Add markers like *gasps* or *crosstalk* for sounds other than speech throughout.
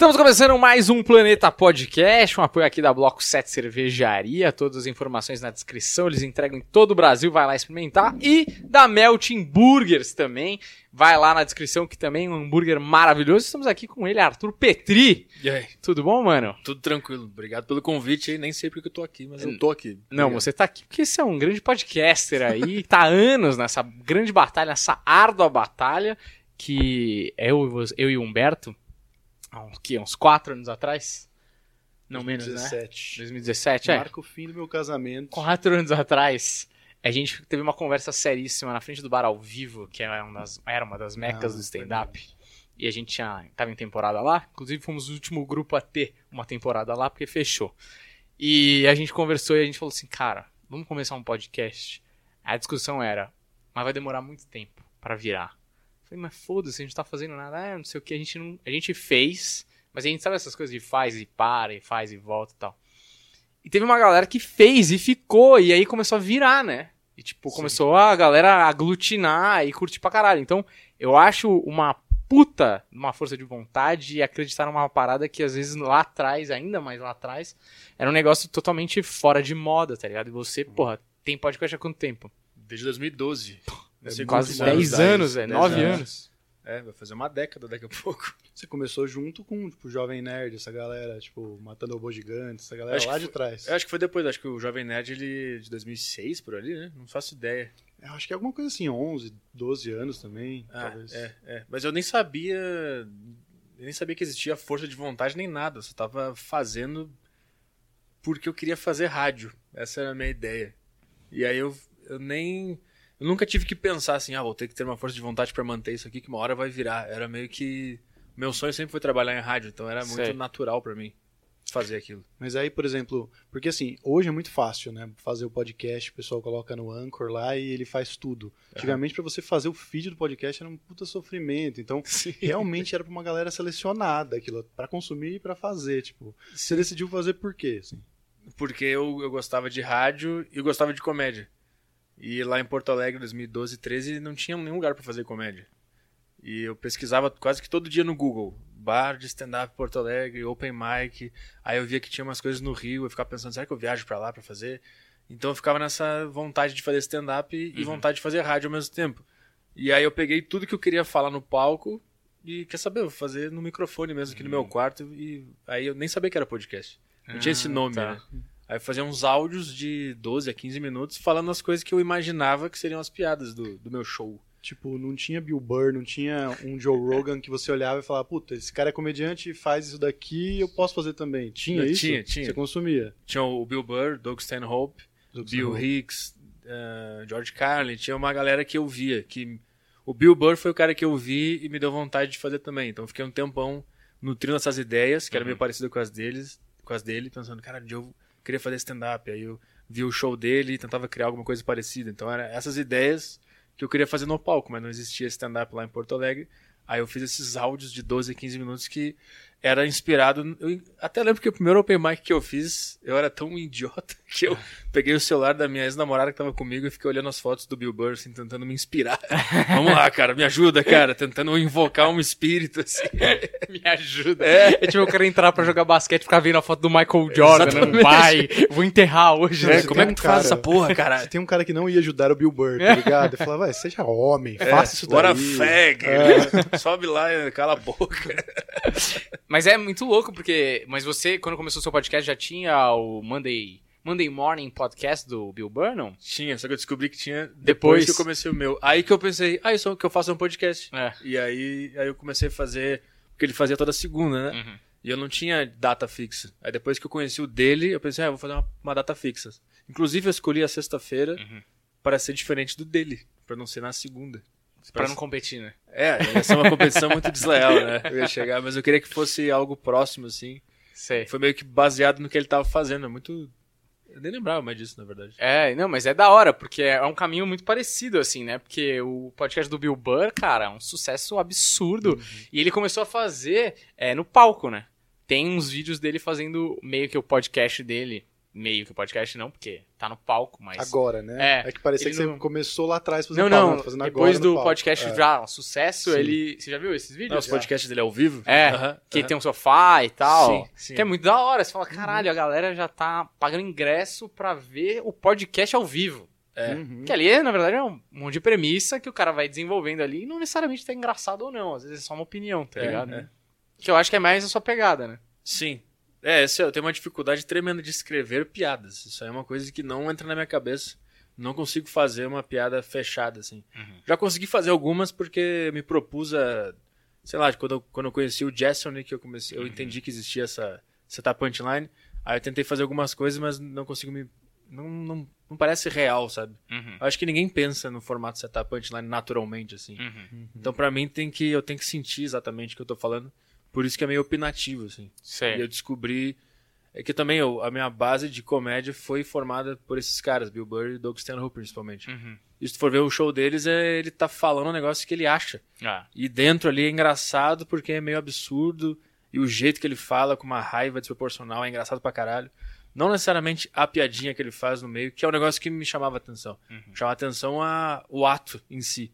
Estamos começando mais um Planeta Podcast, um apoio aqui da Bloco 7 Cervejaria. Todas as informações na descrição, eles entregam em todo o Brasil, vai lá experimentar. E da Melting Burgers também, vai lá na descrição que também é um hambúrguer maravilhoso. Estamos aqui com ele, Arthur Petri. E aí? Tudo bom, mano? Tudo tranquilo. Obrigado pelo convite aí. Nem sei porque eu tô aqui, mas eu tô aqui. Não, Obrigado. você tá aqui porque você é um grande podcaster aí, *laughs* tá há anos nessa grande batalha, nessa árdua batalha, que eu, e você- eu e o Humberto, há uns, que, uns quatro anos atrás? Não menos, né? 2017. 2017, é. Marca o fim do meu casamento. Quatro anos atrás, a gente teve uma conversa seríssima na frente do bar ao vivo, que era uma das, era uma das mecas Ah, do stand-up. E a gente tinha, tava em temporada lá. Inclusive, fomos o último grupo a ter uma temporada lá, porque fechou. E a gente conversou e a gente falou assim, cara, vamos começar um podcast. A discussão era, mas vai demorar muito tempo pra virar. Falei, mas foda-se, a gente tá fazendo nada, ah, não sei o que, a gente não. A gente fez, mas a gente sabe essas coisas de faz e para, e faz e volta e tal. E teve uma galera que fez e ficou, e aí começou a virar, né? E tipo, Sim. começou a galera a aglutinar e curtir pra caralho. Então, eu acho uma puta uma força de vontade e acreditar numa parada que às vezes lá atrás, ainda mais lá atrás, era um negócio totalmente fora de moda, tá ligado? E você, porra, tem podcast há quanto tempo? Desde 2012. Sei Quase quantos 10 dez, anos, velho. 10 9 anos. É, vai fazer uma década daqui a pouco. *laughs* Você começou junto com, tipo, o Jovem Nerd, essa galera, tipo, Matando Robô Gigante, essa galera Acho lá de foi- trás. Eu acho que foi depois, acho que o Jovem Nerd, ele de 2006 por ali, né? Não faço ideia. Eu acho que é alguma coisa assim, 11, 12 anos também, Ah, talvez. é, é. Mas eu nem sabia. Eu nem sabia que existia força de vontade nem nada. Eu só tava fazendo porque eu queria fazer rádio. Essa era a minha ideia. E aí eu, eu nem. Eu nunca tive que pensar assim, ah, vou ter que ter uma força de vontade pra manter isso aqui, que uma hora vai virar. Era meio que. Meu sonho sempre foi trabalhar em rádio, então era muito Sei. natural pra mim fazer aquilo. Mas aí, por exemplo, porque assim, hoje é muito fácil, né? Fazer o podcast, o pessoal coloca no Anchor lá e ele faz tudo. Antigamente, pra você fazer o feed do podcast era um puta sofrimento. Então, *laughs* realmente era pra uma galera selecionada aquilo, pra consumir e pra fazer. Tipo, você decidiu fazer por quê? Assim? Porque eu, eu gostava de rádio e eu gostava de comédia. E lá em Porto Alegre, 2012, 13, não tinha nenhum lugar pra fazer comédia. E eu pesquisava quase que todo dia no Google. Bar de stand-up Porto Alegre, open mic. Aí eu via que tinha umas coisas no Rio, eu ficava pensando, será que eu viajo pra lá pra fazer? Então eu ficava nessa vontade de fazer stand-up e Uhum. vontade de fazer rádio ao mesmo tempo. E aí eu peguei tudo que eu queria falar no palco e, quer saber, eu vou fazer no microfone mesmo aqui no meu quarto. E aí eu nem sabia que era podcast. Não tinha esse Uhum. Ah, nome, tá. né? Aí eu fazia uns áudios de 12 a 15 minutos falando as coisas que eu imaginava que seriam as piadas do, do meu show. Tipo, não tinha Bill Burr, não tinha um Joe Rogan que você olhava e falava, puta, esse cara é comediante, faz isso daqui, eu posso fazer também. Tinha isso? tinha, tinha. Você consumia? Tinha o Bill Burr, Doug Stanhope, Bill Hicks, eh, George Carlin, tinha uma galera que eu via. que O Bill Burr foi o cara que eu vi e me deu vontade de fazer também. Então eu fiquei um tempão nutrindo essas ideias, que era meio parecido com as deles, com as dele, pensando, cara, eu queria fazer stand-up. Aí eu vi o show dele e tentava criar alguma coisa parecida. Então eram essas ideias que eu queria fazer no palco, mas não existia stand-up lá em Porto Alegre. Aí eu fiz esses áudios de 12 a 15 minutos que era inspirado. Eu até lembro que o primeiro open mic que eu fiz, eu era tão *laughs* idiota que eu peguei o celular da minha ex-namorada que tava comigo e fiquei olhando as fotos do Bill Burr, assim, tentando me inspirar. *laughs* Vamos lá, cara, me ajuda, cara, tentando invocar um espírito, assim. *laughs* Me ajuda. É. tipo, eu quero entrar pra jogar basquete e ficar vendo a foto do Michael Jordan, né? Não vai, vou enterrar hoje. Né? você Como é que um tu faz cara- essa porra, cara? Você tem um cara que não ia ajudar o Bill Burr, tá ligado? Eu falava, vai, seja homem, faça isso daí. Bora fag. É. Sobe lá e cala a boca. Mas é muito louco, porque. Mas você, quando começou o seu podcast, já tinha o Monday. Monday Morning Podcast do Bill não? Tinha, só que eu descobri que tinha Depois. depois que eu comecei o meu. Aí que eu pensei, ah, isso é o que eu faço um podcast. É. E aí, aí eu comecei a fazer, porque ele fazia toda segunda, né? Uhum. E eu não tinha data fixa. Aí depois que eu conheci o dele, eu pensei, ah, eu vou fazer uma, uma data fixa. Inclusive eu escolhi a sexta-feira Uhum. para ser diferente do dele, para não ser na segunda. Pra não competir, né? É, ia ser uma competição muito *laughs* desleal, né? Eu ia chegar, mas eu queria que fosse algo próximo, assim. Sei. Foi meio que baseado no que ele tava fazendo. É muito. Eu nem lembrava mais disso, na verdade. É, não, mas é da hora, porque é um caminho muito parecido, assim, né? Porque o podcast do Bill Burr, cara, é um sucesso absurdo. E ele começou a fazer é, no palco, né? Tem uns vídeos dele fazendo meio que o podcast dele meio que podcast não, porque tá no palco, mas... Agora, né? É, É, que parecia que não- você começou lá atrás fazendo Não, palco, não, tá fazendo depois agora do podcast É. já um sucesso, Sim. ele... Você já viu esses vídeos? Não, os podcasts dele ao vivo? É, que tem um sofá e tal. Sim, sim. Que é muito da hora. Você fala, caralho, a galera já tá pagando ingresso pra ver o podcast ao vivo. É. Uhum. Que ali, na verdade, é um monte de premissa que o cara vai desenvolvendo ali e não necessariamente tá engraçado ou não. Às vezes é só uma opinião, tá É, ligado? é. Que eu acho que é mais a sua pegada, né? Sim. É, esse, eu tenho uma dificuldade tremenda de escrever piadas. Isso aí é uma coisa que não entra na minha cabeça. Não consigo fazer uma piada fechada, assim. Uhum. Já consegui fazer algumas porque me propus a. Sei lá, quando eu, quando eu conheci o Jason, que eu comecei, eu entendi que existia essa setup punchline. Aí eu tentei fazer algumas coisas, mas não consigo me. Não, não, não parece real, sabe? Uhum. Eu acho que ninguém pensa no formato setup punchline naturalmente, assim. Uhum. Então, pra mim, tem que, eu tenho que sentir exatamente o que eu tô falando. Por isso que é meio opinativo, assim. Sei. E eu descobri. É que também eu, a minha base de comédia foi formada por esses caras, Bill Burr e Doug Stanhope, principalmente. Uhum. E se tu for ver o show deles, é ele tá falando um negócio que ele acha. Ah, E dentro ali é engraçado porque é meio absurdo. E o jeito que ele fala com uma raiva desproporcional é engraçado pra caralho. Não necessariamente a piadinha que ele faz no meio, que é um negócio que me chamava atenção. Uhum. Chamava atenção a, o ato em si.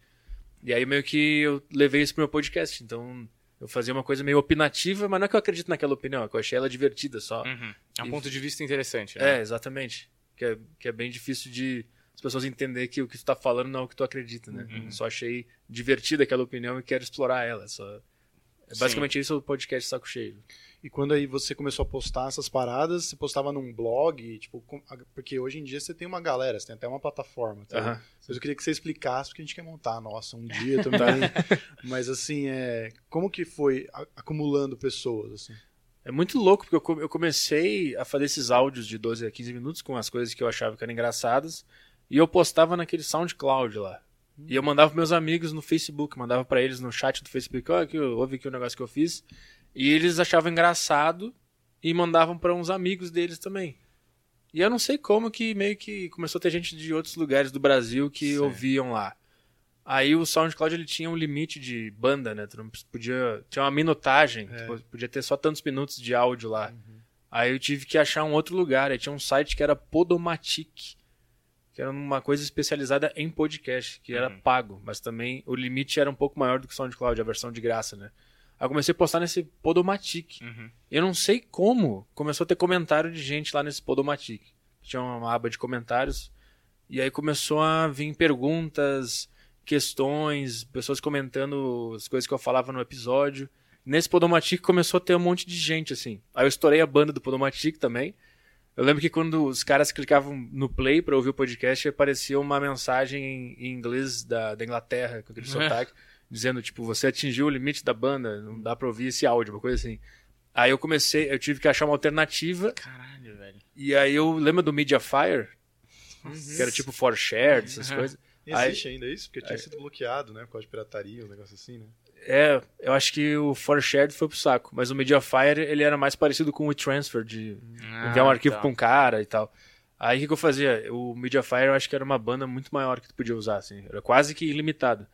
E aí meio que eu levei isso pro meu podcast. Então eu fazia uma coisa meio opinativa, mas não é que eu acredito naquela opinião, é que eu achei ela divertida só. uhum. É um E- ponto de vista interessante, né? É, exatamente. Que é, que é bem difícil de as pessoas entenderem que o que tu tá falando não é o que tu acredita, né? Uhum. Só achei divertida aquela opinião e quero explorar ela. Só... É basicamente isso o podcast Saco Cheio. E quando aí você começou a postar essas paradas, você postava num blog, tipo, porque hoje em dia você tem uma galera, você tem até uma plataforma. tá? Aham. Mas eu queria que você explicasse, porque a gente quer montar nossa um dia também. *laughs* Mas assim, é, como que foi acumulando pessoas, assim? É muito louco, porque eu, come- eu comecei a fazer esses áudios de 12 a 15 minutos com as coisas que eu achava que eram engraçadas. E eu postava naquele SoundCloud lá. E eu mandava pros meus amigos no Facebook, mandava pra eles no chat do Facebook, ó, que eu- ouve aqui o negócio que eu fiz. E eles achavam engraçado e mandavam pra uns amigos deles também. E eu não sei como que meio que começou a ter gente de outros lugares do Brasil que Certo. ouviam lá. Aí o SoundCloud ele tinha um limite de banda, né? Tu não podia. Tinha uma minutagem, É. tipo, podia ter só tantos minutos de áudio lá. Aí eu tive que achar um outro lugar. Aí tinha um site que era Podomatic, que era uma coisa especializada em podcast, que era Uhum. pago, mas também o limite era um pouco maior do que o SoundCloud, a versão de graça, né? Aí eu comecei a postar nesse Podomatic. Uhum. Eu não sei como começou a ter comentário de gente lá nesse Podomatic. Tinha uma aba de comentários. E aí começou a vir perguntas, questões, pessoas comentando as coisas que eu falava no episódio. Nesse Podomatic começou a ter um monte de gente, assim. Aí eu estourei a banda do Podomatic também. Eu lembro que quando os caras clicavam no play pra ouvir o podcast, aparecia uma mensagem em, inglês da, da Inglaterra, com aquele *laughs* sotaque, dizendo, tipo, você atingiu o limite da banda, não dá pra ouvir esse áudio, uma coisa assim. Aí eu comecei, eu tive que achar uma alternativa, Caralho, velho. e aí eu lembro do Mediafire, que era tipo for shared, essas Uhum. coisas. Existe ainda isso? Porque tinha sido bloqueado, né? Por causa de pirataria, um negócio assim, né? É, eu acho que o for shared foi pro saco, mas o Mediafire, ele era mais parecido com o WeTransfer, de enviar um Ah, arquivo tá. pra um cara e tal. Aí o que, que eu fazia? O Mediafire eu acho que era uma banda muito maior que tu podia usar, assim. Era quase que ilimitado.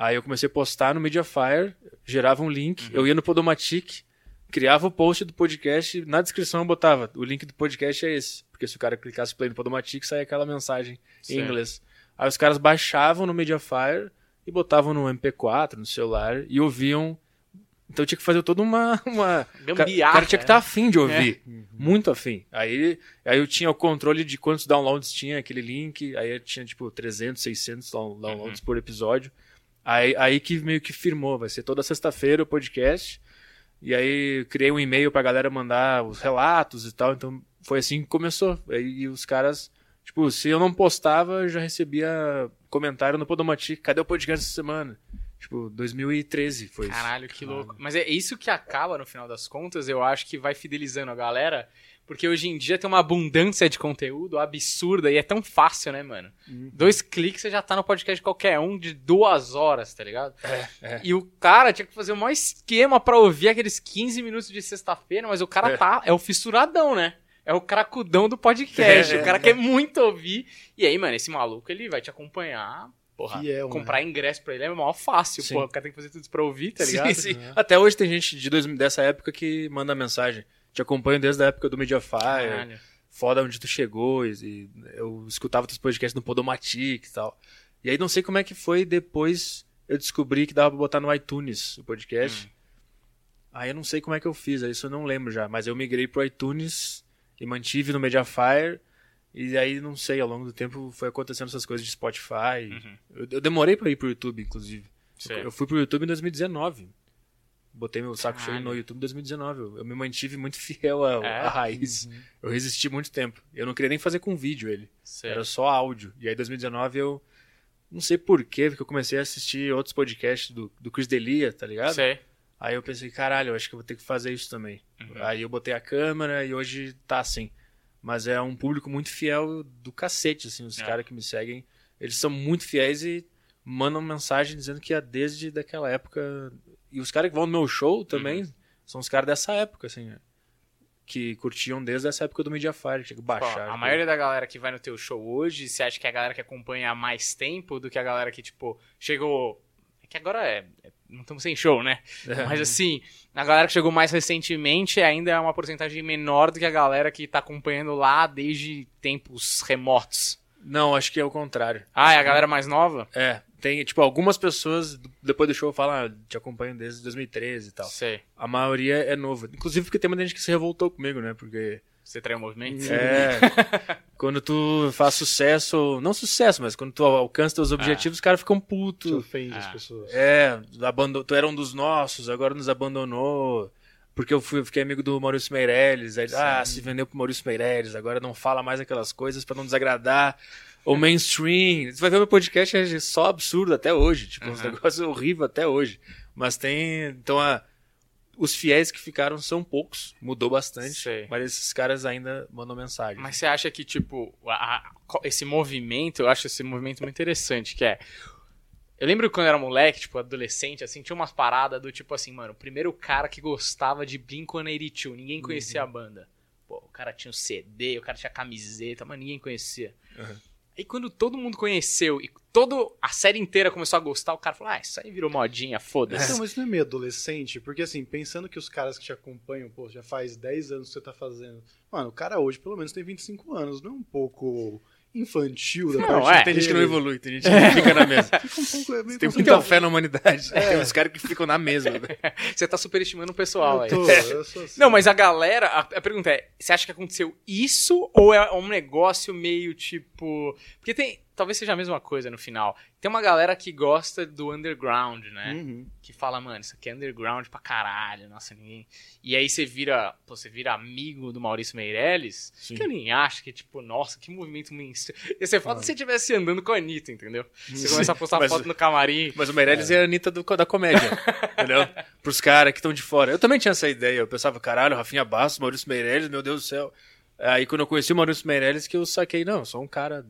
Aí eu comecei a postar no Mediafire, gerava um link, Uhum. eu ia no Podomatic, criava o post do podcast, na descrição eu botava, o link do podcast é esse. Porque se o cara clicasse play no Podomatic, saía aquela mensagem em inglês. Aí os caras baixavam no Mediafire e botavam no MP4, no celular, e ouviam. Então eu tinha que fazer toda uma. uma... O cara, o Gambiarra, cara tinha que estar né? afim de ouvir. Muito afim. Aí, aí eu tinha o controle de quantos downloads tinha aquele link. Aí eu tinha tipo 300, 600 down- downloads por episódio. Aí, aí que meio que firmou. Vai ser toda sexta-feira o podcast. E aí criei um e-mail pra galera mandar os relatos e tal. Então foi assim que começou. Aí os caras. Tipo, se eu não postava, eu já recebia comentário no Podomatic. Cadê o podcast essa semana? Tipo, 2013 foi isso. Caralho, que louco. Mas é isso que acaba, no final das contas, eu acho que vai fidelizando a galera. Porque hoje em dia tem uma abundância de conteúdo absurda e é tão fácil, né, mano? Dois cliques você já tá no podcast de qualquer um de duas horas, tá ligado? é. E o cara tinha que fazer o maior esquema pra ouvir aqueles 15 minutos de sexta-feira, mas o cara É. tá. É o fissuradão, né? É o cracudão do podcast. É. O cara quer muito ouvir. E aí, mano, esse maluco ele vai te acompanhar. Porra, Fiel, né? comprar ingresso pra ele é mó fácil. Sim. Porra, o cara tem que fazer tudo isso pra ouvir, tá ligado? Sim, sim. Até hoje tem gente de dois, dessa época que manda mensagem. Te acompanho desde a época do Mediafire. Caralho. foda onde tu chegou. E, eu escutava teus podcasts no Podomatic e tal. E aí não sei como é que foi depois eu descobri que dava pra botar no iTunes o podcast. Hum. Aí eu não sei como é que eu fiz, isso eu não lembro já. Mas eu migrei pro iTunes e mantive no Mediafire. E aí, não sei, ao longo do tempo foi acontecendo essas coisas de Spotify. Uhum. Eu, eu demorei pra ir pro YouTube, inclusive. Eu fui pro YouTube em 2019. Botei meu saco cheio no YouTube em 2019. Eu, eu me mantive muito *laughs* fiel à, É? à raiz. Eu resisti muito tempo. Eu não queria nem fazer com vídeo ele. Sei. Era só áudio. E aí, em 2019, eu. Não sei porquê, porque eu comecei a assistir outros podcasts do, do Chris Delia, tá ligado? Sei. Aí eu pensei, caralho, eu acho que eu vou ter que fazer isso também. Uhum. Aí eu botei a câmera e hoje tá assim. Mas é um público muito fiel do cacete, assim, os É. caras que me seguem. Eles são muito fiéis e mandam mensagem dizendo que é desde daquela época. E os caras que vão no meu show também Uhum. são os caras dessa época, assim, que curtiam desde essa época do Mediafire, tinha que Pô, baixar. a maioria da galera que vai no teu show hoje, você acha que é a galera que acompanha há mais tempo do que a galera que, tipo, chegou. É que agora é. é- Não estamos sem show, né? É. Mas assim, a galera que chegou mais recentemente ainda é uma porcentagem menor do que a galera que tá acompanhando lá desde tempos remotos. Não, acho que é o contrário. Ah, é a galera mais nova? É, tem, tipo, algumas pessoas depois do show falam, ah, te acompanho desde 2013 e tal. Sei. A maioria é nova. Inclusive porque tem muita gente que se revoltou comigo, né? Porque Você traiu o movimento? é, *laughs* quando tu faz sucesso, não sucesso, mas quando tu alcança teus objetivos, os caras ficam putos. ofende as Ah. pessoas. É, abandon... tu era um dos nossos, agora nos abandonou. Porque eu fui, fiquei amigo do Maurício Meirelles. Aí, ah, se vendeu pro Maurício Meirelles, agora não fala mais aquelas coisas pra não desagradar o mainstream. Você vai ver meu podcast, é só absurdo até hoje. Tipo, uns Uhum. negócios horríveis até hoje. Mas tem. Então, a, os fiéis que ficaram são poucos, mudou bastante. Sei. Mas esses caras ainda mandam mensagem. Mas você acha que, tipo, a- a- esse movimento, eu acho esse movimento muito interessante, que é. Eu lembro quando eu era moleque, tipo, adolescente, assim, tinha umas paradas do tipo assim, mano, o primeiro cara que gostava de Blink-182, ninguém conhecia a banda. Pô, o cara tinha o CD, o cara tinha camiseta, mas ninguém conhecia. Uhum. Aí quando todo mundo conheceu e toda a série inteira começou a gostar, o cara falou, ah, isso aí virou modinha, foda-se. Então, mas não é meio adolescente? Porque assim, pensando que os caras que te acompanham, pô, já faz 10 anos que você tá fazendo. Mano, o cara hoje pelo menos tem 25 anos, não é um pouco infantil da Não, parte é. Tem gente que não evolui, tem gente que fica na mesa. *laughs* Fica um pouco, é meio Tem muita fé na humanidade. É. Tem uns caras que ficam na mesma. velho. *laughs* Você tá superestimando o pessoal. Eu tô, eu *laughs* assim. Não, mas a galera, a, a pergunta é, você acha que aconteceu isso ou é um negócio meio tipo, porque tem, talvez seja a mesma coisa no final. Tem uma galera que gosta do underground, né? Uhum. Que fala, mano, isso aqui é underground pra caralho, nossa, ninguém. E aí você vira, pô, você vira amigo do Maurício Meirelles, Sim. que eu nem acho que tipo, nossa, que movimento mainstream. Ia ser foda se você estivesse andando com a Anitta, entendeu? Você começa a postar mas- foto no camarim. Mas o Meirelles é, a Anitta do- da comédia, *laughs* entendeu? Pros caras que estão de fora. Eu também tinha essa ideia. Eu pensava, caralho, Rafinha Bastos, Maurício Meirelles, meu Deus do céu. Aí quando eu conheci o Maurício Meirelles que eu saquei, não, eu sou um cara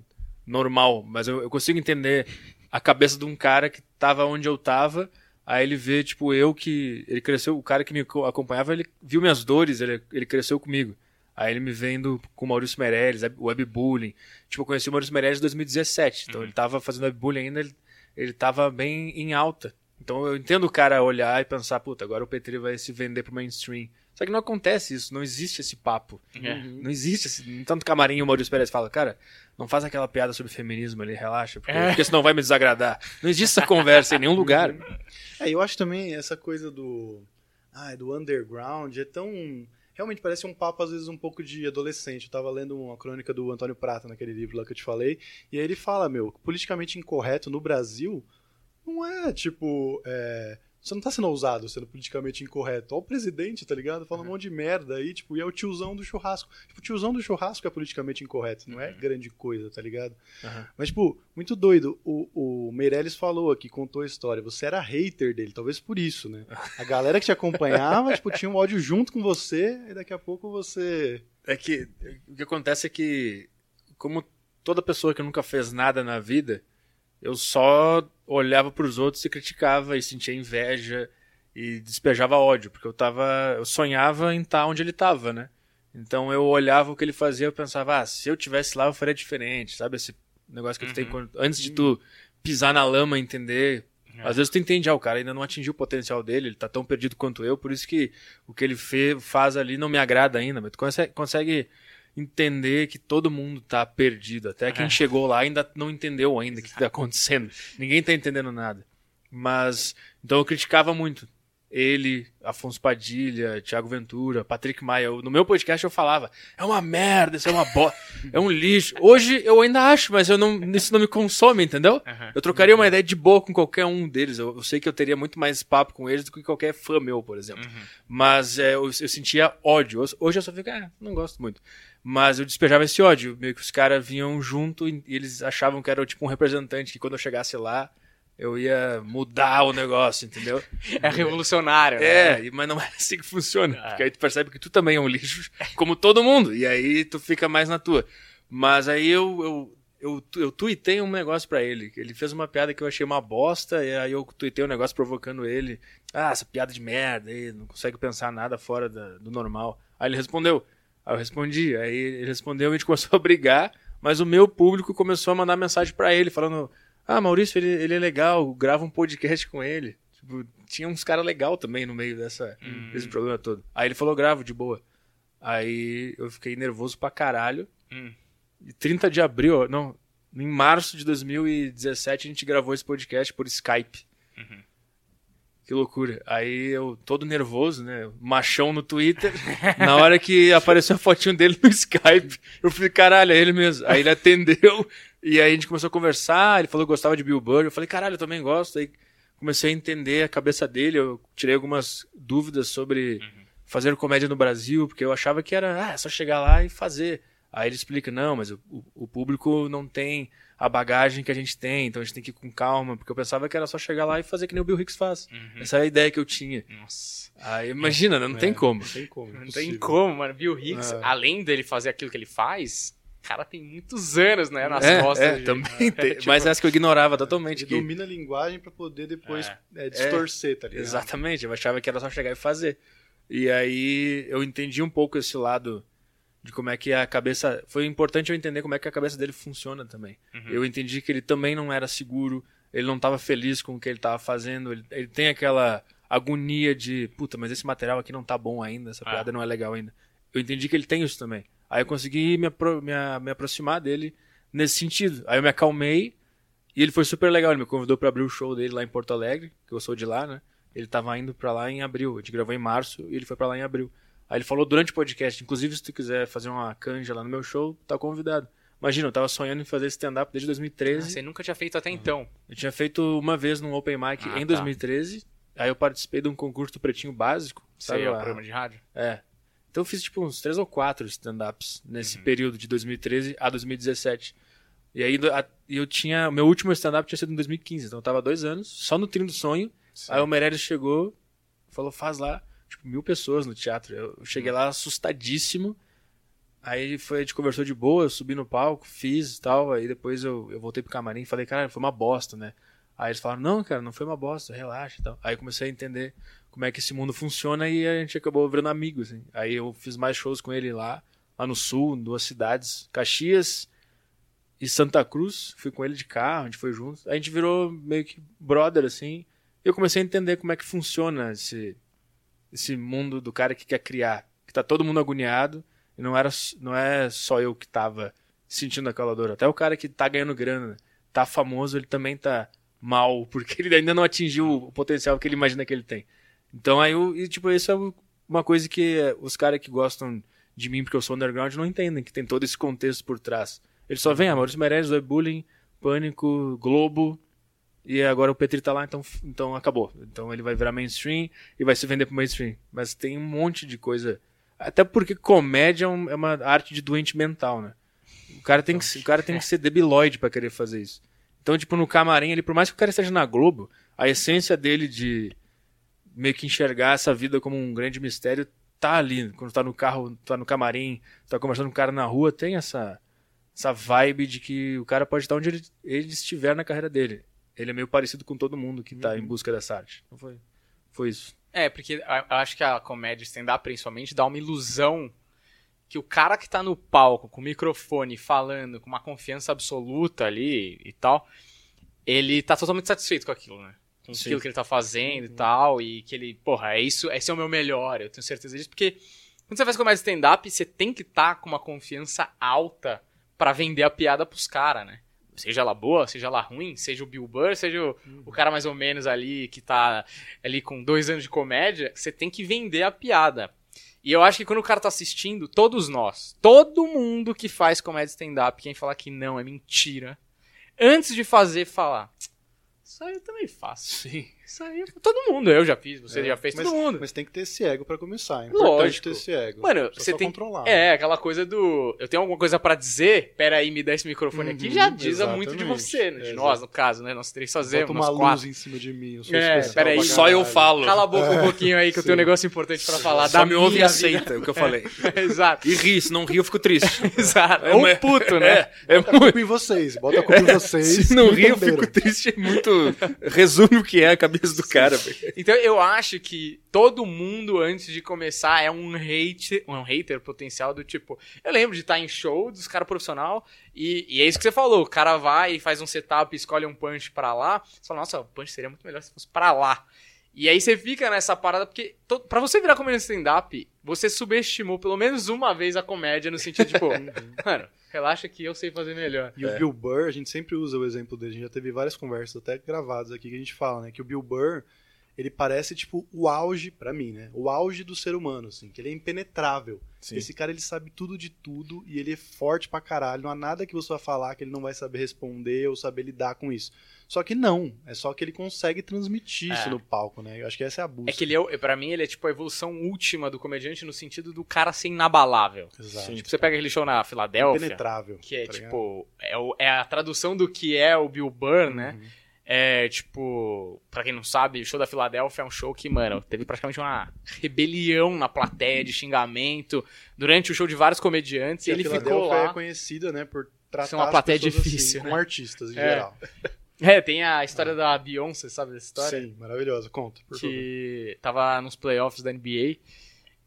normal, mas eu, eu consigo entender a cabeça de um cara que tava onde eu tava, aí ele vê, tipo, eu que... Ele cresceu, o cara que me co- acompanhava, ele viu minhas dores, ele, ele cresceu comigo. Aí ele me vendo com o Maurício Meirelles, webbullying. Tipo, eu conheci o Maurício Meirelles em 2017, então ele tava fazendo webbullying ainda, ele, ele tava bem em alta. Então eu entendo o cara olhar e pensar, puta, agora o Petri vai se vender pro mainstream. Só que não acontece isso, não existe esse papo. É. Não existe esse. Tanto camarim o Maurício Pérez fala, cara, não faz aquela piada sobre feminismo ali, relaxa, porque, É. porque senão vai me desagradar. Não existe essa conversa em nenhum *laughs* lugar. É, eu acho também essa coisa do. Ah, do underground é tão. Realmente parece um papo, às vezes, um pouco de adolescente. Eu tava lendo uma crônica do Antônio Prata naquele livro lá que eu te falei. E aí ele fala, meu, politicamente incorreto no Brasil não é tipo. é, Você não tá sendo ousado sendo politicamente incorreto. Ó, o presidente, tá ligado? Fala um monte de merda aí, tipo, e é o tiozão do churrasco. Tipo, o tiozão do churrasco é politicamente incorreto, não é grande coisa, tá ligado? Uhum. Mas, tipo, muito doido. O, o Meirelles falou aqui, contou a história. Você era hater dele, talvez por isso, né? A galera que te acompanhava, tipo, tinha um ódio junto com você, e daqui a pouco você. É que o que acontece é que, como toda pessoa que nunca fez nada na vida, eu só olhava pros outros e criticava e sentia inveja e despejava ódio, porque eu tava, eu sonhava em estar onde ele tava, né? Então eu olhava o que ele fazia, eu pensava, ah, se eu tivesse lá eu faria diferente, sabe esse negócio que tu tem Uhum. antes de tu pisar na lama e entender É. às vezes tu entende, ah, o cara ainda não atingiu o potencial dele, ele tá tão perdido quanto eu, por isso que o que ele fe, faz ali não me agrada ainda, mas tu consegue, consegue entender que todo mundo tá perdido. Até quem É. chegou lá ainda não entendeu ainda o que tá acontecendo. Ninguém tá entendendo nada. Mas, então eu criticava muito. Ele, Afonso Padilha, Thiago Ventura, Patrick Maia. Eu- no meu podcast eu falava, é uma merda, isso é uma bosta, *laughs* é um lixo. Hoje eu ainda acho, mas eu não, isso não me consome, entendeu? Aham. Eu trocaria uma ideia de boa com qualquer um deles. Eu, eu sei que eu teria muito mais papo com eles do que qualquer fã meu, por exemplo. Uhum. Mas é, eu, eu sentia ódio. Hoje- Hoje eu só fico, ah, não gosto muito. Mas eu despejava esse ódio. Meio que os caras vinham junto e eles achavam que era tipo um representante, que quando eu chegasse lá, eu ia mudar o negócio, entendeu? *laughs* É revolucionário, né? É, mas não *laughs* é assim que funciona. É. Porque aí tu percebe que tu também é um lixo, como todo mundo. E aí tu fica mais na tua. Mas aí eu, eu, eu, eu tuitei um negócio pra ele. Ele fez uma piada que eu achei uma bosta, e aí eu tuitei um negócio provocando ele. Ah, essa piada de merda aí, não consegue pensar nada fora da- do normal. Aí ele respondeu. Aí eu respondi. Aí ele respondeu e a gente começou a brigar, mas o meu público começou a mandar mensagem pra ele, falando: Ah, Maurício, ele, ele é legal, grava um podcast com ele. Tipo, tinha uns caras legal também no meio dessa, Hum. desse problema todo. Aí ele falou: gravo, de boa. Aí eu fiquei nervoso pra caralho. Hum. E 30 de abril, não, em março de 2017 a gente gravou esse podcast por Skype. Uhum. Que loucura. Aí eu, todo nervoso, né? Machão no Twitter. *laughs* Na hora que apareceu a fotinho dele no Skype, eu falei, caralho, é ele mesmo. Aí ele atendeu, e aí a gente começou a conversar. Ele falou que gostava de Bill Burr. Eu falei, caralho, eu também gosto. Aí comecei a entender a cabeça dele. Eu tirei algumas dúvidas sobre fazer comédia no Brasil, porque eu achava que era, ah, é só chegar lá e fazer. Aí ele explica, não, mas o- o público não tem a bagagem que a gente tem, então a gente tem que ir com calma, porque eu pensava que era só chegar lá e fazer que nem o Bill Hicks faz. Uhum. Essa é a ideia que eu tinha. Nossa. Aí imagina, né? não tem É, como. Não tem como. Não tem como, mano. Bill Hicks, É. além dele fazer aquilo que ele faz, o cara tem muitos anos, né, nas É, costas. é, de- também *laughs* tem. tipo- Mas essa que eu ignorava totalmente. Ele que- domina a linguagem pra poder depois É. é, distorcer, tá ligado? Exatamente, eu achava que era só chegar e fazer. E aí eu entendi um pouco esse lado de como é que a cabeça. Foi importante eu entender como é que a cabeça dele funciona também. Uhum. Eu entendi que ele também não era seguro, ele não estava feliz com o que ele estava fazendo, ele, ele tem aquela agonia de, puta, mas esse material aqui não tá bom ainda, essa Ah. piada não é legal ainda. Eu entendi que ele tem isso também. Aí eu consegui me, apro- me, me aproximar dele nesse sentido. Aí eu me acalmei e ele foi super legal. Ele me convidou para abrir o show dele lá em Porto Alegre, que eu sou de lá, né? Ele tava indo pra lá em abril. A gente gravou em março e ele foi pra lá em abril. Aí ele falou durante o podcast, inclusive se tu quiser fazer uma canja lá no meu show, tá convidado. Imagina, eu tava sonhando em fazer stand-up desde Ah, 2013. Você nunca tinha feito até então. Eu tinha feito uma vez num open mic Ah, em tá. 2013. Aí eu participei de um concurso do Pretinho Básico. Sabe Sei, é o programa de rádio. É. Então eu fiz tipo uns três ou quatro stand-ups nesse Uhum. período de 2013 a 2017. E aí eu tinha. Meu último stand-up tinha sido em 2015, então eu tava dois anos, só no Trio do Sonho. Aí o Meirelles chegou, falou, faz lá. Tipo, mil pessoas no teatro. Eu cheguei lá assustadíssimo. Aí foi, a gente conversou de boa, eu subi no palco, fiz e tal. Aí depois eu, eu voltei pro camarim e falei, cara, foi uma bosta, né? Aí eles falaram, não, cara, não foi uma bosta, relaxa e tal. Aí eu comecei a entender como é que esse mundo funciona e a gente acabou virando amigos, assim. Aí eu fiz mais shows com ele lá, lá no sul, em duas cidades, Caxias e Santa Cruz. Fui com ele de carro, a gente foi junto. A gente virou meio que brother, assim. E eu comecei a entender como é que funciona esse, esse mundo do cara que quer criar. Que tá todo mundo agoniado e não, era, não é só eu que tava sentindo aquela dor. Até o cara que tá ganhando grana, tá famoso, ele também tá mal, *laughs* porque ele ainda não atingiu o potencial que ele imagina que ele tem. Então aí, eu, e, tipo, isso é uma coisa que eh, os caras que gostam de mim porque eu sou underground não entendem, que tem todo esse contexto por trás. Ele só vem, ah, Maurício Meirelles, Web Bullying, Pânico, Globo, e agora o Petri tá lá, então, então acabou. Então ele vai virar mainstream e vai se vender pro mainstream. Mas tem um monte de coisa. Até porque comédia é, é uma arte de doente mental, né? O cara tem que, o cara tem que ser debilóide pra querer fazer isso. Então, tipo, no camarim, ele, por mais que o cara esteja na Globo, a essência dele de meio que enxergar essa vida como um grande mistério tá ali. Quando tá no carro, tá no camarim, tá conversando com um cara na rua, tem essa, essa vibe de que o cara pode estar onde ele, ele estiver na carreira dele. Ele é meio parecido com todo mundo que tá em busca dessa arte. Então foi, foi isso. É, porque eu acho que a comédia stand-up, principalmente, dá uma ilusão que o cara que tá no palco, com o microfone, falando, com uma confiança absoluta ali e tal, ele tá totalmente satisfeito com aquilo, né? Com Sim. aquilo que ele tá fazendo e tal, e que ele, porra, é isso, esse é o meu melhor, eu tenho certeza disso, porque Quando você faz comédia stand-up, você tem que estar com uma confiança alta pra vender a piada pros caras, né? Seja ela boa, seja ela ruim, seja o Bill Burr, seja o, o cara mais ou menos ali que tá ali com dois anos de comédia, você tem que vender a piada. E eu acho que quando o cara tá assistindo, todos nós, todo mundo que faz comédia stand-up, quem falar que não é mentira, antes de fazer, falar. Isso aí eu também faço. Sim. Isso aí todo mundo, eu já fiz, você É, já fez, mas, todo mundo. Mas tem que ter esse ego pra começar. É importante Lógico. ter esse ego. Mano, você tem- controlar. É, aquela coisa do. Eu tenho alguma coisa pra dizer, pera aí, me dá esse microfone aqui, Uhum, já diz muito de você, né? De É, nós, no caso, né? Nós três fazemos, Bota nós uma quatro. luz em cima de mim. Eu sou É, especial peraí. pra Só eu falo. Cala a boca um pouquinho aí que eu tenho um negócio importante pra falar. Só da me ouve e aceita o que eu *laughs* falei. Exato. E ri, se não ri eu fico triste. *laughs* Exato. É, mas- puto, *laughs* né? É, é Bota a culpa em vocês. Bota a culpa em vocês. Se não ri eu fico triste. É muito... *laughs* Resume o que é a cabeça do cara. Então eu acho que todo mundo, antes de começar, é um hater, um hater potencial do tipo. Eu lembro de estar em show dos caras profissional e, e é isso que você falou. O cara vai e faz um setup, escolhe um punch pra lá. Você fala, nossa, o punch seria muito melhor se fosse pra lá. E aí você fica nessa parada, porque to, pra você virar comediante stand-up, você subestimou pelo menos uma vez a comédia, no sentido, tipo, *laughs* mano, relaxa que eu sei fazer melhor. E o Bill Burr, a gente sempre usa o exemplo dele. A gente já teve várias conversas, até gravadas aqui, que a gente fala, né? Que o Bill Burr, ele parece, tipo, o auge, pra mim, né? O auge do ser humano, assim. Que ele é impenetrável. Esse cara, ele sabe tudo de tudo e ele é forte pra caralho. Não há nada que você vai falar que ele não vai saber responder ou saber lidar com isso. Só que não. É só que ele consegue transmitir É. isso no palco, né? Eu acho que essa é a busca. É que ele é, pra mim, ele é tipo a evolução última do comediante no sentido do cara ser inabalável. Exato. Tipo, você pega aquele show na Filadélfia, Impenetrável. que é tá tipo, é, o- é a tradução do que é o Bill Burr, né? Uhum. É tipo, pra quem não sabe, o show da Filadélfia é um show que, mano, teve praticamente uma rebelião na plateia de xingamento durante o show de vários comediantes e E ele ficou lá. é conhecida, né, por tratar uma plateia pessoas difícil, assim, né? com artistas em É. geral. É, tem a história da Beyoncé, sabe dessa história? Sim, maravilhosa. Conta, por favor. que tava nos playoffs da NBA.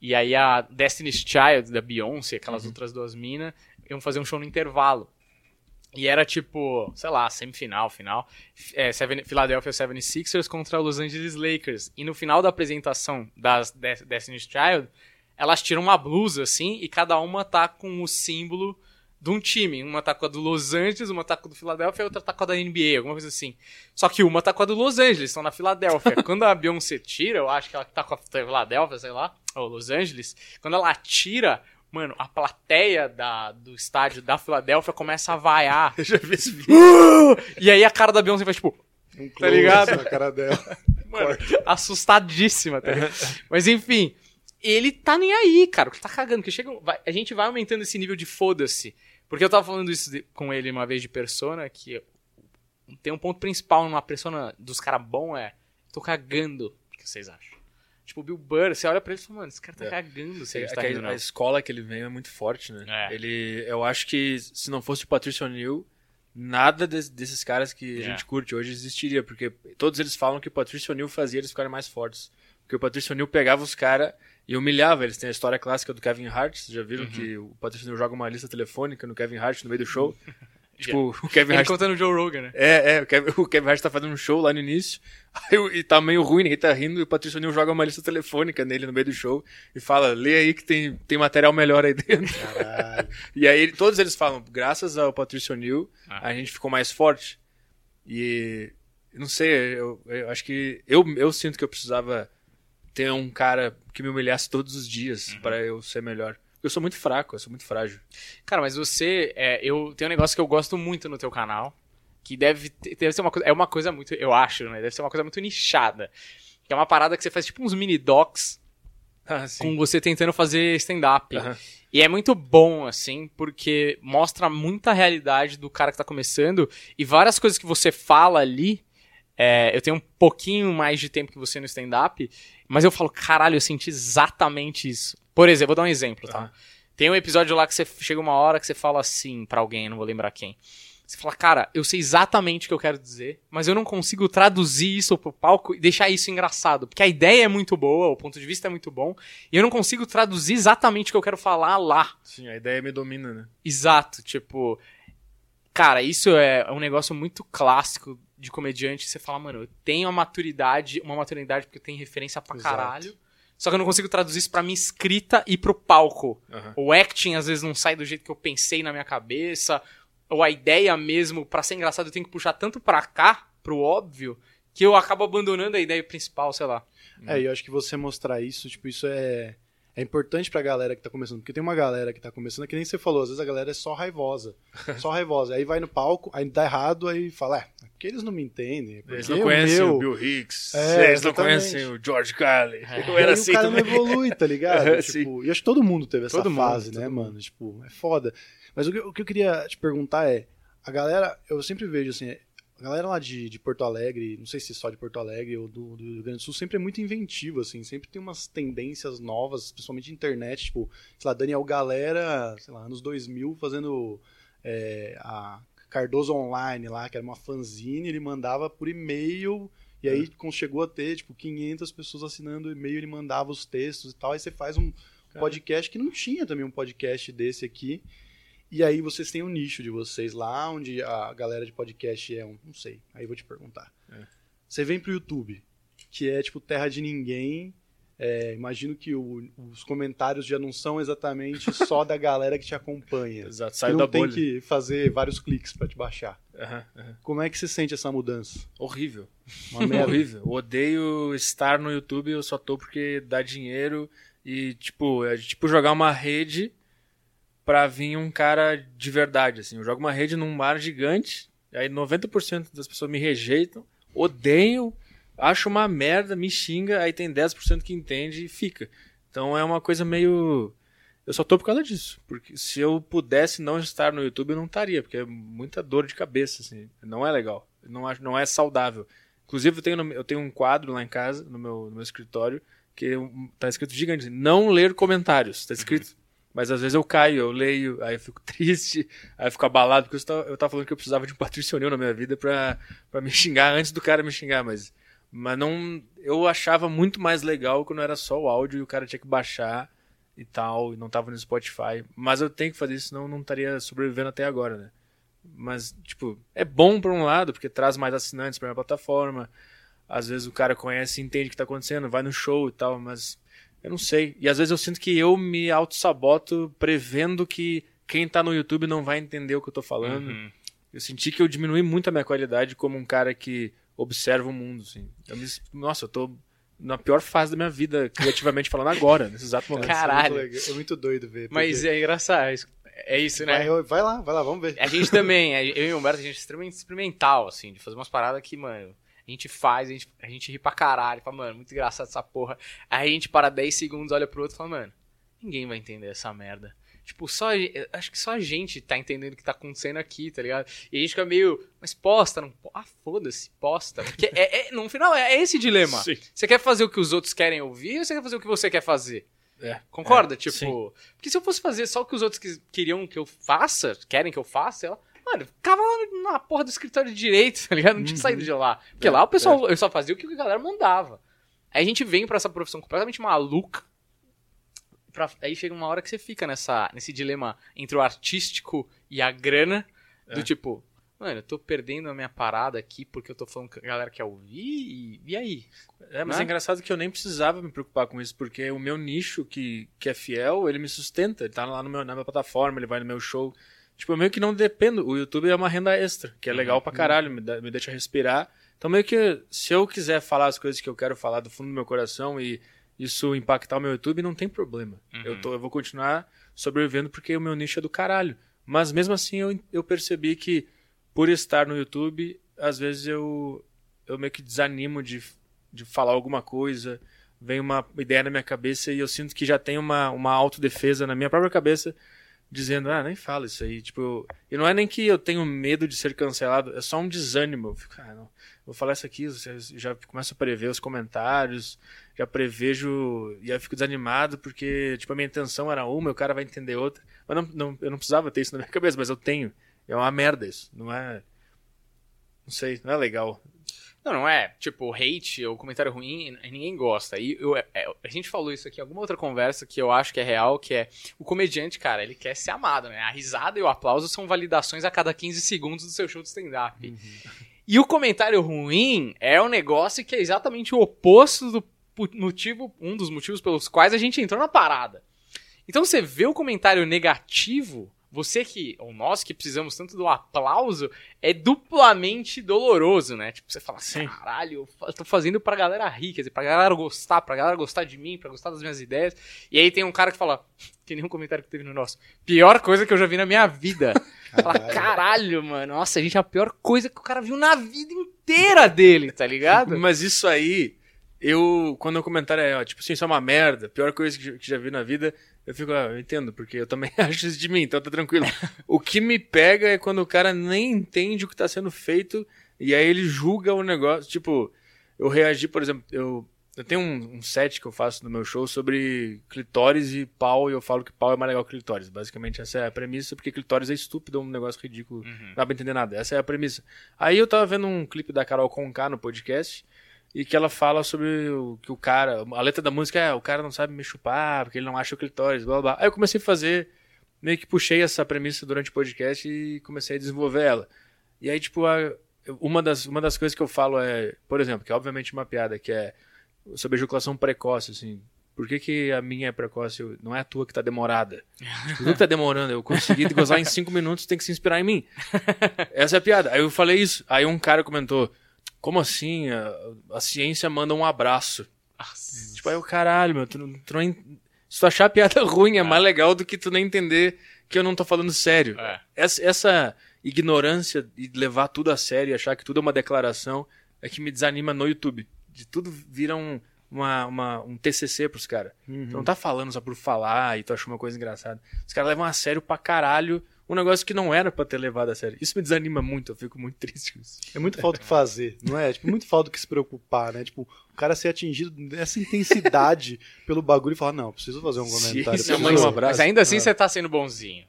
E aí a Destiny's Child da Beyoncé, aquelas outras duas minas, iam fazer um show no intervalo. E era tipo, sei lá, semifinal, final. É, Seven, Philadelphia 76ers contra Los Angeles Lakers. E no final da apresentação das Des- Destiny's Child, elas tiram uma blusa assim e cada uma tá com o símbolo de um time. Uma tá com a do Los Angeles, uma tá com a do Philadelphia e outra tá com a da NBA, alguma coisa assim. Só que uma tá com a do Los Angeles, estão na Filadélfia. *laughs* quando a Beyoncé tira, eu acho que ela tá com a Filadélfia, sei lá, ou Los Angeles, quando ela tira, mano, a plateia da, do estádio da Filadélfia começa a vaiar. *laughs* Eu já vi esse *gasps* vídeo. Uh! E aí a cara da Beyoncé vai tipo, Um Tá ligado? Na cara dela. *laughs* mano, assustadíssima, tá ligado? *laughs* Mas enfim, ele tá nem aí, cara, que tá cagando, porque chega, vai- a gente vai aumentando esse nível de foda-se. Porque eu tava falando isso de- com ele uma vez de persona, que tem um ponto principal numa persona dos caras bom é, tô cagando. O que vocês acham? Tipo, o Bill Burr, você olha pra ele e fala, mano, esse cara tá É. cagando se ele É tá rindo, a, escola que ele veio é muito forte, né? É. Ele, eu acho que se não fosse o Patricio O'Neill, nada des- desses caras que É. a gente curte hoje existiria, porque todos eles falam que o Patricio O'Neill fazia eles ficarem mais fortes. Porque o Patricio O'Neill pegava os caras e humilhava eles. Tem a história clássica do Kevin Hart, vocês já Uhum. viram que o Patricio O'Neill joga uma lista telefônica no Kevin Hart no meio do show? *laughs* tipo, o Kevin Ele Hart contando o Joe Rogan, né? é, é, o Kevin, *laughs* o Kevin Hart tá fazendo um show lá no início, *laughs* aí, e tá meio ruim, ninguém tá rindo, e o Patrício O'Neill joga uma lista telefônica nele no meio do show e fala, lê aí que tem, tem material melhor aí dentro. Caralho. *laughs* E aí ele- todos eles falam, graças ao Patrício O'Neill, Ah. a gente ficou mais forte. E não sei, eu, eu acho que eu, eu sinto que eu precisava ter um cara que me humilhasse todos os dias Uhum. pra eu ser melhor. Eu sou muito fraco, eu sou muito frágil. Cara, mas você, é, eu tenho um negócio que eu gosto muito no teu canal, que deve, ter- deve ser uma coisa, é uma coisa muito, eu acho, né? Deve ser uma coisa muito nichada. Que é uma parada que você faz tipo uns mini docs Ah, com você tentando fazer stand-up. Aham. E é muito bom, assim, porque mostra muita realidade do cara que tá começando e várias coisas que você fala ali. é, eu tenho um pouquinho mais de tempo que você no stand-up, mas eu falo, caralho, eu senti exatamente isso. Por exemplo, vou dar um exemplo, tá? Aham. Tem um episódio lá que você chega uma hora que você fala assim pra alguém, não vou lembrar quem. Você fala, cara, eu sei exatamente o que eu quero dizer, mas eu não consigo traduzir isso pro palco e deixar isso engraçado. Porque a ideia é muito boa, o ponto de vista é muito bom, e eu não consigo traduzir exatamente o que eu quero falar lá. Sim, a ideia me domina, né? Exato, tipo. Cara, isso é um negócio muito clássico de comediante. Você fala, mano, eu tenho a maturidade, uma maturidade porque eu tenho referência pra Exato. caralho. Só que eu não consigo traduzir isso pra minha escrita e pro palco. Aham. O acting às vezes não sai do jeito que eu pensei na minha cabeça, ou a ideia mesmo, pra ser engraçado, eu tenho que puxar tanto pra cá, pro óbvio, que eu acabo abandonando a ideia principal, sei lá. É, e eu acho que você mostrar isso, tipo, isso é, é importante pra galera que tá começando. Porque tem uma galera que tá começando, que nem você falou, às vezes a galera é só raivosa. *laughs* Só raivosa. Aí vai no palco, aí dá errado, aí fala, é, porque eles não me entendem. é Eles não conhecem meu... o Bill Hicks, É, eles não conhecem o George Carlin. É. Eu era aí assim o cara não também. evolui, tá ligado? *laughs* Sim. tipo, e acho que todo mundo teve essa Todo mundo, fase, todo né, mundo. mano? Tipo, é foda. Mas o que, o que eu queria te perguntar é, a galera, eu sempre vejo assim, a galera lá de, de Porto Alegre, não sei se só de Porto Alegre ou do, do Rio Grande do Sul, sempre é muito inventivo, assim, sempre tem umas tendências novas, principalmente de internet, tipo, sei lá, Daniel Galera, sei lá, anos 2000, fazendo é, a Cardoso Online lá, que era uma fanzine, ele mandava por e-mail, e aí quando chegou a ter, tipo, 500 pessoas assinando o e-mail, ele mandava os textos e tal, aí você faz um podcast que não tinha também um podcast desse aqui, e aí vocês têm um nicho de vocês lá, onde a galera de podcast é um, não sei, aí eu vou te perguntar. É. Você vem pro YouTube, que é tipo terra de ninguém, é, imagino que o- os comentários já não são exatamente *laughs* só da galera que te acompanha. Exato, não da tem bolha. que fazer vários cliques pra te baixar. Aham, aham. Como é que você sente essa mudança? Horrível. Uma merda. *laughs* Horrível. Eu odeio estar no YouTube, eu só tô porque dá dinheiro e, tipo, é tipo jogar uma rede pra vir um cara de verdade, assim. Eu jogo uma rede num mar gigante, aí 90% das pessoas me rejeitam, odeiam, acho uma merda, me xinga, aí tem 10% que entende e fica. Então é uma coisa meio... Eu só tô por causa disso. Porque se eu pudesse não estar no YouTube, eu não estaria, porque é muita dor de cabeça, assim. Não é legal. Não, acho, não é saudável. Inclusive, eu tenho, eu tenho um quadro lá em casa, no meu, no meu escritório, que um- tá escrito gigante, assim, não ler comentários. Tá escrito. Mas às vezes eu caio, eu leio, aí eu fico *laughs* triste, aí eu fico abalado, porque eu tava, eu tava falando que eu precisava de um Patrício O'Neill na minha vida pra me xingar antes do cara me xingar, mas, mas não. Eu achava muito mais legal quando era só o áudio e o cara tinha que baixar e tal, e não tava no Spotify. Mas eu tenho que fazer isso, senão eu não estaria sobrevivendo até agora, né? Mas, tipo, é bom por um lado, porque traz mais assinantes pra minha plataforma. Às vezes o cara conhece e entende o que tá acontecendo, vai no show e tal, mas eu não sei. E às vezes eu sinto que eu me auto-saboto prevendo que quem tá no YouTube não vai entender o que eu tô falando. Uhum. Eu senti que eu diminui muito a minha qualidade como um cara que observa o mundo, assim. Eu me- nossa, eu tô na pior fase da minha vida, criativamente falando agora, nesse exato momento. Caralho. Isso É muito. É muito doido ver. Mas porque- é engraçado, é isso, né? vai, vai lá, vai lá, vamos ver. A gente também, eu e o Humberto, a gente é extremamente experimental, assim, de fazer umas paradas que, mano, a gente faz, a gente, a gente ri pra caralho, fala, mano, muito engraçado essa porra. Aí a gente para 10 segundos, olha pro outro e fala, mano, ninguém vai entender essa merda. Tipo, só, acho que só a gente tá entendendo o que tá acontecendo aqui, tá ligado? E a gente fica meio, mas posta, não Ah, foda-se, posta. Porque é, é- no final é, é esse dilema. Sim. Você quer fazer o que os outros querem ouvir ou você quer fazer o que você quer fazer? É. Concorda? É, tipo, sim. porque se eu fosse fazer só o que os outros quis- queriam que eu faça, querem que eu faça, ela, mano, ficava lá na porra do escritório de direito, tá ligado? Não tinha saído de lá. Porque É, lá o pessoal, eu só fazia o que a galera mandava. Aí a gente vem pra essa profissão completamente maluca. pra- aí chega uma hora que você fica nessa, nesse dilema entre o artístico e a grana, do É. tipo, mano, eu tô perdendo a minha parada aqui porque eu tô falando que a galera quer ouvir, e, e aí? É, mas Né? é engraçado que eu nem precisava me preocupar com isso, porque o meu nicho, que, que é fiel, ele me sustenta. Ele tá lá no meu, na minha plataforma, ele vai no meu show. Tipo, eu meio que não dependo. O YouTube é uma renda extra, que é legal pra caralho, me, dá- me deixa respirar. Então, meio que, se eu quiser falar as coisas que eu quero falar do fundo do meu coração e isso impactar o meu YouTube, não tem problema. Eu, tô, eu vou continuar sobrevivendo porque o meu nicho é do caralho. Mas mesmo assim, eu, eu percebi que, por estar no YouTube, às vezes eu, eu meio que desanimo de, de falar alguma coisa, vem uma ideia na minha cabeça e eu sinto que já tem uma, uma autodefesa na minha própria cabeça dizendo, ah, nem fala isso aí. Tipo, e não é nem que eu tenho medo de ser cancelado, é só um desânimo. Eu fico, ah, não, vou falar isso aqui, eu já começo a prever os comentários, já prevejo, e aí eu fico desanimado porque, tipo, a minha intenção era uma o cara vai entender outra. Mas não, não, eu não precisava ter isso na minha *laughs* cabeça, mas eu tenho. É uma merda isso, não é... Não sei, não é legal. Não, não é. Tipo, hate ou comentário ruim, ninguém gosta. E eu- é- a gente falou isso aqui em alguma outra conversa que eu acho que é real, que é o comediante, cara, ele quer ser amado, né? A risada e o aplauso são validações a cada 15 segundos do seu show de stand-up. E o comentário ruim é um negócio que é exatamente o oposto do motivo, um dos motivos pelos quais a gente entrou na parada. Então você vê o comentário negativo, você que, ou nós que precisamos tanto do aplauso, é duplamente doloroso, né? Tipo, você fala, Sim. caralho, eu tô fazendo pra galera rir, quer dizer, pra galera gostar, pra galera gostar de mim, pra gostar das minhas ideias. E aí tem um cara que fala, *laughs* que nem um comentário que teve no nosso, pior coisa que eu já vi na minha vida. *laughs* Fala, Caralho. mano, nossa, a gente é a pior coisa que o cara viu na vida inteira dele, tá ligado? Mas isso aí, eu. Quando o comentário é, ó, tipo assim, isso é uma merda, pior coisa que, que já vi na vida, eu fico, ah, eu entendo, porque eu também *laughs* acho isso de mim, então tá tranquilo. o que me pega é quando o cara nem entende o que tá sendo feito e aí ele julga o negócio. Tipo, eu reagi, por exemplo, eu. Eu tenho um, um set que eu faço no meu show sobre clitóris e pau, e eu falo que pau é mais legal que clitóris. Basicamente, essa é a premissa, porque clitóris é estúpido, é um negócio ridículo. Uhum. Não dá pra entender nada. Essa é a premissa. Aí eu tava vendo um clipe da Carol Conká no podcast e que ela fala sobre o que o cara. A letra da música é: o cara não sabe me chupar porque ele não acha o clitóris, blá blá. Aí eu comecei a fazer. Meio que puxei essa premissa durante o podcast e comecei a desenvolver ela. E aí, tipo, a- uma, das, uma das coisas que eu falo é, por exemplo, que é obviamente uma piada, que é sobre ejaculação precoce, assim. Por que, que a minha é precoce? Eu- Não é a tua que tá demorada. *laughs* Tu que tá demorando. Eu consegui gozar em cinco minutos, tem que se inspirar em mim. *laughs* Essa é a piada. Aí eu falei isso. Aí um cara comentou: Como assim? A, a ciência manda um abraço. Nossa. Tipo, aí o caralho, meu. Tu, não- tu não Se tu achar a piada *laughs* ruim, é mais legal do que tu nem entender que eu não tô falando sério. É. Essa, essa ignorância e levar tudo a sério e achar que tudo é uma declaração é que me desanima no YouTube. De tudo vira um, uma, uma- um TCC pros caras. Uhum. Tu não tá falando só por falar e tu achou uma coisa engraçada. Os caras levam a sério pra caralho um negócio que não era pra ter levado a sério. Isso me desanima muito, eu fico muito *laughs* triste com isso. É muito falta o que fazer, não é? Tipo, muito falta o que se preocupar, né? Tipo, o cara ser atingido nessa intensidade *laughs* pelo bagulho e falar, não, preciso fazer um comentário. sim, preciso manda um fazer." abraço. Mas ainda assim É. você tá sendo bonzinho.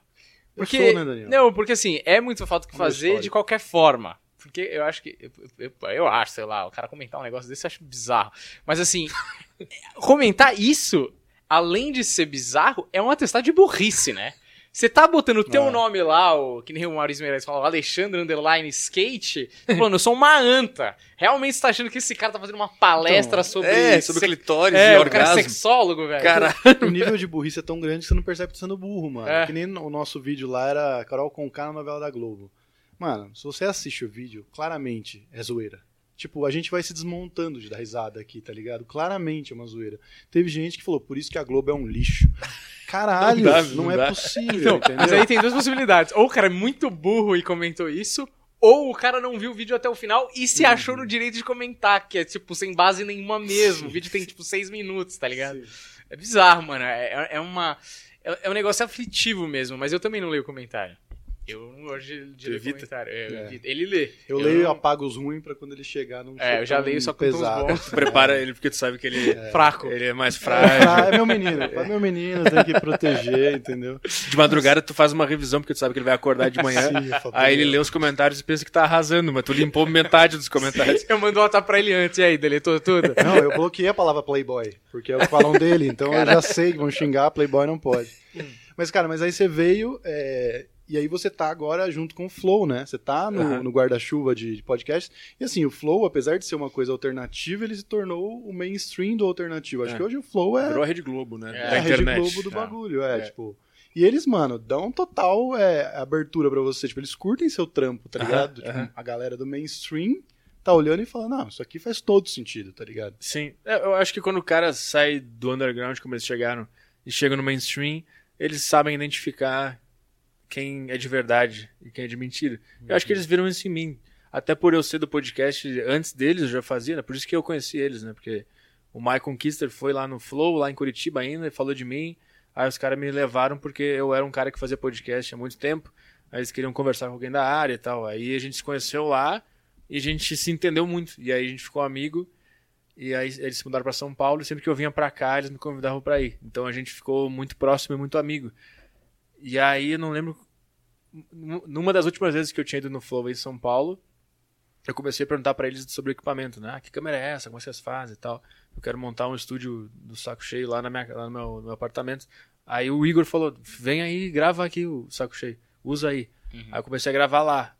Eu Porque, sou, né, Daniel? Não, porque assim, é muito falta o que Uma fazer de qualquer forma. Porque eu acho que. Eu, eu- eu acho, sei lá, o cara comentar um negócio desse eu acho bizarro. Mas assim, *laughs* comentar isso, além de ser bizarro, é um atestado de burrice, né? Você tá botando o teu É. nome lá, o, que nem o Maurício Meirelles fala, o Alexandre Underline Skate, falando, eu sou uma anta. Realmente você tá achando que esse cara tá fazendo uma palestra Então, sobre. É, sobre sex- clitóris É, e o cara é orgasmo. sexólogo, velho. Cara, *laughs* O nível de burrice é tão grande que você não percebe que tá sendo burro, mano. É. Que nem o nosso vídeo lá era Carol Conká na novela da Globo. Mano, se você assiste o vídeo, claramente é zoeira. Tipo, a gente vai se desmontando de dar risada aqui, tá ligado? Claramente é uma zoeira. Teve gente que falou, por isso que a Globo é um lixo. Caralho, Não não, dá, não é dá. possível, Então, entendeu? mas aí tem duas possibilidades. Ou o cara é muito burro e comentou isso, ou o cara não viu o vídeo até o final e se achou no direito de comentar, que é tipo sem base nenhuma mesmo. O vídeo tem tipo seis minutos, tá ligado? É bizarro, mano. É, é uma. É, é um negócio aflitivo mesmo, mas eu também não leio comentário. Eu não gosto de, ler evita? comentário. É, eu É. Ele lê. Eu, leio e não- apago os ruins pra quando ele chegar não É, eu já leio só com pesado. bons. prepara ele porque tu sabe que ele é, Fraco. ele é mais É, frágil. é meu menino, é meu menino, tem que proteger, entendeu? De madrugada tu faz uma revisão porque tu sabe que ele vai acordar de manhã. Sim, eu Aí ele lê os comentários e pensa que tá arrasando, mas tu limpou metade dos comentários. Eu mando WhatsApp pra ele antes, e aí, deletou tudo? Não, eu bloqueei a palavra Playboy, porque é o que falam dele, então eu já sei que vão xingar, Playboy não pode. Mas, cara, mas aí você veio, é, e aí você tá agora junto com o Flow, né? Você tá no, Aham. no guarda-chuva de, de podcast, e assim, o Flow, apesar de ser uma coisa alternativa, ele se tornou o mainstream do alternativo. Acho É. que hoje o Flow é, Virou a Rede Globo, né? É, é a Rede internet. Globo do É. bagulho, é, É. tipo... E eles, mano, dão total é, abertura pra você, tipo, eles curtem seu trampo, tá ligado? Tipo, aham. a galera do mainstream tá olhando e falando, não, isso aqui faz todo sentido, tá ligado? Sim. É, Eu acho que quando o cara sai do underground, como eles chegaram, e chega no mainstream, eles sabem identificar quem é de verdade e quem é de mentira. Eu acho que eles viram isso em mim. Até por eu ser do podcast antes deles, eu já fazia, né? Por isso que eu conheci eles, né? Porque o Michael Kister foi lá no Flow, lá em Curitiba ainda, e falou de mim. Aí os caras me levaram porque eu era um cara que fazia podcast há muito tempo. Aí eles queriam conversar com alguém da área e tal. Aí a gente se conheceu lá e a gente se entendeu muito. E aí a gente ficou amigo. E aí eles se mudaram pra São Paulo e sempre que eu vinha pra cá, eles me convidavam pra ir. Então a gente ficou muito próximo e muito amigo. E aí eu não lembro. Numa das últimas vezes que eu tinha ido no Flow em São Paulo, eu comecei a perguntar pra eles sobre o equipamento, né? Ah, que câmera é essa? Como vocês fazem e tal? Eu quero montar um estúdio do saco cheio lá, na minha, lá no, meu, no meu apartamento. Aí o Igor falou: vem aí, grava aqui o saco cheio, usa aí. Aí eu comecei a gravar lá.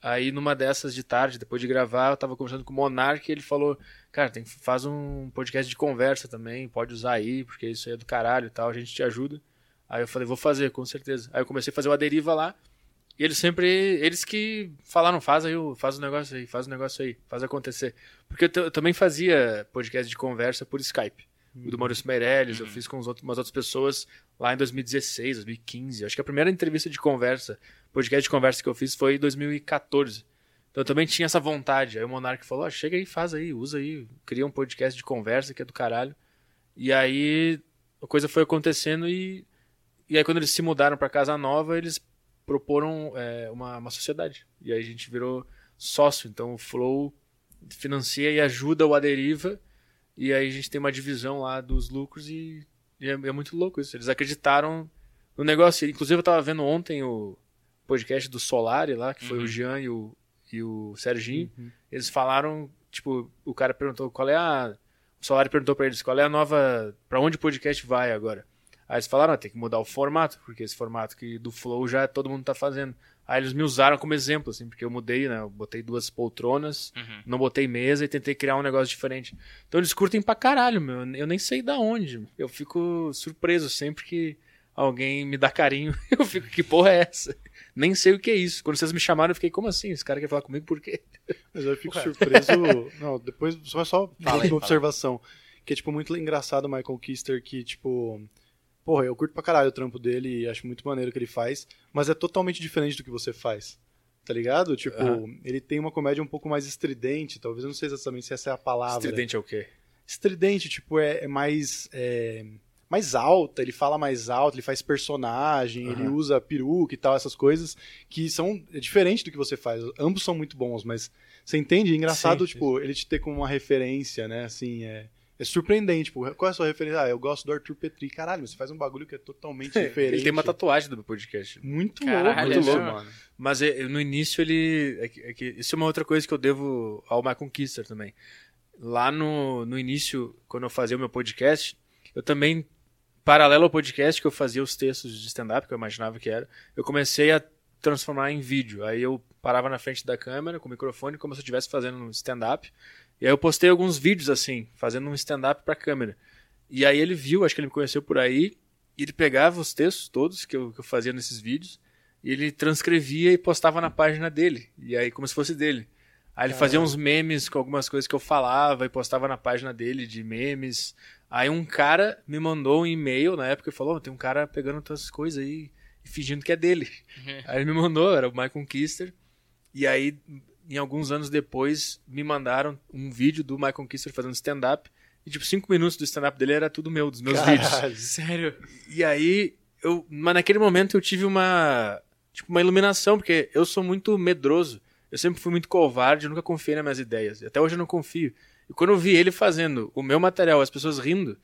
Aí numa dessas de tarde, depois de gravar, eu tava conversando com o Monark e ele falou: Cara, tem, faz um podcast de conversa também, pode usar aí, porque isso aí é do caralho e tal, a gente te ajuda. Aí eu falei, vou fazer, com certeza. Aí eu comecei a fazer o Aderiva lá. E eles sempre, eles que falaram, faz aí, faz o negócio aí, faz o negócio aí, faz acontecer. Porque eu, eu também fazia podcast de conversa por Skype. O do Maurício Meirelles, eu fiz com outros, umas outras pessoas lá em 2016, 2015. Acho que a primeira entrevista de conversa, podcast de conversa que eu fiz foi em 2014. Então eu também tinha essa vontade. Aí o Monark falou: oh, chega aí, faz aí, usa aí, cria um podcast de conversa que é do caralho. E aí a coisa foi acontecendo e, e aí quando eles se mudaram para casa nova, eles proporam é, uma, uma sociedade. E aí a gente virou sócio. Então o Flow financia e ajuda o Aderiva e aí a gente tem uma divisão lá dos lucros e, e é, é, muito louco isso. Eles acreditaram no negócio. Inclusive eu tava vendo ontem o podcast do Solari lá, que foi uhum. o Jean e o, e o Serginho. Uhum. Eles falaram, tipo, o cara perguntou qual é a. O Solari perguntou para eles qual é a nova. para onde o podcast vai agora. Aí eles falaram, ah, tem que mudar o formato, porque esse formato que do Flow já todo mundo tá fazendo. Aí eles me usaram como exemplo, assim, porque eu mudei, né? Eu botei duas poltronas, uhum. não botei mesa e tentei criar um negócio diferente. Então eles curtem pra caralho, meu. Eu nem sei da onde. Eu fico surpreso sempre que alguém me dá carinho. *laughs* Eu fico, que porra é essa? Nem sei o que é isso. Quando vocês me chamaram, eu fiquei, como assim? Esse cara quer falar comigo por quê? Mas eu fico surpreso. *laughs* não, depois só, só fala uma observação. Que é, tipo, muito engraçado o Michael Kister que, tipo Porra, eu curto pra caralho o trampo dele e acho muito maneiro o que ele faz, mas é totalmente diferente do que você faz. Tá ligado? Tipo, uhum. ele tem uma comédia um pouco mais estridente, talvez eu não sei exatamente se essa é a palavra. Estridente é o quê? Estridente, tipo, é, é mais. É, mais alta, ele fala mais alto, ele faz personagem, uhum. ele usa peruca e tal, essas coisas que são é diferente do que você faz. Ambos são muito bons, mas você entende? É engraçado, sim, tipo, sim. ele te ter como uma referência, né? Assim, é é surpreendente, tipo, qual é a sua referência? Ah, eu gosto do Arthur Petri. Caralho, você faz um bagulho que é totalmente *laughs* diferente. ele tem uma tatuagem do meu podcast. Muito louco, muito louco, mano. Mas é, no início ele. É que, é que, isso é uma outra coisa que eu devo ao My Conquister também. Lá no, no início, quando eu fazia o meu podcast, eu também, paralelo ao podcast, que eu fazia os textos de stand-up, que eu imaginava que era, eu comecei a transformar em vídeo. Aí eu parava na frente da câmera com o microfone, como se eu estivesse fazendo um stand-up. E aí eu postei alguns vídeos assim, fazendo um stand-up pra câmera. E aí ele viu, acho que ele me conheceu por aí, e ele pegava os textos todos que eu, que eu fazia nesses vídeos, e ele transcrevia e postava na página dele. E aí, como se fosse dele. Aí ele fazia uns memes com algumas coisas que eu falava e postava na página dele de memes. Aí um cara me mandou um e-mail na época e falou: oh, tem um cara pegando tuas coisas aí e fingindo que é dele. Uhum. *laughs* Aí ele me mandou, era o Michael Kister. E aí em alguns anos depois, me mandaram um vídeo do Michael Kister fazendo stand-up. E, tipo, cinco minutos do stand-up dele era tudo meu, dos meus Caralho, vídeos. *laughs* Sério? E aí, eu, mas naquele momento eu tive uma, tipo, uma iluminação, porque eu sou muito medroso. Eu sempre fui muito covarde, eu nunca confiei nas minhas ideias. Até hoje eu não confio. E quando eu vi ele fazendo o meu material, as pessoas rindo,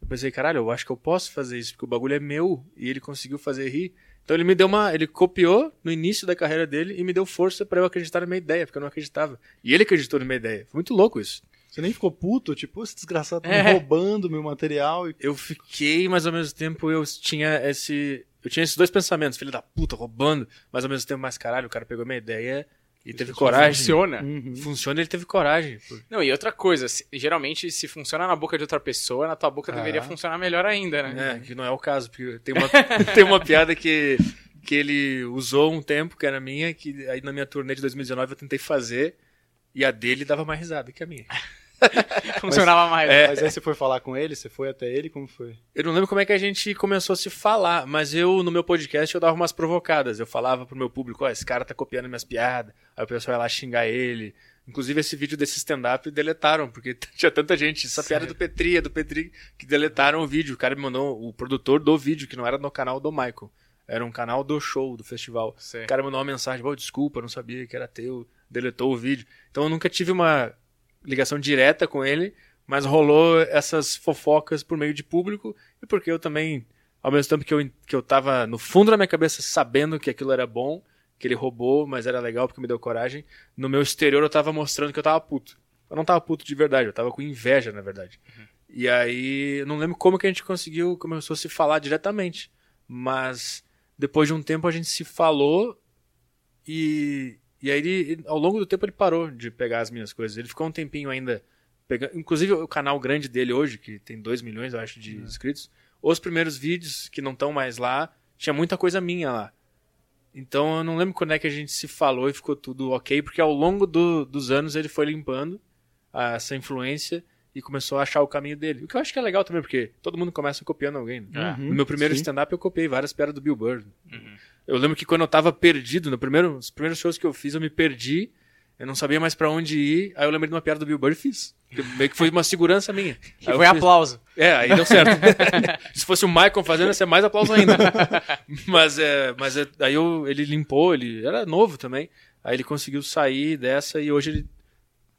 eu pensei, caralho, eu acho que eu posso fazer isso, porque o bagulho é meu. E ele conseguiu fazer rir. Então ele me deu uma. Ele copiou no início da carreira dele e me deu força para eu acreditar na minha ideia, porque eu não acreditava. E ele acreditou na minha ideia. Foi muito louco isso. Você nem ficou puto? Tipo, esse desgraçado tá é. roubando meu material. E... Eu fiquei, mas ao mesmo tempo eu tinha esse. Eu tinha esses dois pensamentos, filho da puta, roubando, mas ao mesmo tempo, mais caralho, o cara pegou minha ideia e teve coragem. Funciona. Uhum. Funciona ele teve coragem. Não, e outra coisa, se, geralmente se funciona na boca de outra pessoa, na tua boca ah. deveria funcionar melhor ainda, né? É, que não é o caso, porque tem uma, *laughs* tem uma piada que, que ele usou um tempo, que era minha, que aí na minha turnê de 2019 eu tentei fazer, e a dele dava mais risada que a minha. *laughs* Funcionava mas, mais. É, mas aí você foi falar com ele? Você foi até ele? Como foi? Eu não lembro como é que a gente começou a se falar, mas eu, no meu podcast, eu dava umas provocadas. Eu falava pro meu público, ó, oh, esse cara tá copiando minhas piadas. Aí o pessoal ia lá xingar ele. Inclusive, esse vídeo desse stand-up deletaram, porque *laughs* tinha tanta gente. Essa piada do Petri, é do Petri, que deletaram o vídeo. O cara me mandou, o produtor do vídeo, que não era no canal do Michael. Era um canal do show, do festival. O cara mandou uma mensagem, oh, desculpa, não sabia que era teu. Deletou o vídeo. Então eu nunca tive uma ligação direta com ele, mas rolou essas fofocas por meio de público e porque eu também, ao mesmo tempo que eu, que eu tava no fundo da minha cabeça sabendo que aquilo era bom, que ele roubou, mas era legal porque me deu coragem, no meu exterior eu tava mostrando que eu tava puto. Eu não tava puto de verdade, eu tava com inveja, na verdade. Uhum. E aí, não lembro como que a gente conseguiu, começou a se falar diretamente, mas depois de um tempo a gente se falou e E aí, ele, ao longo do tempo, ele parou de pegar as minhas coisas. Ele ficou um tempinho ainda pegando. Inclusive, o canal grande dele hoje, que tem 2 milhões, eu acho, de Uhum. inscritos. Os primeiros vídeos, que não estão mais lá, tinha muita coisa minha lá. Então, eu não lembro quando é que a gente se falou e ficou tudo ok, porque ao longo do- dos anos ele foi limpando ah, essa influência e começou a achar o caminho dele. O que eu acho que é legal também, porque todo mundo começa copiando alguém. né? Uhum, No meu primeiro stand-up eu copiei várias piadas do Bill Burr. Eu lembro que quando eu tava perdido, no primeiro, nos primeiros shows que eu fiz, eu me perdi, eu não sabia mais pra onde ir, aí eu lembrei de uma piada do Bill Burr e fiz. Que meio que foi uma segurança minha. Que foi fiz- aplauso. É, aí deu certo. *laughs* Se fosse o Michael fazendo, ia ser mais aplauso ainda. mas é, mas é, aí eu, ele limpou, ele era novo também. Aí ele conseguiu sair dessa e hoje ele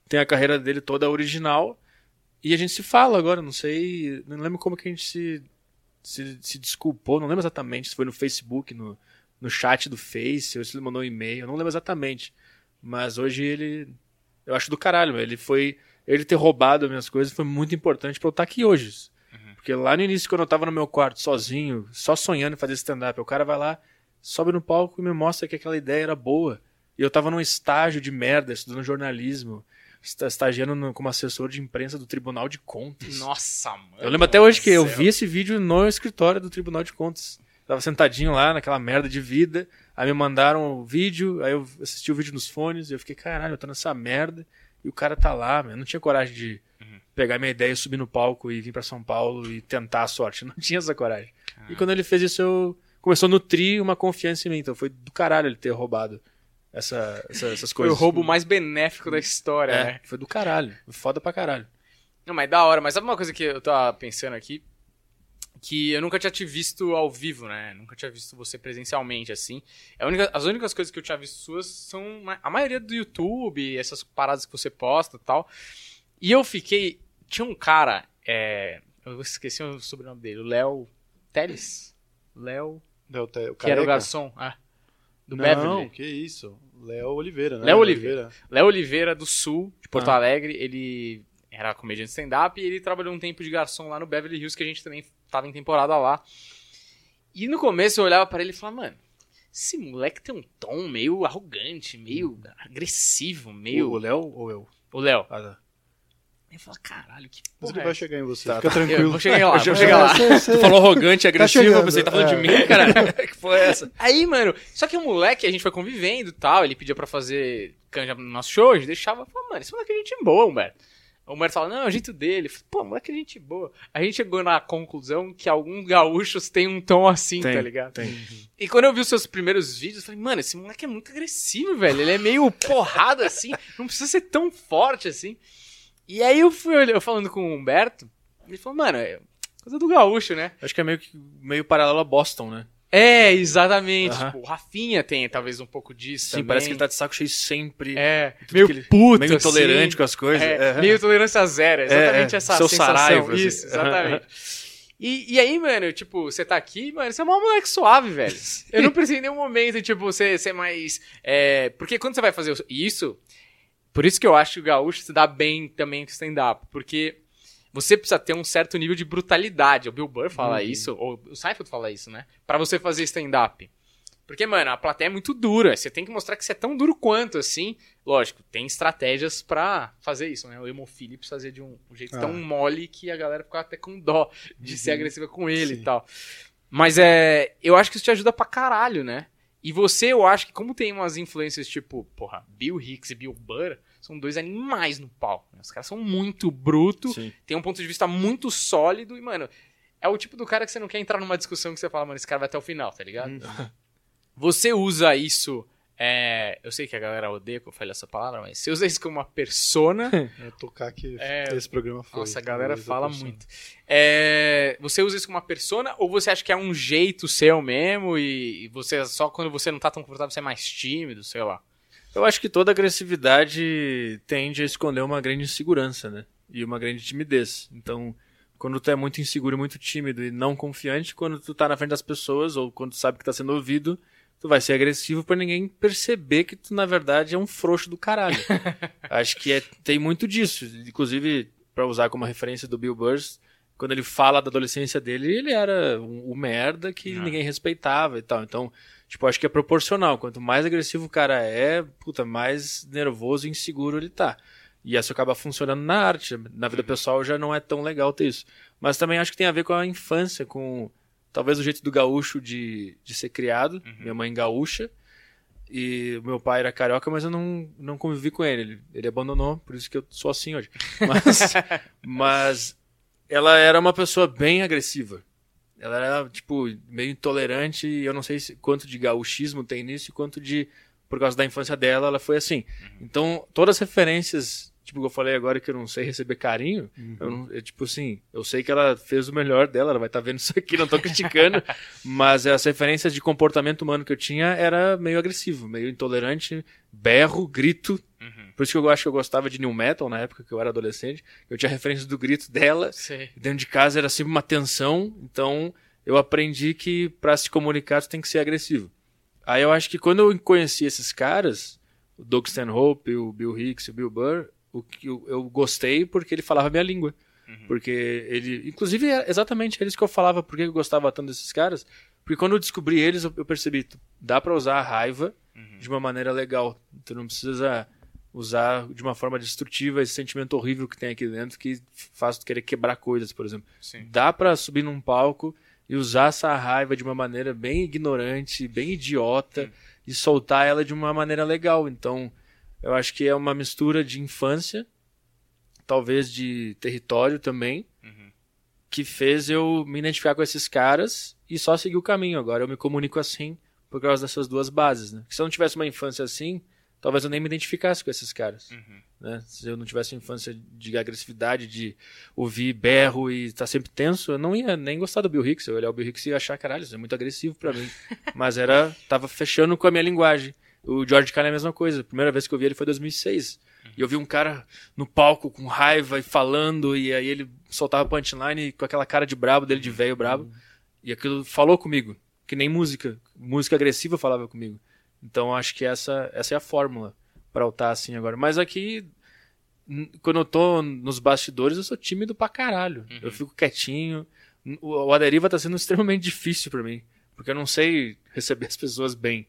tem a carreira dele toda original. E a gente se fala agora, não sei, não lembro como que a gente se, se, se desculpou, não lembro exatamente se foi no Facebook, no, no chat do Face, ou se ele mandou um e-mail, não lembro exatamente. Mas hoje ele, eu acho do caralho, ele foi, ele ter roubado as minhas coisas foi muito importante pra eu estar aqui hoje. Porque lá no início, quando eu tava no meu quarto, sozinho, só sonhando em fazer stand-up, o cara vai lá, sobe no palco e me mostra que aquela ideia era boa. E eu tava num estágio de merda, estudando jornalismo, esta- estagiando no- como assessor de imprensa do Tribunal de Contas. Nossa, mano. Eu lembro até hoje que eu céu. vi esse vídeo no escritório do Tribunal de Contas. Tava sentadinho lá naquela merda de vida. Aí me mandaram o vídeo, aí eu assisti o vídeo nos fones e eu fiquei, caralho, eu tô nessa merda. E o cara tá lá, meu. Eu não tinha coragem de pegar minha ideia, subir no palco e vir pra São Paulo e tentar a sorte. Eu *laughs* não tinha essa coragem. E quando ele fez isso, eu começou a nutrir uma confiança em mim. Então foi do caralho ele ter roubado essa, essa- essas Foi coisas. o roubo mais benéfico da história, É, né? foi do caralho. Foi foda pra caralho. Não, mas da hora. Mas sabe uma coisa que eu tava pensando aqui? Que eu nunca tinha te visto ao vivo, né? Nunca tinha visto você presencialmente, assim. A única- as únicas coisas que eu tinha visto suas são a maioria do YouTube, essas paradas que você posta e tal. E eu fiquei. Tinha um cara, é, eu esqueci o sobrenome dele, o Léo Teles? Léo. Léo Te- Que era o garçom. Ah, do Não, Beverly. que isso. Léo Oliveira, né? Léo Oliveira. Léo Oliveira, do Sul, de Porto Ah. Alegre, ele era comediante stand-up e ele trabalhou um tempo de garçom lá no Beverly Hills, que a gente também tava em temporada lá. E no começo eu olhava pra ele e falava, mano, esse moleque tem um tom meio arrogante, meio agressivo, meio... O Léo ou eu? O Léo. Ah, tá. Eu falava, caralho, que Mas porra ele é vai essa?" chegar em você, Tá, fica tá. tranquilo. Eu vou chegar *laughs* lá, vou chegar lá. Você- você- Tu falou arrogante, agressivo, chegando, você tá falando é. de mim, cara? *laughs* *laughs* que porra é essa? Aí, mano, só que o moleque, a gente foi convivendo e tal, ele pedia pra fazer canja no nosso show, a gente deixava, falava, mano, esse moleque é gente boa, Humberto. O Humberto fala, não, é o jeito dele. Falei, Pô, moleque é gente boa. A gente chegou na conclusão que alguns gaúchos têm um tom assim, Tem, tá ligado? tem. E quando eu vi os seus primeiros vídeos, eu falei, mano, esse moleque é muito agressivo, velho. Ele é meio porrado assim, não precisa ser tão forte assim. E aí eu fui eu falando com o Humberto, ele falou, mano, é coisa do gaúcho, né? Acho que é meio, que, meio paralelo a Boston, né? É, exatamente. Aham. Tipo, o Rafinha tem talvez um pouco disso Sim, também. parece que ele tá de saco cheio sempre. É, meio ele- puto, meio intolerante assim. com as coisas. É, É. Meio tolerância zero, exatamente É, é. essa Seu sensação. Saraiva, assim. Isso, exatamente. E, e aí, mano, tipo, você tá aqui, mano, você é um moleque suave, velho. *laughs* Eu não precisei em nenhum momento, tipo, você ser mais. é, porque quando você vai fazer isso, por isso que eu acho que o gaúcho se dá bem também com stand-up. Porque você precisa ter um certo nível de brutalidade. O Bill Burr fala Uhum. isso, ou o Seinfeld fala isso, né? Pra você fazer stand-up. Porque, mano, a plateia é muito dura. Você tem que mostrar que você é tão duro quanto, assim. Lógico, tem estratégias pra fazer isso, né? O Emo Phillips fazia de um, um jeito tão Ah. mole que a galera ficava até com dó de ser Uhum. agressiva com ele Sim. e tal. Mas é. Eu acho que isso te ajuda pra caralho, né? E você, eu acho que, como tem umas influências tipo, porra, Bill Hicks e Bill Burr, são dois animais no palco. né? Os caras são muito brutos, Sim. tem um ponto de vista muito sólido e, mano, é o tipo do cara que você não quer entrar numa discussão que você fala, mano, esse cara vai até o final, tá ligado? Uhum. *laughs* Você usa isso. é, eu sei que a galera odeia que eu fale essa palavra, mas você usa isso como uma persona. *laughs* É tocar que É. esse programa foi. Nossa, a galera fala muito. É, você usa isso como uma persona ou você acha que é um jeito seu mesmo e, e você só quando você não tá tão confortável você é mais tímido, sei lá? Eu acho que toda agressividade tende a esconder uma grande insegurança, né? E uma grande timidez. Então, quando tu é muito inseguro, e muito tímido e não confiante, quando tu tá na frente das pessoas ou quando tu sabe que tá sendo ouvido, tu vai ser agressivo pra ninguém perceber que tu na verdade é um frouxo do caralho. *laughs* acho que é, tem muito disso. Inclusive, pra usar como referência do Bill Burr, quando ele fala da adolescência dele, ele era um, um merda que Ah. ninguém respeitava e tal. Então, Tipo, acho que é proporcional. Quanto mais agressivo o cara é, puta, mais nervoso e inseguro ele tá. E isso acaba funcionando na arte. Na vida pessoal já não é tão legal ter isso. Mas também acho que tem a ver com a infância, com talvez o jeito do gaúcho de, de ser criado. Uhum. Minha mãe gaúcha. E meu pai era carioca, mas eu não, não convivi com ele. ele. Ele abandonou, por isso que eu sou assim hoje. *laughs* Mas, mas ela era uma pessoa bem agressiva. Ela era, tipo, meio intolerante. E eu não sei se, quanto de gauchismo tem nisso e quanto de. Por causa da infância dela, ela foi assim. Então, todas as referências, tipo, que eu falei agora que eu não sei receber carinho, eu não, é, tipo assim, eu sei que ela fez o melhor dela, ela vai estar vendo *laughs* isso aqui, não tô criticando, *laughs* mas as referências de comportamento humano que eu tinha era meio agressivo, meio intolerante, berro, grito. Uhum. Por isso que eu acho que eu gostava de new metal na época que eu era adolescente. Eu tinha referências do grito dela, Sei. dentro de casa era sempre uma tensão, então eu aprendi que para se comunicar tu tem que ser agressivo. Aí eu acho que quando eu conheci esses caras, o Doug Stanhope, o Bill Hicks o Bill Burr, o que eu, eu gostei porque ele falava a minha língua. Porque ele. Inclusive, é exatamente eles que eu falava porque eu gostava tanto desses caras. Porque quando eu descobri eles, eu eu percebi, dá pra usar a raiva de uma maneira legal. Tu não precisa usar de uma forma destrutiva esse sentimento horrível que tem aqui dentro que faz tu querer quebrar coisas, por exemplo. Sim. Dá pra subir num palco e usar essa raiva de uma maneira bem ignorante, bem idiota e soltar ela de uma maneira legal. Então, eu acho que é uma mistura de infância, talvez de território também, Uhum. que fez eu me identificar com esses caras e só seguir o caminho. Agora eu me comunico assim por causa dessas duas bases, né? Se eu não tivesse uma infância assim, talvez eu nem me identificasse com esses caras, Uhum. né? Se eu não tivesse uma infância de agressividade, de ouvir berro e estar sempre tenso, eu não ia nem gostar do Bill Hicks. Eu ia olhar o Bill Hicks e ia achar, caralho, isso é muito agressivo pra mim. *laughs* Mas era, tava fechando com a minha linguagem. O George Carlin é a mesma coisa. A primeira vez que eu vi ele foi em 2006. E eu vi um cara no palco com raiva e falando, e aí ele soltava punchline com aquela cara de brabo dele, de velho brabo. E aquilo falou comigo, que nem música. Música agressiva falava comigo. Então acho que essa, essa é a fórmula pra eu estar assim agora. Mas aqui, quando eu tô nos bastidores, eu sou tímido pra caralho. Uhum. Eu fico quietinho. O, o Aderiva tá sendo *laughs* extremamente difícil pra mim. Porque eu não sei receber as pessoas bem.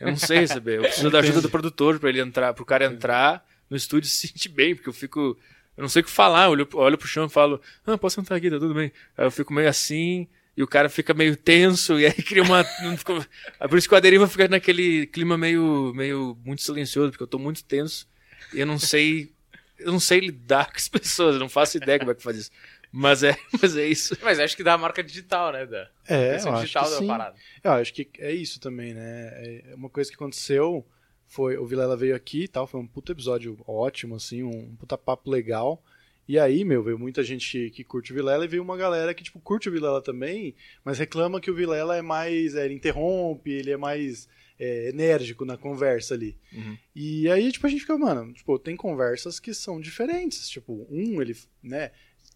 Eu não sei receber. Eu preciso *laughs* da ajuda do produtor pra ele entrar, pro cara entrar no estúdio e se sentir bem, porque eu fico. Eu não sei o que falar. Eu olho, olho pro chão e falo, ah, posso sentar aqui, tá tudo bem. Aí eu fico meio assim, e o cara fica meio tenso, e aí *laughs* cria uma. fica- É por isso que o Aderiva fica naquele clima meio, meio muito silencioso, porque eu tô muito tenso. E eu não sei. Eu não sei lidar *laughs* com as pessoas, eu não faço ideia como é que faz isso. Mas é, *laughs* mas é isso. Mas acho que dá a marca digital, né? Da É, eu acho digital que sim. parada. Eu acho que é isso também, né? É uma coisa que aconteceu foi o Vilela veio aqui e tal, foi um puta episódio ótimo, assim, um puta papo legal. E aí, meu, veio muita gente que curte o Vilela e veio uma galera que, tipo, curte o Vilela também, mas reclama que o Vilela é mais. é, ele interrompe, ele é mais é, enérgico na conversa ali. Uhum. E aí, tipo, a gente fica, mano, tipo, tem conversas que são diferentes. Tipo, um, ele, né,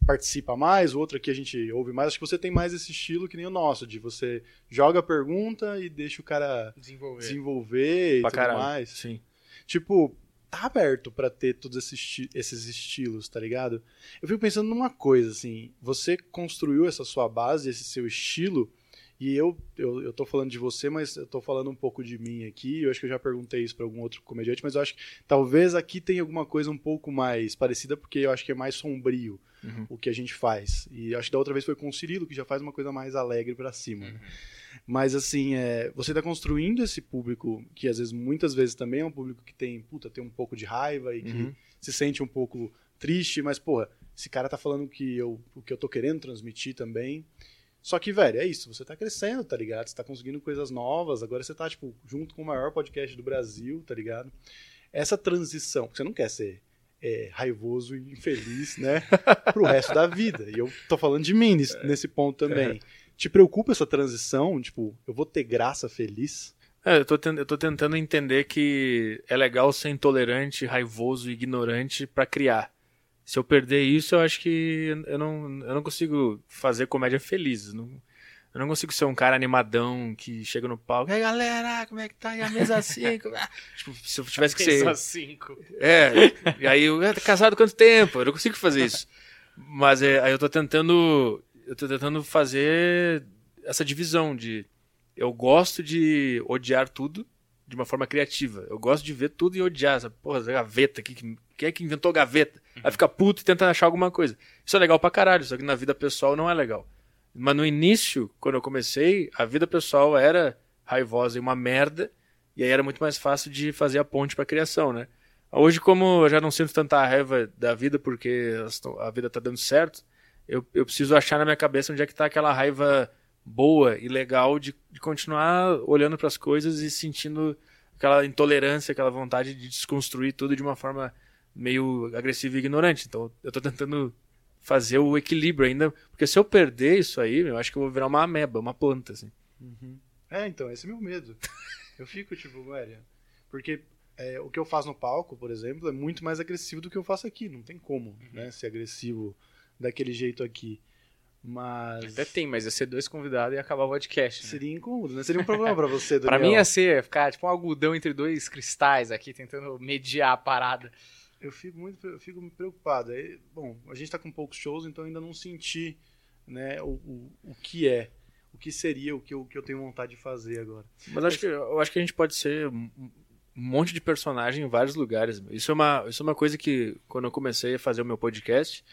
participa mais, o outro aqui a gente ouve mais. Acho que você tem mais esse estilo que nem o nosso, de você joga a pergunta e deixa o cara Desenvolver. desenvolver e Pra tudo caralho. mais. Sim. Tipo, tá aberto pra ter todos esses, esti- esses estilos, tá ligado? Eu fico pensando numa coisa, assim, você construiu essa sua base, esse seu estilo, e eu, eu, eu tô falando de você, mas eu tô falando um pouco de mim aqui, eu acho que eu já perguntei isso pra algum outro comediante, mas eu acho que talvez aqui tenha alguma coisa um pouco mais parecida, porque eu acho que é mais sombrio Uhum. o que a gente faz. E acho que da outra vez foi com o Cirilo, que já faz uma coisa mais alegre pra cima. né? Uhum. Mas assim, é, você tá construindo esse público que às vezes, muitas vezes também é um público que tem, puta, tem um pouco de raiva e que Uhum. se sente um pouco triste, mas porra, esse cara tá falando que eu, o que eu tô querendo transmitir também. Só que, velho, é isso, você tá crescendo, tá ligado? Você tá conseguindo coisas novas, agora você tá, tipo, junto com o maior podcast do Brasil, tá ligado? Essa transição, você não quer ser é, raivoso e infeliz, né, pro resto da vida. E eu tô falando de mim nesse, nesse ponto também. Te preocupa essa transição? Tipo, eu vou ter graça feliz? É, eu tô, eu tô tentando entender que é legal ser intolerante, raivoso e ignorante pra criar. Se eu perder isso, eu acho que eu não, eu não consigo fazer comédia feliz. Não, eu não consigo ser um cara animadão que chega no palco. E aí, galera, como é que tá? E a mesa 5? *laughs* tipo, se eu tivesse que ser. Pensa cinco. É, e aí eu, "Ah, tá casado quanto tempo? Eu não consigo fazer isso. Mas é, aí eu tô tentando. Eu tô tentando fazer essa divisão de. eu gosto de odiar tudo de uma forma criativa. Eu gosto de ver tudo e odiar. Essa porra, essa gaveta aqui. Quem é que inventou gaveta? Uhum. Aí fica puto e tenta achar alguma coisa. Isso é legal pra caralho, só que na vida pessoal não é legal. Mas no início, quando eu comecei, a vida pessoal era raivosa e uma merda. E aí era muito mais fácil de fazer a ponte pra criação, né? Hoje, como eu já não sinto tanta raiva da vida porque a vida tá dando certo, eu, eu preciso achar na minha cabeça onde é que tá aquela raiva boa e legal de, de continuar olhando para as coisas e sentindo aquela intolerância, aquela vontade de desconstruir tudo de uma forma meio agressiva e ignorante. Então eu estou tentando fazer o equilíbrio ainda, porque se eu perder isso aí, eu acho que eu vou virar uma ameba, uma planta, assim. Uhum. É, então, esse é meu medo. *laughs* eu fico tipo, velho, porque é, o que eu faço no palco, por exemplo, é muito mais agressivo do que eu faço aqui. Não tem como, uhum. né, ser agressivo daquele jeito aqui. Mas. Até tem, mas ia ser dois convidados e acabar o podcast. Né? Seria incômodo, né? Seria um problema pra você, *laughs* Daniel. pra mim ia ser ficar tipo um algodão entre dois cristais aqui, tentando mediar a parada. Eu fico muito eu fico preocupado. Aí, bom, a gente tá com poucos shows, então ainda não senti né, o, o, o que é. O que seria o que, eu, o que eu tenho vontade de fazer agora. Mas acho que, eu acho que a gente pode ser um monte de personagem em vários lugares. Isso é uma, isso é uma coisa que, quando eu comecei a fazer o meu podcast,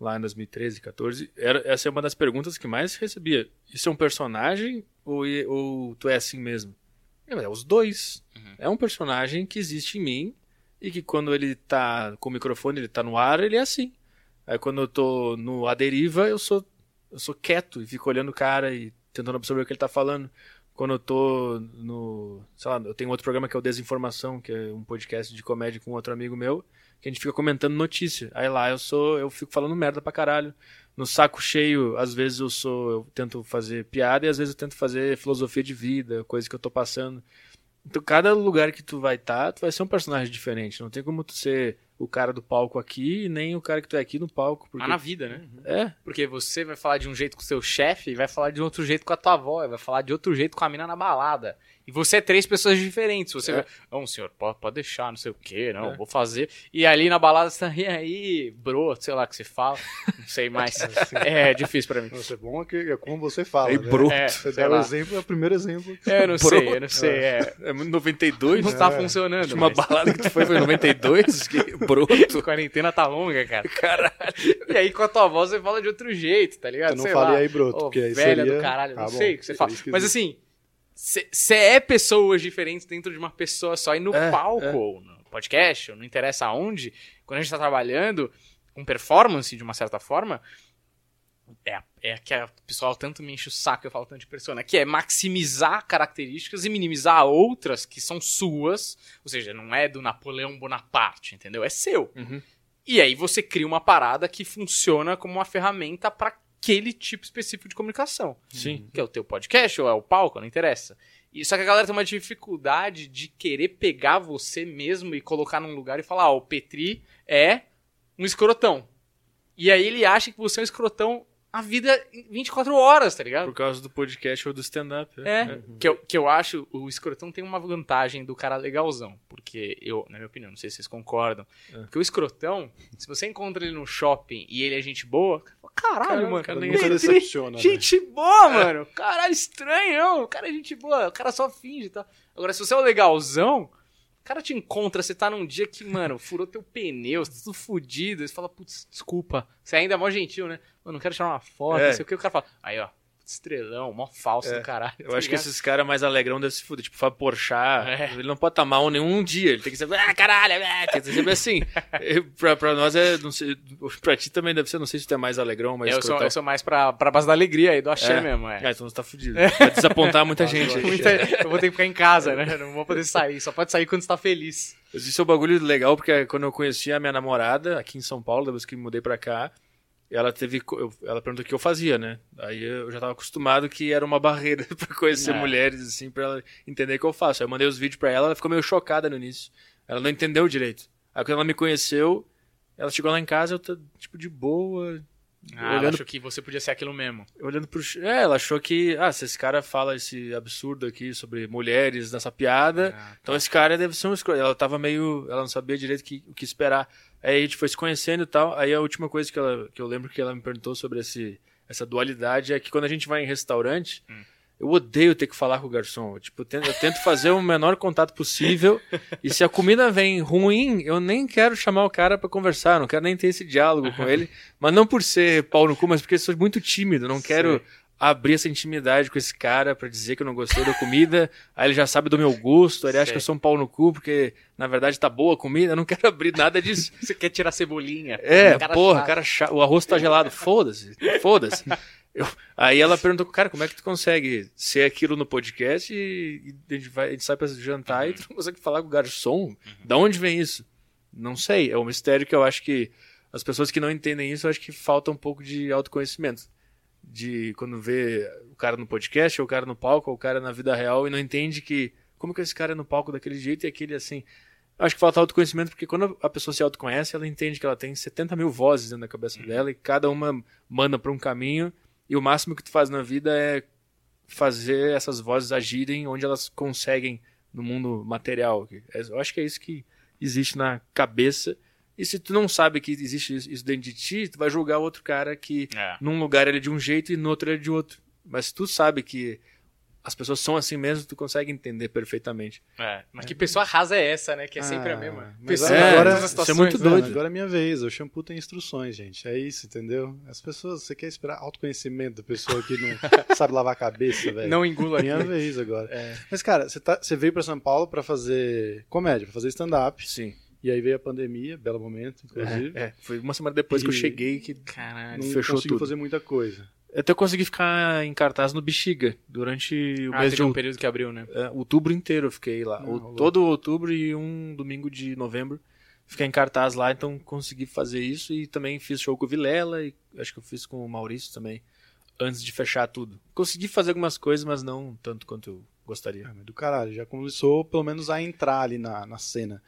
lá em 2013, 14, era, essa é uma das perguntas que mais recebia. Isso é um personagem ou, ou tu é assim mesmo? É, os dois. Uhum. É um personagem que existe em mim e que quando ele tá com o microfone, ele tá no ar, ele é assim. Aí quando eu tô no A Deriva, eu sou, eu sou quieto e fico olhando o cara e tentando absorver o que ele tá falando. Quando eu tô no. Sei lá, eu tenho outro programa que é o Desinformação, que é um podcast de comédia com outro amigo meu que a gente fica comentando notícia. Aí lá eu sou, eu fico falando merda pra caralho. No saco cheio, às vezes eu sou, eu tento fazer piada e às vezes eu tento fazer filosofia de vida, coisa que eu tô passando. Então, cada lugar que tu vai estar, tá, tu vai ser um personagem diferente. Não tem como tu ser o cara do palco aqui, nem o cara que tu é aqui no palco. Porque... Ah, na vida, né? É. Porque você vai falar de um jeito com o seu chefe e vai falar de outro jeito com a tua avó, vai falar de outro jeito com a mina na balada. E você é três pessoas diferentes. Você é. vai, não, senhor, pode, pode deixar, não sei o que, não, é. vou fazer. E ali na balada você tá, e aí, bro, sei lá o que você fala, não sei mais. *laughs* é, é difícil pra mim. É bom que é como você fala. É, né? broto. É, você dá o exemplo, é o primeiro exemplo. É, eu não broto. sei, eu não *laughs* sei. É, é 92. Não tá funcionando. Uma mas... balada que tu foi foi em 92, que broto. A *laughs* quarentena tá longa, cara. Caralho. E aí com a tua voz você fala de outro jeito, tá ligado? Eu não sei falei lá. aí, broto, oh, porque aí velha seria... do caralho, ah, não bom, sei o que você fala. Mas assim, você é pessoas diferentes dentro de uma pessoa só. E no é, palco, é. ou no podcast, ou não interessa aonde, quando a gente tá trabalhando com performance de uma certa forma, é, é que o pessoal tanto me enche o saco, eu falo tanto de persona, que é maximizar características e minimizar outras que são suas, ou seja, não é do Napoleão Bonaparte, entendeu? É seu. Uhum. E aí você cria uma parada que funciona como uma ferramenta para aquele tipo específico de comunicação. Sim. Que é o teu podcast ou é o palco, não interessa. E, só que a galera tem uma dificuldade de querer pegar você mesmo e colocar num lugar e falar, ó, oh, o Petri é um escrotão. E aí ele acha que você é um escrotão a vida 24 horas, tá ligado? Por causa do podcast ou do stand-up. É, é. é. Que, eu, que eu acho, o escrotão tem uma vantagem do cara legalzão. Porque eu, na minha opinião, não sei se vocês concordam. É. Porque o escrotão, se você encontra ele no shopping e ele é gente boa, caralho, Caramba, mano. Cara, nunca decepciona. Gente né? boa, mano. Caralho, estranho, não. O cara é gente boa, o cara só finge e tá? tal. Agora, se você é o legalzão, cara te encontra, você tá num dia que, mano, furou teu pneu, você tá tudo fudido. Você fala, putz, desculpa. Você ainda é mó gentil, né? Mano, não quero tirar uma foto, é. não sei o que. O cara fala, aí, ó, estrelão, mó falso é. do caralho. Eu tá acho ligado? que esses caras mais alegrão devem se fuder. Tipo, Fábio Porchat, é. ele não pode estar mal nenhum dia. Ele tem que ser, ah, caralho, é. tem que ser assim. *laughs* pra, pra nós é, não sei, pra ti também deve ser, não sei se tu é mais alegrão, mais eu sou, eu sou mais pra, pra base da alegria aí, do axé é. mesmo, é. Ah, então você tá fudido. Vai desapontar muita *laughs* gente. Muita, eu vou ter que ficar em casa, né? Não vou poder sair, só pode sair quando você tá feliz. Isso é um bagulho legal, porque quando eu conheci a minha namorada aqui em São Paulo, depois que me mudei pra cá, ela teve ela perguntou o que eu fazia, né? Aí eu já estava acostumado que era uma *laughs* barreira para conhecer é. mulheres assim, para ela entender o que eu faço. Aí eu mandei os vídeos para ela, ela ficou meio chocada no início. Ela não entendeu direito. Aí quando ela me conheceu, ela chegou lá em casa, eu tô tipo de boa, ah, olhando... ela achou que você podia ser aquilo mesmo. Olhando pro. É, ela achou que. Ah, se esse cara fala esse absurdo aqui sobre mulheres nessa piada, ah, tá. então esse cara deve ser um escroto. Ela tava meio. Ela não sabia direito que, o que esperar. Aí a gente foi se conhecendo e tal. Aí a última coisa que, ela, que eu lembro que ela me perguntou sobre esse, essa dualidade é que quando a gente vai em restaurante, hum. eu odeio ter que falar com o garçom. Tipo, eu tento, eu tento fazer o menor contato possível. e se a comida vem ruim, eu nem quero chamar o cara para conversar, não quero nem ter esse diálogo com ele. Mas não por ser pau no cu, mas porque eu sou muito tímido, não quero abrir essa intimidade com esse cara para dizer que eu não gostei da comida, aí ele já sabe do meu gosto, ele acha que eu sou um pau no cu porque na verdade tá boa a comida, eu não *laughs* quero abrir nada disso. Você quer tirar cebolinha? É, cara porra, chato. cara chato, o arroz tá gelado, foda-se, foda-se. Eu, aí ela perguntou, cara, como é que tu consegue ser aquilo no podcast e, e a, gente vai, a gente sai pra jantar uhum. e tu não consegue falar com o garçom? Uhum. Da onde vem isso? Não sei, é um mistério que eu acho que as pessoas que não entendem isso, eu acho que falta um pouco de autoconhecimento de quando vê o cara no podcast, ou o cara no palco, ou o cara na vida real e não entende que como que esse cara é no palco daquele jeito e aquele assim. Acho que falta autoconhecimento porque quando a pessoa se autoconhece, ela entende que ela tem 70 mil vozes dentro da cabeça uhum. dela e cada uma manda para um caminho e o máximo que tu faz na vida é fazer essas vozes agirem onde elas conseguem no mundo material. Eu acho que é isso que existe na cabeça e se tu não sabe que existe isso dentro de ti, tu vai julgar o outro cara que é. num lugar ele é de um jeito e no outro ele é de outro. Mas se tu sabe que as pessoas são assim mesmo, tu consegue entender perfeitamente. É, mas que pessoa rasa é essa, né? Que é sempre ah, a mesma. Pessoa, é, agora, isso é muito doido. Agora é minha vez, o shampoo tem instruções, gente. É isso, entendeu? As pessoas, você quer esperar autoconhecimento da pessoa que não *laughs* sabe lavar a cabeça, velho. Não engula Minha aqui. vez agora. É. Mas, cara, você, tá, você veio pra São Paulo pra fazer comédia, pra fazer stand-up. Sim. E aí veio a pandemia, belo momento, inclusive. É, é. foi uma semana depois e que eu cheguei que Caralho, não fechou conseguiu tudo. fazer muita coisa. Até eu consegui ficar em cartaz no Bexiga durante o ah, mês de um período que abriu, né? É, outubro inteiro eu fiquei lá. o, todo outubro e um domingo de novembro. Fiquei em cartaz lá, então consegui fazer isso e também fiz show com o Vilela e acho que eu fiz com o Maurício também, antes de fechar tudo. Consegui fazer algumas coisas, mas não tanto quanto eu gostaria. Ah, do caralho, já começou pelo menos a entrar ali na, na cena.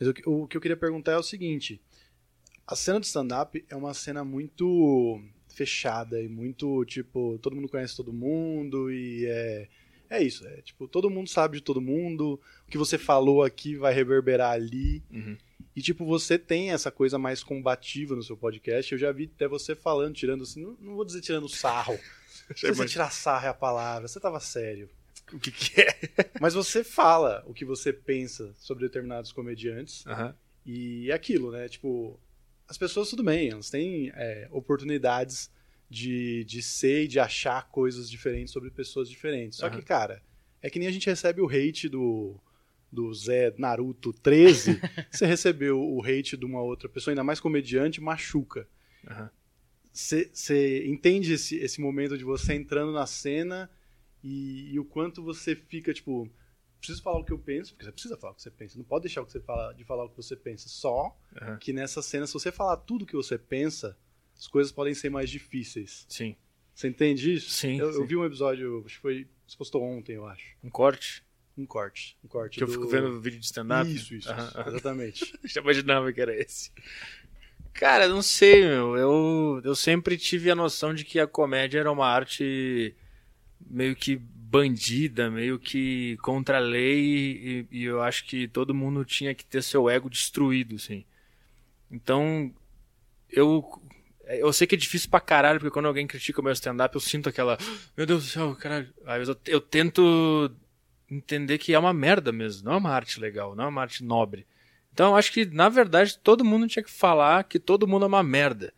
Mas o, o que eu queria perguntar é o seguinte: a cena de stand-up é uma cena muito fechada e muito, tipo, todo mundo conhece todo mundo e é. É isso, é tipo, todo mundo sabe de todo mundo, o que você falou aqui vai reverberar ali. Uhum. E, tipo, você tem essa coisa mais combativa no seu podcast. Eu já vi até você falando, tirando assim, não, não vou dizer tirando sarro. *laughs* Se tirar sarro é a palavra, você tava sério. O que, que é? *laughs* Mas você fala o que você pensa sobre determinados comediantes. Uhum. E é aquilo, né? Tipo, as pessoas, tudo bem, elas têm é, oportunidades de, de ser e de achar coisas diferentes sobre pessoas diferentes. Só uhum. que, cara, é que nem a gente recebe o hate do, do Zé Naruto 13, *laughs* você recebeu o hate de uma outra pessoa, ainda mais comediante, machuca. Você uhum. entende esse, esse momento de você entrando na cena e, e, o quanto você fica, tipo, preciso falar o que eu penso, porque você precisa falar o que você pensa. Não pode deixar você fala, de falar o que você pensa. Só uhum. que nessa cena, se você falar tudo o que você pensa, as coisas podem ser mais difíceis. Sim. Você entende isso? Sim. Eu, sim. eu vi um episódio, acho que foi. Você postou ontem, eu acho. Um corte? Um corte. Um corte. Que do... eu fico vendo vídeo de stand-up? Isso, isso, uhum. isso. exatamente. *laughs* Já imaginava que era esse. Cara, não sei, meu. Eu, eu sempre tive a noção de que a comédia era uma arte meio que bandida, meio que contra a lei, e, e, eu acho que todo mundo tinha que ter seu ego destruído, assim. Então, eu eu sei que é difícil pra caralho, porque quando alguém critica o meu stand-up, eu sinto aquela, meu Deus do céu, caralho. Aí eu, eu tento entender que é uma merda mesmo, não é uma arte legal, não é uma arte nobre. Então, eu acho que, na verdade, todo mundo tinha que falar que todo mundo é uma merda.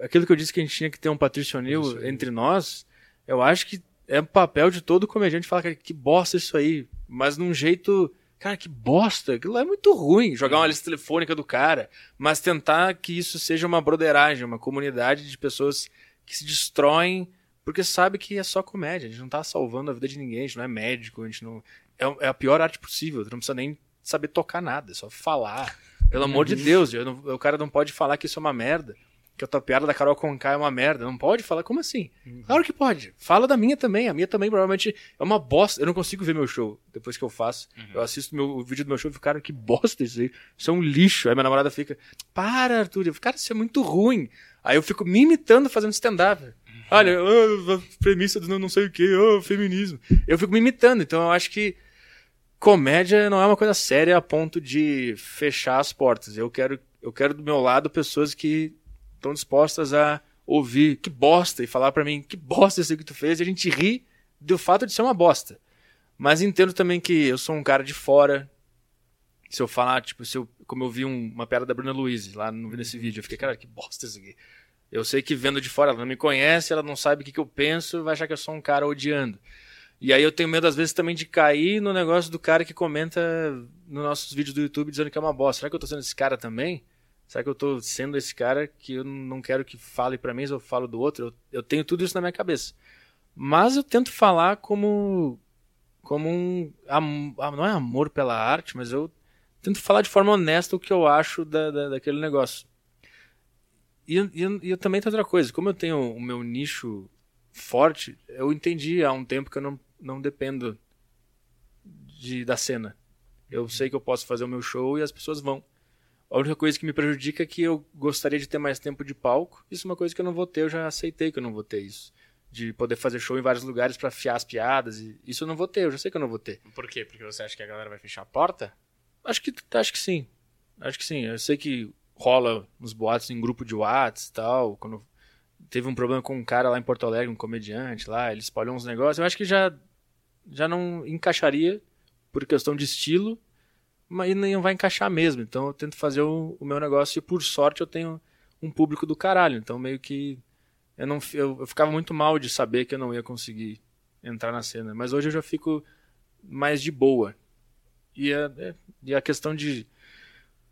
Aquilo que eu disse que a gente tinha que ter um Patrício O'Neill entre nós, eu acho que é papel de todo comediante falar, cara, que bosta isso aí. Mas num jeito. Cara, que bosta. Aquilo é muito ruim. Jogar uma lista telefônica do cara. Mas tentar que isso seja uma broderagem, uma comunidade de pessoas que se destroem porque sabe que é só comédia. A gente não tá salvando a vida de ninguém, a gente não é médico, a gente não. É, é a pior arte possível. Tu não precisa nem saber tocar nada, é só falar. Pelo amor de uhum. Deus, não, o cara não pode falar que isso é uma merda que a tua piada da Carol Conká é uma merda. Não pode falar? Como assim? Uhum. Claro que pode. Fala da minha também. A minha também provavelmente é uma bosta. Eu não consigo ver meu show depois que eu faço. Uhum. Eu assisto meu, o vídeo do meu show e fico, cara, que bosta isso aí. Isso é um lixo. Aí minha namorada fica, para, Arthur. Eu fico, cara, isso é muito ruim. Aí eu fico me imitando fazendo stand-up. Uhum. Olha, oh, a premissa do não sei o que, oh, feminismo. Eu fico me imitando. Então eu acho que comédia não é uma coisa séria a ponto de fechar as portas. Eu quero, eu quero do meu lado pessoas que estão dispostas a ouvir que bosta e falar para mim que bosta isso que tu fez e a gente ri do fato de ser uma bosta. Mas entendo também que eu sou um cara de fora. Se eu falar, tipo, se eu, como eu vi um, uma piada da Bruna Luiz lá no, nesse vídeo, eu fiquei, cara, que bosta isso aqui. Eu sei que vendo de fora, ela não me conhece, ela não sabe o que, que eu penso, vai achar que eu sou um cara odiando. E aí eu tenho medo, às vezes, também de cair no negócio do cara que comenta nos nossos vídeos do YouTube dizendo que é uma bosta. Será que eu tô sendo esse cara também? Será que eu tô sendo esse cara que eu não quero que fale para mim, se eu falo do outro? Eu, eu, tenho tudo isso na minha cabeça. Mas eu tento falar como como um não é amor pela arte, mas eu tento falar de forma honesta o que eu acho da, da daquele negócio. E, e, e também tem outra coisa, como eu tenho o meu nicho forte, eu entendi há um tempo que eu não, não dependo de, da cena. Eu sei que eu posso fazer o meu show e as pessoas vão. A única coisa que me prejudica é que eu gostaria de ter mais tempo de palco. Isso é uma coisa que eu não vou ter, eu já aceitei que eu não vou ter isso. De poder fazer show em vários lugares para afiar as piadas. E isso eu não vou ter, eu já sei que eu não vou ter. Por quê? Porque você acha que a galera vai fechar a porta? Acho que, acho que sim. Acho que sim. Eu sei que rola uns boatos em grupo de Whats e tal. Quando teve um problema com um cara lá em Porto Alegre, um comediante lá, ele espalhou uns negócios. Eu acho que já, já não encaixaria por questão de estilo, mas não vai encaixar mesmo. Então eu tento fazer o, o, meu negócio e por sorte eu tenho um público do caralho. Então meio que eu não eu, eu ficava muito mal de saber que eu não ia conseguir entrar na cena, mas hoje eu já fico mais de boa. E a, é, e a questão de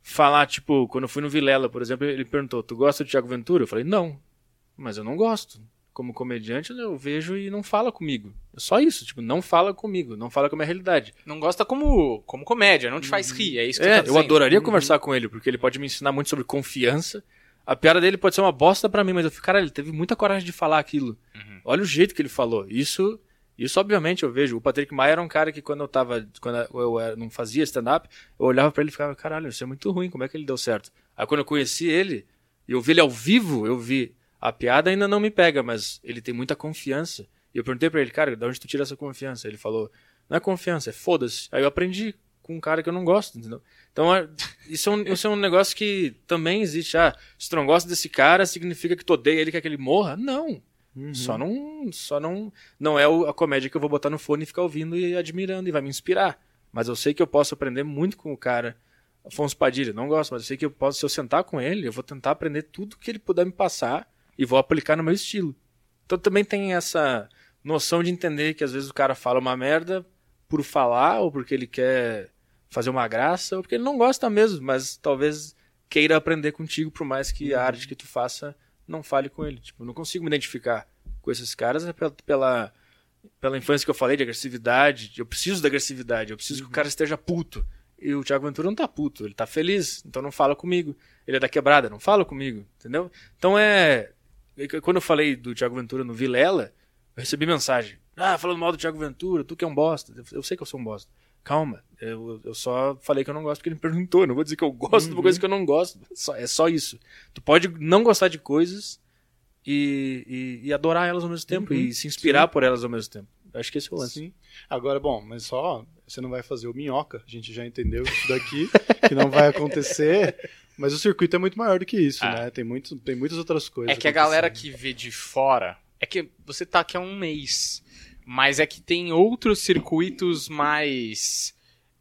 falar, tipo, quando eu fui no Vilela, por exemplo, ele perguntou: Tu gosta do Thiago Ventura? Eu falei: Não, mas eu não gosto. Como comediante, eu vejo e não fala comigo. É só isso, tipo, não fala comigo, não fala com a minha realidade. Não gosta como, como comédia, não te faz rir, é isso que é, tá eu adoraria uhum. conversar com ele, porque ele pode me ensinar muito sobre confiança. A piada dele pode ser uma bosta para mim, mas eu fico, cara, ele teve muita coragem de falar aquilo. Uhum. Olha o jeito que ele falou. Isso isso, obviamente, eu vejo. O Patrick Maia era um cara que, quando eu tava. Quando eu não fazia stand-up, eu olhava para ele e ficava, caralho, isso é muito ruim, como é que ele deu certo? Aí quando eu conheci ele, e eu vi ele ao vivo, eu vi. A piada ainda não me pega, mas ele tem muita confiança. E eu perguntei para ele, cara, de onde tu tira essa confiança? Ele falou, não é confiança, é foda-se. Aí eu aprendi com um cara que eu não gosto, entendeu? Então, é, isso é, um, isso é um negócio que também existe. Ah, se tu não gosta desse cara, significa que tu odeia ele, quer que ele morra? Não. Uhum. Só não, só não, não é a comédia que eu vou botar no fone e ficar ouvindo e admirando e vai me inspirar. Mas eu sei que eu posso aprender muito com o cara. Afonso Padilha, não gosto, mas eu sei que eu posso, se eu sentar com ele, eu vou tentar aprender tudo que ele puder me passar e vou aplicar no meu estilo. Então também tem essa noção de entender que às vezes o cara fala uma merda por falar ou porque ele quer fazer uma graça ou porque ele não gosta mesmo, mas talvez queira aprender contigo por mais que a uhum. arte que tu faça não fale com ele. Tipo, eu não consigo me identificar com esses caras é pela, pela, pela infância que eu falei de agressividade. Eu preciso da agressividade, eu preciso uhum. que o cara esteja puto. E o Thiago Ventura não tá puto, ele tá feliz, então não fala comigo. Ele é da quebrada, não fala comigo, entendeu? Então é. Quando eu falei do Thiago Ventura no Vilela, eu recebi mensagem. Ah, falando mal do Thiago Ventura, tu que é um bosta. Eu sei que eu sou um bosta. Calma, eu, eu só falei que eu não gosto porque ele me perguntou. Não vou dizer que eu gosto uhum. de uma coisa que eu não gosto. Só, é só isso. Tu pode não gostar de coisas e, e, e adorar elas ao mesmo tempo uhum. e se inspirar Sim. por elas ao mesmo tempo. Acho que esse é o lance. Sim. Agora, bom, mas só você não vai fazer o minhoca. A gente já entendeu isso daqui, que não vai acontecer. *laughs* Mas o circuito é muito maior do que isso, ah. né? Tem, muito, tem muitas outras coisas. É que a galera que vê de fora. É que você tá aqui há um mês. Mas é que tem outros circuitos mais.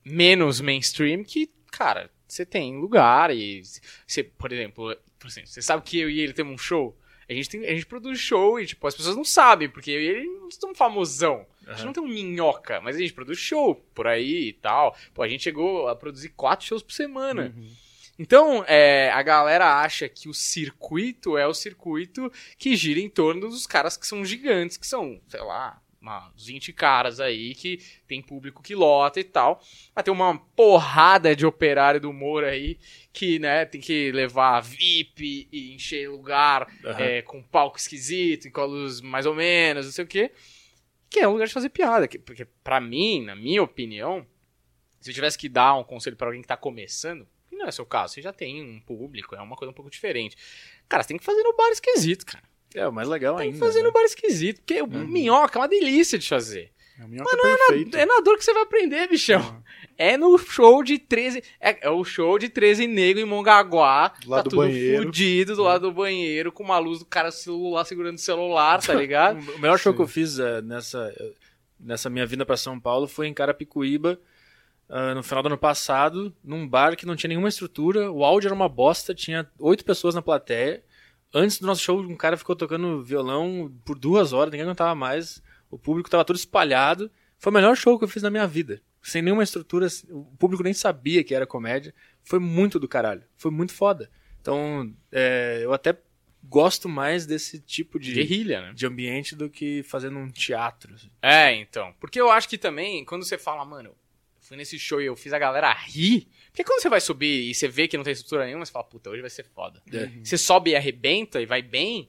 menos mainstream que, cara, você tem lugar e. Você, por exemplo, por exemplo, você sabe que eu e ele temos um show? A gente, tem, a gente produz show e, tipo, as pessoas não sabem, porque ele não somos famosão. A gente não tem um minhoca, mas a gente produz show por aí e tal. Pô, a gente chegou a produzir quatro shows por semana. Uhum. Então, é, a galera acha que o circuito é o circuito que gira em torno dos caras que são gigantes, que são, sei lá, uns 20 caras aí que tem público que lota e tal. Mas tem uma porrada de operário do humor aí que, né, tem que levar VIP e encher lugar uhum. é, com palco esquisito, com a luz mais ou menos, não sei o quê. Que é um lugar de fazer piada. Porque, para mim, na minha opinião, se eu tivesse que dar um conselho para alguém que tá começando, que não é seu caso, você já tem um público, é uma coisa um pouco diferente. Cara, você tem que fazer no bar esquisito, cara. É, o mais legal Tem ainda. Tem que fazer né? no bar esquisito, porque uhum. minhoca é uma delícia de fazer. A é, minhoca Mas não é, perfeito. é, na, é na dor que você vai aprender, bichão. Uhum. É no show de 13. É, é, o show de 13 negro em Mongaguá. Do lado tá do tudo banheiro. fudido do lado do banheiro, com uma luz do cara celular segurando o celular, tá *laughs* ligado? o melhor show Sim. que eu fiz é, nessa. nessa minha vinda para São Paulo foi em Carapicuíba, uh, no final do ano passado, num bar que não tinha nenhuma estrutura, o áudio era uma bosta, tinha oito pessoas na plateia. Antes do nosso show, um cara ficou tocando violão por duas horas, ninguém aguentava mais. O público estava todo espalhado. Foi o melhor show que eu fiz na minha vida. Sem nenhuma estrutura, o público nem sabia que era comédia. Foi muito do caralho. Foi muito foda. Então, é, eu até gosto mais desse tipo de, Guerrilha, né? de ambiente do que fazendo um teatro. assim. É, então. Porque eu acho que também, quando você fala, mano, eu fui nesse show e eu fiz a galera rir. Porque quando você vai subir e você vê que não tem estrutura nenhuma, você fala, puta, hoje vai ser foda. É. Você sobe e arrebenta e vai bem.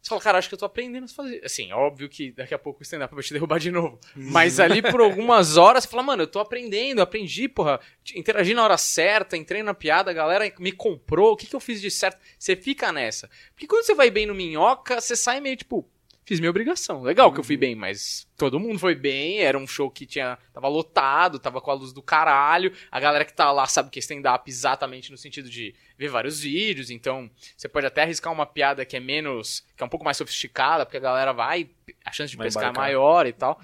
Você fala, cara, acho que eu tô aprendendo a fazer. Assim, óbvio que daqui a pouco o stand-up vai te derrubar de novo. Mas ali por algumas horas, você fala, mano, eu tô aprendendo, aprendi, porra. Interagi na hora certa, entrei na piada, a galera me comprou, o que, que eu fiz de certo? Você fica nessa. Porque quando você vai bem no minhoca, você sai meio tipo, fiz minha obrigação. Legal que eu fui bem, mas todo mundo foi bem. Era um show que tinha tava lotado, tava com a luz do caralho. A galera que tá lá sabe que é stand-up exatamente no sentido de ver vários vídeos. Então, você pode até arriscar uma piada que é menos. que é um pouco mais sofisticada, porque a galera vai. a chance de Vai pescar é maior e tal.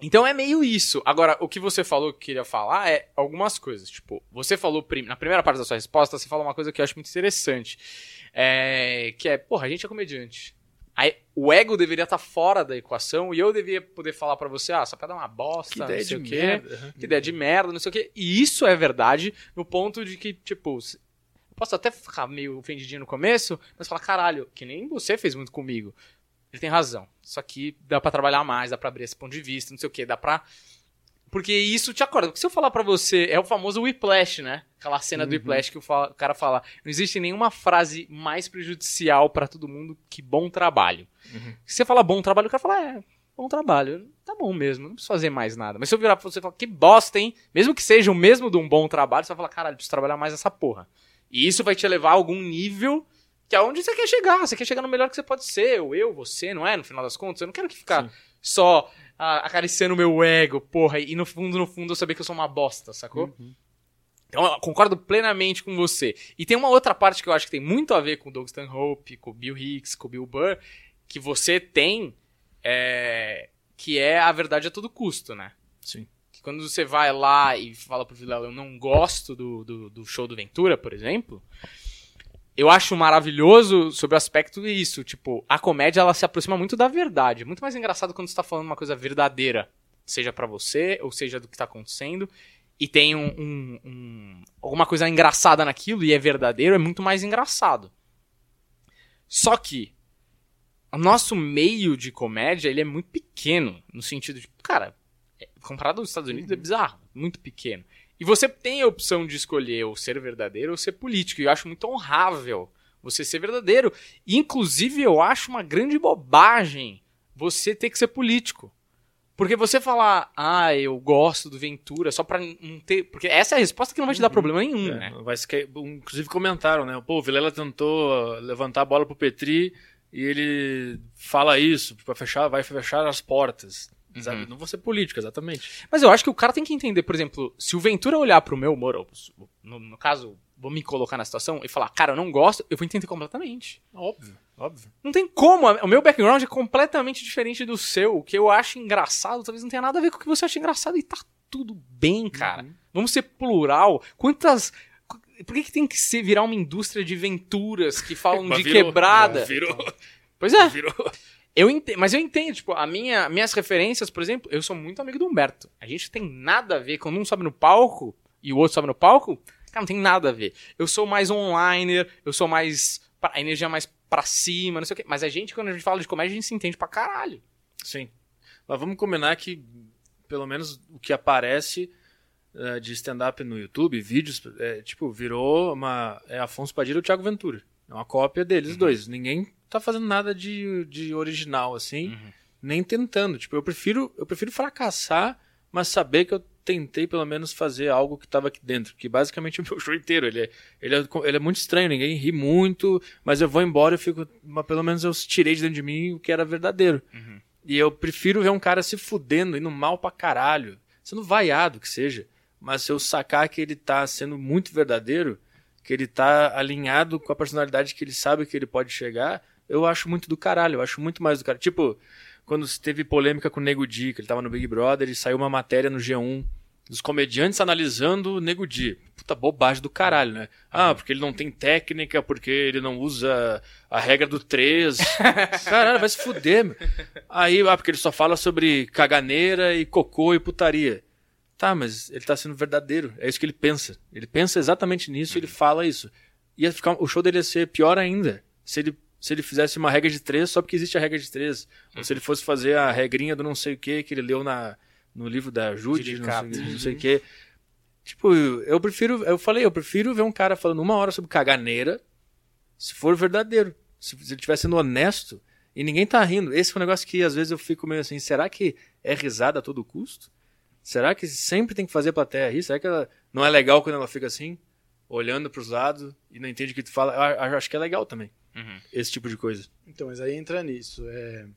Então é meio isso. Agora, o que você falou que queria falar é algumas coisas. Tipo, você falou prim- na primeira parte da sua resposta, você falou uma coisa que eu acho muito interessante. É, que é, porra, a gente é comediante. Aí, o ego deveria estar fora da equação e eu devia poder falar pra você, ah, essa piada é uma bosta, Que ideia não sei de o quê. merda. Que ideia de merda, não sei o quê. E isso é verdade no ponto de que, tipo, eu posso até ficar meio ofendidinho no começo, mas falar, caralho, que nem você fez muito comigo. Ele tem razão. Isso aqui dá pra trabalhar mais, dá pra abrir esse ponto de vista, não sei o quê, dá pra. Porque isso te acorda. Porque se eu falar pra você, é o famoso whiplash, né? Aquela cena do whiplash que o, fa- o cara fala: não existe nenhuma frase mais prejudicial pra todo mundo que bom trabalho. Se você fala bom trabalho, o cara fala: é, bom trabalho. Tá bom mesmo, não preciso fazer mais nada. Mas se eu virar pra você e falar: que bosta, hein? Mesmo que seja o mesmo de um bom trabalho, você vai falar: caralho, preciso trabalhar mais essa porra. E isso vai te levar a algum nível que é onde você quer chegar. Você quer chegar no melhor que você pode ser. Ou eu, você, não é? No final das contas, eu não quero que ficar Sim. só ah, acariciando o meu ego, porra, e no fundo, no fundo, eu saber que eu sou uma bosta, sacou? Então, eu concordo plenamente com você. E tem uma outra parte que eu acho que tem muito a ver com o Doug Stanhope, com o Bill Hicks, com o Bill Burr, que você tem, é, que é a verdade a todo custo, né? Sim. Que quando você vai lá e fala pro Vilela, eu não gosto do, do, do show do Ventura, por exemplo, eu acho maravilhoso sobre o aspecto isso. Tipo, a comédia ela se aproxima muito da verdade. Muito mais engraçado quando você tá falando uma coisa verdadeira. Seja pra você, ou seja do que tá acontecendo. E tem um, um- um- alguma coisa engraçada naquilo e é verdadeiro, é muito mais engraçado. Só que o nosso meio de comédia ele é muito pequeno. No sentido de, cara, é- comparado aos Estados Unidos é bizarro. Muito pequeno. E você tem a opção de escolher ou ser verdadeiro ou ser político. E eu acho muito honrável você ser verdadeiro. Inclusive, eu acho uma grande bobagem você ter que ser político. Porque você falar, ah, eu gosto do Ventura, só pra não ter. Porque essa é a resposta que não vai te dar problema nenhum, É, né? vai que- Inclusive comentaram, né? Pô, o Vilela tentou levantar a bola pro Petri e ele fala isso, para fechar, vai fechar as portas. Sabe? Não vou ser político, exatamente. Mas eu acho que o cara tem que entender, por exemplo, se o Ventura olhar pro meu humor, no, no caso, vou me colocar na situação e falar, cara, eu não gosto, eu vou entender completamente. Óbvio, óbvio. Não tem como. O meu background é completamente diferente do seu. O que eu acho engraçado talvez não tenha nada a ver com o que você acha engraçado. E tá tudo bem, cara. Vamos ser plural. Quantas. Por que, que tem que ser, virar uma indústria de venturas que falam *laughs* Mas de virou, quebrada? Virou, Pois é. virou. Eu entendo, mas eu entendo, tipo, a minha, minhas referências, por exemplo, eu sou muito amigo do Humberto. A gente tem nada a ver. Quando um sobe no palco e o outro sobe no palco, cara, não tem nada a ver. Eu sou mais onliner, eu sou mais. A energia mais pra cima, não sei o quê. Mas a gente, quando a gente fala de comédia, a gente se entende pra caralho. Sim. Mas vamos combinar que, pelo menos, o que aparece eh, de stand-up no YouTube, vídeos, é, tipo, virou uma. É Afonso Padilha e o Thiago Ventura. É uma cópia deles dois. Ninguém tá fazendo nada de, de original, assim, nem tentando. Tipo, eu prefiro, eu prefiro fracassar, mas saber que eu tentei pelo menos fazer algo que tava aqui dentro. Que basicamente é o meu *laughs* show inteiro. Ele é, ele é, ele é muito estranho, ninguém ri muito, mas eu vou embora e fico. Mas pelo menos eu tirei de dentro de mim o que era verdadeiro. E eu prefiro ver um cara se fudendo, indo mal pra caralho, sendo vaiado que seja. Mas se eu sacar que ele tá sendo muito verdadeiro, que ele tá alinhado com a personalidade que ele sabe que ele pode chegar, eu acho muito do caralho, eu acho muito mais do cara. Tipo, quando teve polêmica com o Nego Di, que ele tava no Big Brother, e saiu uma matéria no G1 dos comediantes analisando o Nego Di. Puta bobagem do caralho, né? Ah, porque ele não tem técnica, porque ele não usa a regra do 3. *laughs* Caralho, vai se fuder, meu. Aí, ah, porque ele só fala sobre caganeira e cocô e putaria. Tá, mas ele tá sendo verdadeiro. É isso que ele pensa. Ele pensa exatamente nisso e ele fala isso. Ia ficar, o show dele ia ser pior ainda se ele, se ele fizesse uma regra de três só porque existe a regra de três. Ou se ele fosse fazer a regrinha do não sei o que que ele leu na, no livro da Judy, não sei, não sei o que. Tipo, eu prefiro, eu falei, eu prefiro ver um cara falando uma hora sobre caganeira, se for verdadeiro. Se, se ele estiver sendo honesto e ninguém tá rindo. Esse é um negócio que às vezes eu fico meio assim, será que é risada a todo custo? Será que sempre tem que fazer a plateia rir? Será que ela não é legal quando ela fica assim, olhando para os lados e não entende o que tu fala? Eu acho que é legal também. Uhum. Esse tipo de coisa. Então, mas aí entra nisso. É...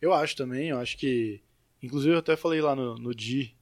Eu acho também, eu acho que Inclusive eu até falei lá no, no Di,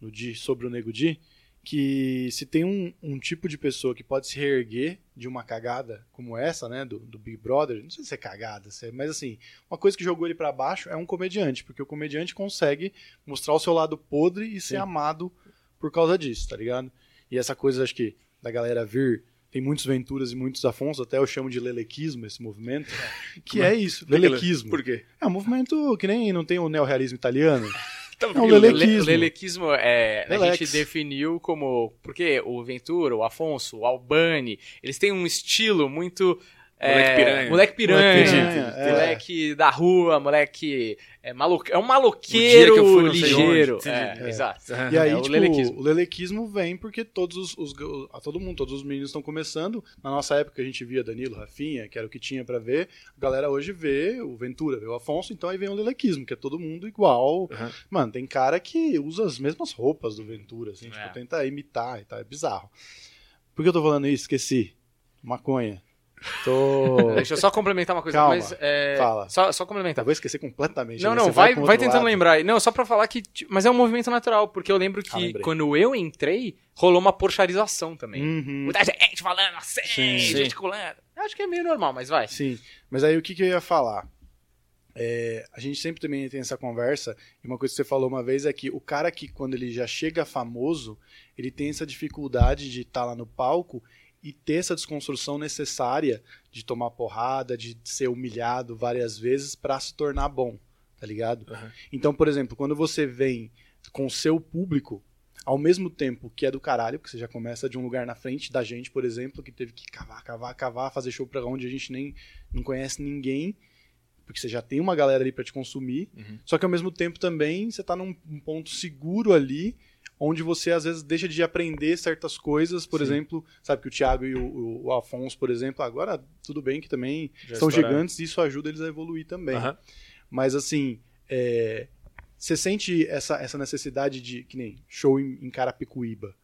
no Di sobre o Nego Di, que se tem um, um, tipo de pessoa que pode se reerguer de uma cagada como essa, né, do, do Big Brother, não sei se é cagada, se é, mas assim, uma coisa que jogou ele para baixo é um comediante, porque o comediante consegue mostrar o seu lado podre e ser Sim. amado por causa disso, tá ligado? E essa coisa, acho que, da galera vir tem muitos Venturas e muitos Afonso, até eu chamo de lelequismo esse movimento, *laughs* que é isso, lelequismo. Por quê? É um movimento que nem não tem o neorrealismo italiano. *laughs* Então, é um lelequismo. O lelequismo é, a gente definiu como. Porque o Ventura, o Afonso, o Albani, eles têm um estilo muito Moleque é, piranha. Moleque piranha. Moleque, piranha, é. moleque da rua, moleque. É, maluco, é um maloqueiro fui, ligeiro. É, é, Exato. E aí, tipo, o lelequismo. o lelequismo vem porque todos os, os, a todo mundo, todos os meninos estão começando. Na nossa época a gente via Danilo, Rafinha, que era o que tinha para ver. A galera hoje vê o Ventura, vê o Afonso, então aí vem o lelequismo, que é todo mundo igual. Uhum. Mano, tem cara que usa as mesmas roupas do Ventura, assim, tipo, tenta imitar e tal. É bizarro. Por que eu tô falando isso? Esqueci. Maconha. Tô... *laughs* Deixa eu só complementar uma coisa. Calma, mas, é... fala. Só, só complementar. Eu vou esquecer completamente. Não, né? não, vai, vai, vai tentando lado. lembrar. Não, só pra falar que. Mas é um movimento natural, porque eu lembro Ah, que lembrei. quando eu entrei, rolou uma porcharização também. Uhum. Muita gente falando assim, Sim. gesticulando. Eu acho que é meio normal, mas vai. Sim, mas aí o que, que eu ia falar? É, a gente sempre também tem essa conversa, e uma coisa que você falou uma vez é que o cara que, quando ele já chega famoso, ele tem essa dificuldade de estar lá no palco e ter essa desconstrução necessária de tomar porrada, de ser humilhado várias vezes para se tornar bom, tá ligado? Uhum. Então, por exemplo, quando você vem com o seu público, ao mesmo tempo que é do caralho, porque você já começa de um lugar na frente da gente, por exemplo, que teve que cavar, cavar, cavar, fazer show pra onde a gente nem não conhece ninguém, porque você já tem uma galera ali pra te consumir, Uhum. só que ao mesmo tempo também você tá num, um ponto seguro ali, onde você às vezes deixa de aprender certas coisas, por Sim. exemplo, sabe que o Thiago e o, o- Afonso, por exemplo, agora tudo bem que também Já são estouraram. gigantes e isso ajuda eles a evoluir também. Aham. Mas assim, é, você sente essa, essa necessidade de, que nem show em, em Carapicuíba,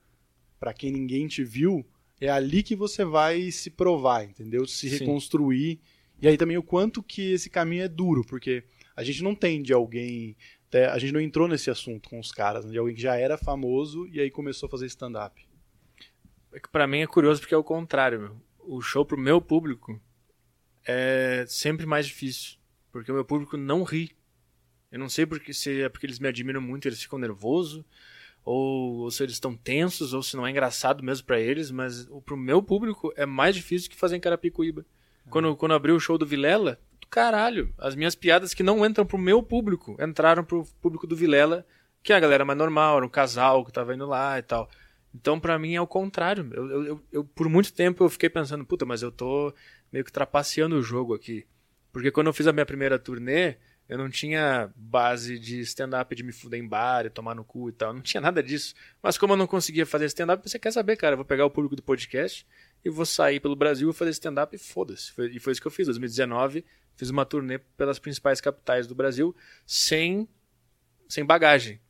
pra quem ninguém te viu, é ali que você vai se provar, entendeu? Se Sim. reconstruir. E aí também o quanto que esse caminho é duro, porque a gente não tem de alguém. Até- A gente não entrou nesse assunto com os caras, né, de alguém que já era famoso e aí começou a fazer stand-up. É que pra mim é curioso porque é o contrário, meu. O show pro meu público é sempre mais difícil. Porque o meu público não ri. Eu não sei porque, se é porque eles me admiram muito, eles ficam nervosos, ou, ou se eles estão tensos, ou se não é engraçado mesmo pra eles, mas o, pro meu público é mais difícil que fazer em Carapicuíba. Quando, quando abriu o show do Vilela, caralho, as minhas piadas que não entram pro meu público, entraram pro público do Vilela, que é a galera mais normal, era um casal que tava indo lá e tal. Então, pra mim, é o contrário. Eu, eu, eu- por muito tempo, eu fiquei pensando, puta, mas eu tô meio que trapaceando o jogo aqui. Porque quando eu fiz a minha primeira turnê, eu não tinha base de stand-up de me fuder em bar e tomar no cu e tal. Não tinha nada disso. Mas como eu não conseguia fazer stand-up, você quer saber, cara? Eu vou pegar o público do podcast e vou sair pelo Brasil e fazer stand-up e foda-se. E foi isso que eu fiz. Em 2019, fiz uma turnê pelas principais capitais do Brasil sem, sem bagagem.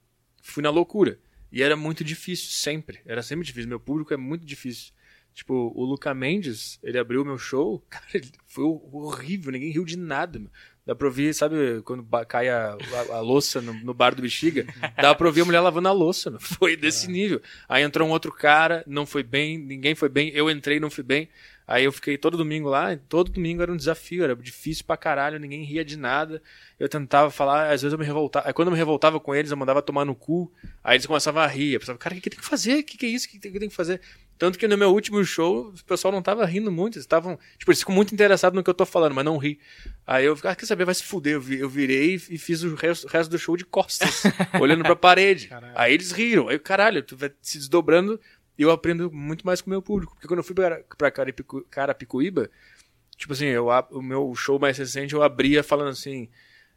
Fui na loucura. E era muito difícil, sempre. Era sempre difícil. Meu público é muito difícil. Tipo, o Luca Mendes, ele abriu meu show, *laughs* cara, ele foi horrível, ninguém riu de nada. Meu. Dá pra ouvir, sabe, quando cai a, a- a louça no, no bar do Bexiga? Dá pra ouvir a mulher lavando a louça, meu. foi desse nível. Aí entrou um outro cara, não foi bem, ninguém foi bem, eu entrei, não fui bem. Aí eu fiquei todo domingo lá, todo domingo era um desafio, era difícil pra caralho, ninguém ria de nada. Eu tentava falar, às vezes eu me revoltava. Aí quando eu me revoltava com eles, eu mandava tomar no cu, aí eles começavam a rir. Eu pensava, cara, o que, que tem que fazer? O que, que é isso? O que, que tem que fazer? Tanto que no meu último show, o pessoal não tava rindo muito, eles estavam, tipo, eles ficam muito interessados no que eu tô falando, mas não ri. Aí eu ficava, ah, quer saber, vai se fuder. Eu, vi, eu virei e fiz o resto, do show de costas, *laughs* olhando pra parede. Caralho. Aí eles riram. Aí, caralho, tu vai se desdobrando e eu aprendo muito mais com o meu público. Porque quando eu fui pra, pra Carapicu, Carapicuíba, tipo assim, eu, o meu show mais recente eu abria falando assim: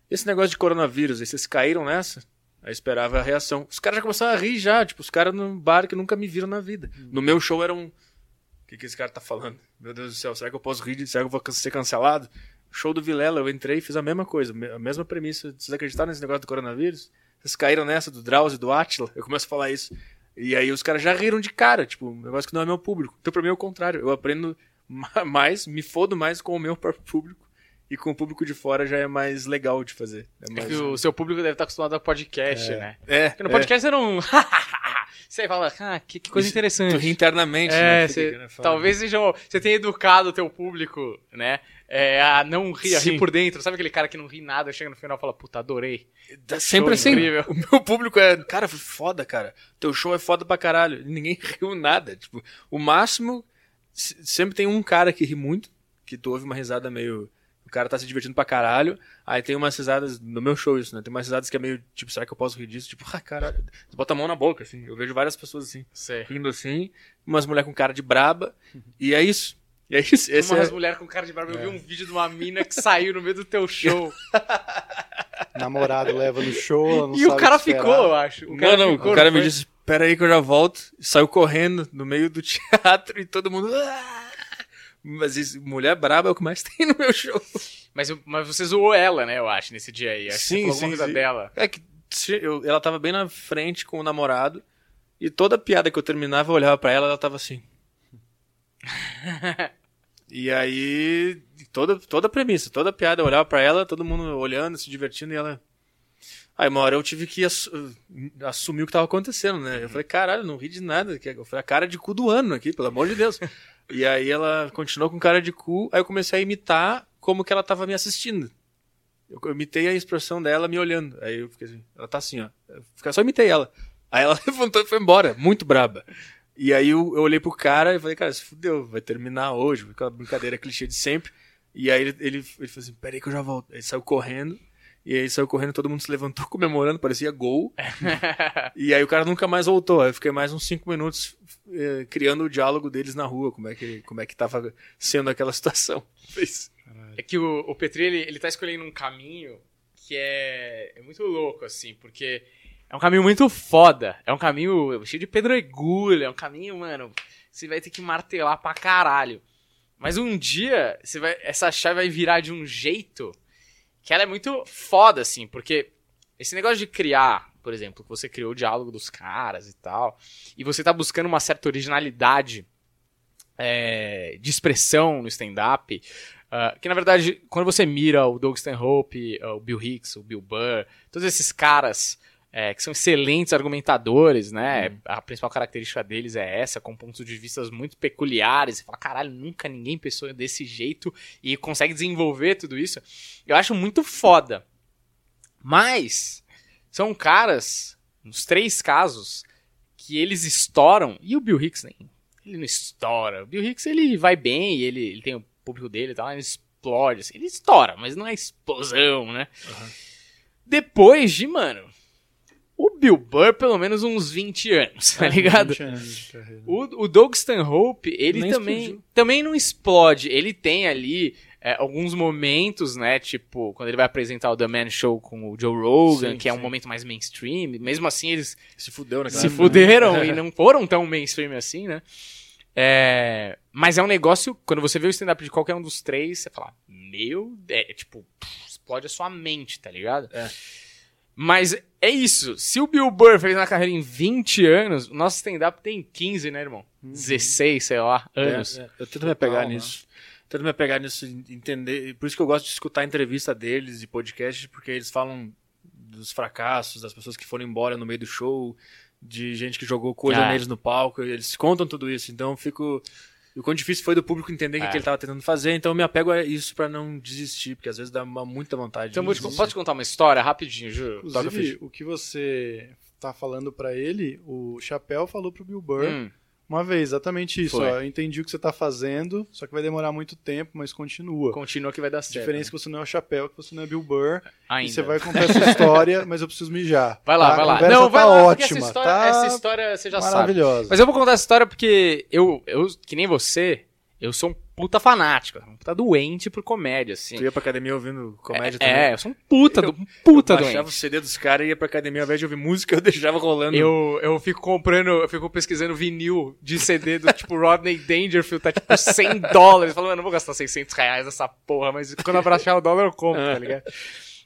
esse negócio de coronavírus, vocês caíram nessa? Aí esperava a reação. Os caras já começaram a rir já, tipo, os caras no bar que nunca me viram na vida. No meu show era um. O que, que esse cara tá falando? Meu Deus do céu, será que eu posso rir? Será que eu vou ser cancelado? Show do Vilela, eu entrei e fiz a mesma coisa, a mesma premissa. Vocês acreditaram nesse negócio do coronavírus? Vocês caíram nessa do Drauzio e do Atila? Eu começo a falar isso. E aí os caras já riram de cara, tipo, um negócio que não é meu público. Então pra mim é o contrário. Eu aprendo ma- mais, me fodo mais com o meu próprio público. E com o público de fora já é mais legal de fazer. É, É mais... que o seu público deve estar acostumado a podcast, né? É, Porque no é. podcast você não. *laughs* você fala, ah, que, que coisa Isso, interessante. Tu ri internamente, É, né? você- né, talvez seja. Você tenha educado o teu público, né? É, a não rir, a rir por dentro. Sabe aquele cara que não ri nada, chega no final e fala, puta, adorei. Dá sempre assim. incrível. O meu público é, cara, foda, cara. Teu show é foda pra caralho. Ninguém *laughs* riu nada. Tipo, o máximo. se- Sempre tem um cara que ri muito, que tu ouve uma risada meio. O cara tá se divertindo pra caralho. Aí tem umas risadas. No meu show, isso, né? Tem umas risadas que é meio. Tipo, será que eu posso rir disso? Tipo, *laughs* ah, caralho. Você bota a mão na boca, assim. Eu vejo várias pessoas assim, Sei. rindo assim. Umas mulheres com cara de braba. E é isso. E é isso. Esse Umas é... mulheres com cara de barba. Eu vi um vídeo de uma mina que saiu no meio do teu show. *laughs* Namorado leva no show, não e o sabe cara esperar. ficou, eu acho. O não, não, ficou, o cara não me disse, pera aí que eu já volto. E saiu correndo no meio do *laughs* teatro e todo mundo... "Ah!" Mas isso, mulher braba é o que mais *laughs* tem no meu show. Mas, mas você zoou ela, né, eu acho, nesse dia aí. Acho que Sim, você falou sim, coisa sim. dela. É que eu- ela tava bem na frente com o namorado e toda piada que eu terminava, eu olhava pra ela ela tava assim. *laughs* e aí, toda, toda premissa, toda piada, eu olhava pra ela, todo mundo olhando, se divertindo e ela... Aí uma hora eu tive que assu- assumir o que tava acontecendo, né? Eu falei, caralho, não ri de nada. que Eu falei, a cara de cu do ano aqui, pelo amor de Deus. E aí ela continuou com cara de cu, aí eu comecei a imitar como que ela tava me assistindo. Eu imitei a expressão dela me olhando. Aí eu fiquei assim, ela tá assim, ó. Eu só imitei ela. Aí ela *laughs* levantou e foi embora, muito braba. E aí eu, eu olhei pro cara e falei, cara, se fudeu, vai terminar hoje, aquela brincadeira clichê de sempre. E aí ele, ele, ele falou assim, peraí que eu já volto. Ele saiu correndo. E aí saiu correndo, todo mundo se levantou *laughs* comemorando, parecia gol. *laughs* e aí o cara nunca mais voltou. Aí eu fiquei mais uns cinco minutos eh, criando o diálogo deles na rua, como é que, como é que tava sendo aquela *laughs* situação. É que o, o Petri, ele, ele tá escolhendo um caminho que é, é muito louco, assim, porque é um caminho muito foda. É um caminho cheio de pedregulho, é um caminho, mano, você vai ter que martelar pra caralho. Mas um dia, você vai, essa chave vai virar de um jeito que ela é muito foda, assim, porque esse negócio de criar, por exemplo, que você criou o diálogo dos caras e tal, e você tá buscando uma certa originalidade é, de expressão no stand-up, ah, que na verdade, quando você mira o Doug Stanhope, ah, o Bill Hicks, o Bill Burr, todos esses caras é, que são excelentes argumentadores, né? A principal característica deles é essa, com pontos de vista muito peculiares. Você fala, caralho, nunca ninguém pensou desse jeito e consegue desenvolver tudo isso. Eu acho muito foda. Mas são caras, nos três casos, que eles estouram, e o Bill Hicks nem. Ele não estoura. O Bill Hicks ele vai bem, ele, ele tem o público dele e tal, ele explode. Assim. Ele estoura, mas não é explosão, né? Depois de, mano, Bill Burr, pelo menos uns 20 anos, tá ligado? 20 anos. O, o Doug Stanhope, ele Nem também, explodiu. também não explode. Ele tem ali é, alguns momentos, né? Tipo, quando ele vai apresentar o The Man Show com o Joe Rogan, Sim, que é um sim. momento mais mainstream. Mesmo assim, eles Se fudeu, né? se fuderam e *laughs* não foram tão mainstream assim, né? É, mas é um negócio, quando você vê o stand-up de qualquer um dos três, você fala, meu, é tipo, pff, explode a sua mente, tá ligado? É. Mas é isso, se o Bill Burr fez uma carreira em 20 anos, o nosso stand-up tem 15, né, irmão? 16, sei lá, anos. É, é. Eu tento me apegar nisso. Tento me apegar nisso, entender. Por isso que eu gosto de escutar a entrevista deles e podcasts, porque eles falam dos fracassos, das pessoas que foram embora no meio do show, de gente que jogou coisa Ah. neles no palco, eles contam tudo isso. Então eu fico. E o quão difícil foi do público entender o É. que ele tava tentando fazer, então eu me apego a isso pra não desistir, porque às vezes dá uma- muita vontade. Então, de te, posso te contar uma história rapidinho, Ju? Inclusive, o que você tá falando pra ele, o Chapéu falou pro Bill Burr Hum, uma vez, exatamente isso. Foi. Ó, eu entendi o que você tá fazendo, só que vai demorar muito tempo, mas continua. continua que vai dar A certo. diferença é que você não é o Chapéu, que você não é Bill Burr. Ainda. E você vai contar essa história, *laughs* mas eu preciso mijar. Vai lá, tá? vai A lá. Não, vai tá lá, ótima. essa história, tá essa história você já sabe. maravilhosa. Mas eu vou contar essa história porque eu, eu, que nem você, eu sou um puta fanático, um puta doente por comédia, assim. Tu ia pra academia ouvindo comédia é, também? é, eu sou um puta, do, um puta eu baixava doente. o CD dos caras e ia pra academia, ao invés de ouvir música, *laughs* eu deixava rolando. Eu, eu fico comprando, eu fico pesquisando vinil de CD do *laughs* tipo Rodney Dangerfield, tá tipo 100 dólares. Eu falo, mano, eu não vou gastar 600 reais nessa porra, mas quando abraçar o dólar eu compro, tá ligado?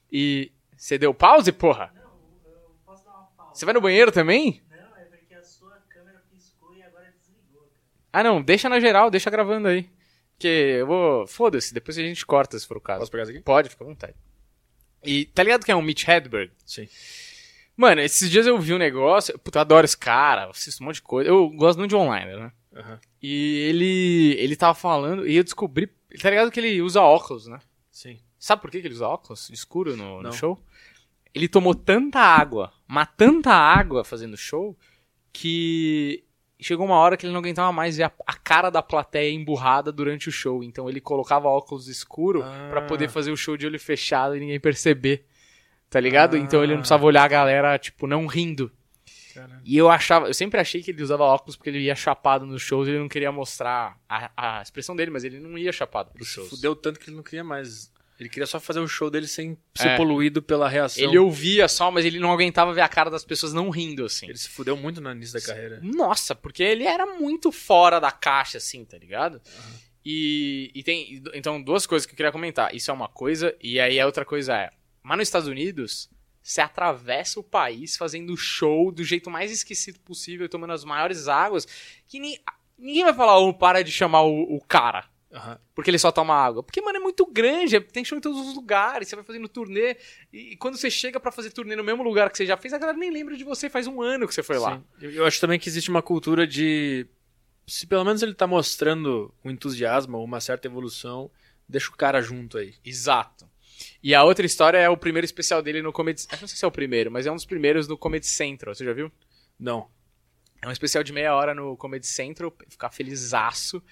E você deu pause, porra? Não, eu posso dar uma pausa. Você vai no banheiro também? Não, é porque a sua câmera piscou e agora desligou, cara. Ah, não, deixa na geral, deixa gravando aí. Que eu vou. Foda-se, depois a gente corta se for o caso. Posso pegar isso aqui? Pode, fica à vontade. E tá ligado que é um Mitch Hedberg? Sim. Mano, esses dias eu vi um negócio. Puta, eu adoro esse cara, assisto um monte de coisa. Eu gosto muito de online, né? Aham. E ele. Ele tava falando, e eu descobri. Tá ligado que ele usa óculos, né? Sim. Sabe por que, ele usa óculos escuro no, no show? Ele tomou tanta água, mas tanta água fazendo show, que chegou uma hora que ele não aguentava mais ver a, a cara da plateia emburrada durante o show. Então ele colocava óculos escuro Ah. pra poder fazer o show de olho fechado e ninguém perceber. Tá ligado? Ah. Então ele não precisava olhar a galera, tipo, não rindo. Caralho. E eu achava, eu sempre achei que ele usava óculos porque ele ia chapado nos shows e ele não queria mostrar a, a expressão dele, mas ele não ia chapado pros shows. Fudeu tanto que ele não queria mais. Ele queria só fazer o show dele sem ser É. poluído pela reação. Ele ouvia só, mas ele não aguentava ver a cara das pessoas não rindo, assim. Ele se fudeu muito no início da carreira. Nossa, porque ele era muito fora da caixa, assim, tá ligado? E, e tem. Então, duas coisas que eu queria comentar. Isso é uma coisa, e aí a outra coisa é. Mas nos Estados Unidos, você atravessa o país fazendo show do jeito mais esquisito possível, tomando as maiores águas, que ni- ninguém vai falar, ô, para de chamar o, o cara. Aham. Porque ele só toma água. Porque, mano, é muito grande, é- tem show em todos os lugares, você vai fazendo turnê, e, e quando você chega pra fazer turnê no mesmo lugar que você já fez, a galera nem lembra de você, faz um ano que você foi lá. Sim. Eu, eu acho também que existe uma cultura de. Se pelo menos ele tá mostrando um entusiasmo, uma certa evolução, deixa o cara junto aí. Exato. E a outra história é o primeiro especial dele no Comedy... Acho que não sei se é o primeiro, mas é um dos primeiros no Comedy Central, você já viu? Não. É um especial de meia hora no Comedy Central, ficar felizaço.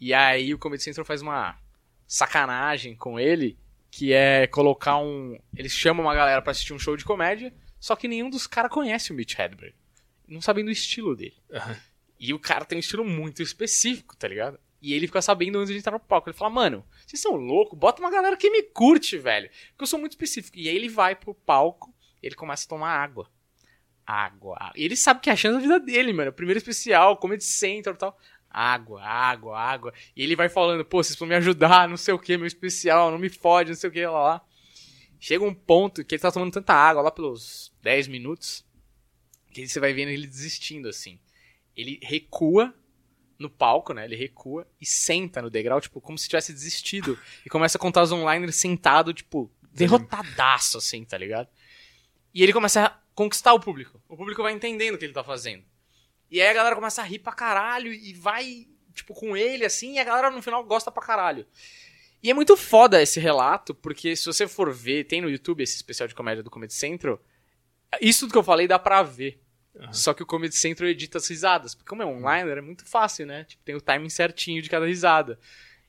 E aí o Comedy Central faz uma sacanagem com ele, que é colocar um... Eles chamam uma galera pra assistir um show de comédia, só que nenhum dos caras conhece o Mitch Hedberg. Não sabem do estilo dele. Aham. E o cara tem um estilo muito específico, tá ligado? E ele fica sabendo antes de entrar no palco. Ele fala, mano, vocês são loucos, bota uma galera que me curte, velho. Porque eu sou muito específico. E aí ele vai pro palco e ele começa a tomar água. Água. água. E ele sabe que é a chance da vida dele, mano. Primeiro especial, Comedy Central e tal. Água, água, água. E ele vai falando, pô, vocês vão me ajudar, não sei o que, meu especial, não me fode, não sei o que, lá, lá. Chega um ponto que ele tá tomando tanta água, lá pelos 10 minutos, que você vai vendo ele desistindo, assim. Ele recua no palco, né? Ele recua e senta no degrau, tipo, como se tivesse desistido. e começa a contar os onliners sentado, tipo, derrotadaço, assim, tá ligado? E ele começa a conquistar o público. O público vai entendendo o que ele tá fazendo. E aí a galera começa a rir pra caralho e vai, tipo, com ele, assim, e a galera no final gosta pra caralho. E é muito foda esse relato, porque se você for ver, tem no YouTube esse especial de comédia do Comedy Central, isso tudo que eu falei dá pra ver. Só que o Comedy Central edita as risadas. Porque como é online, é muito fácil, né? Tipo, tem o timing certinho de cada risada.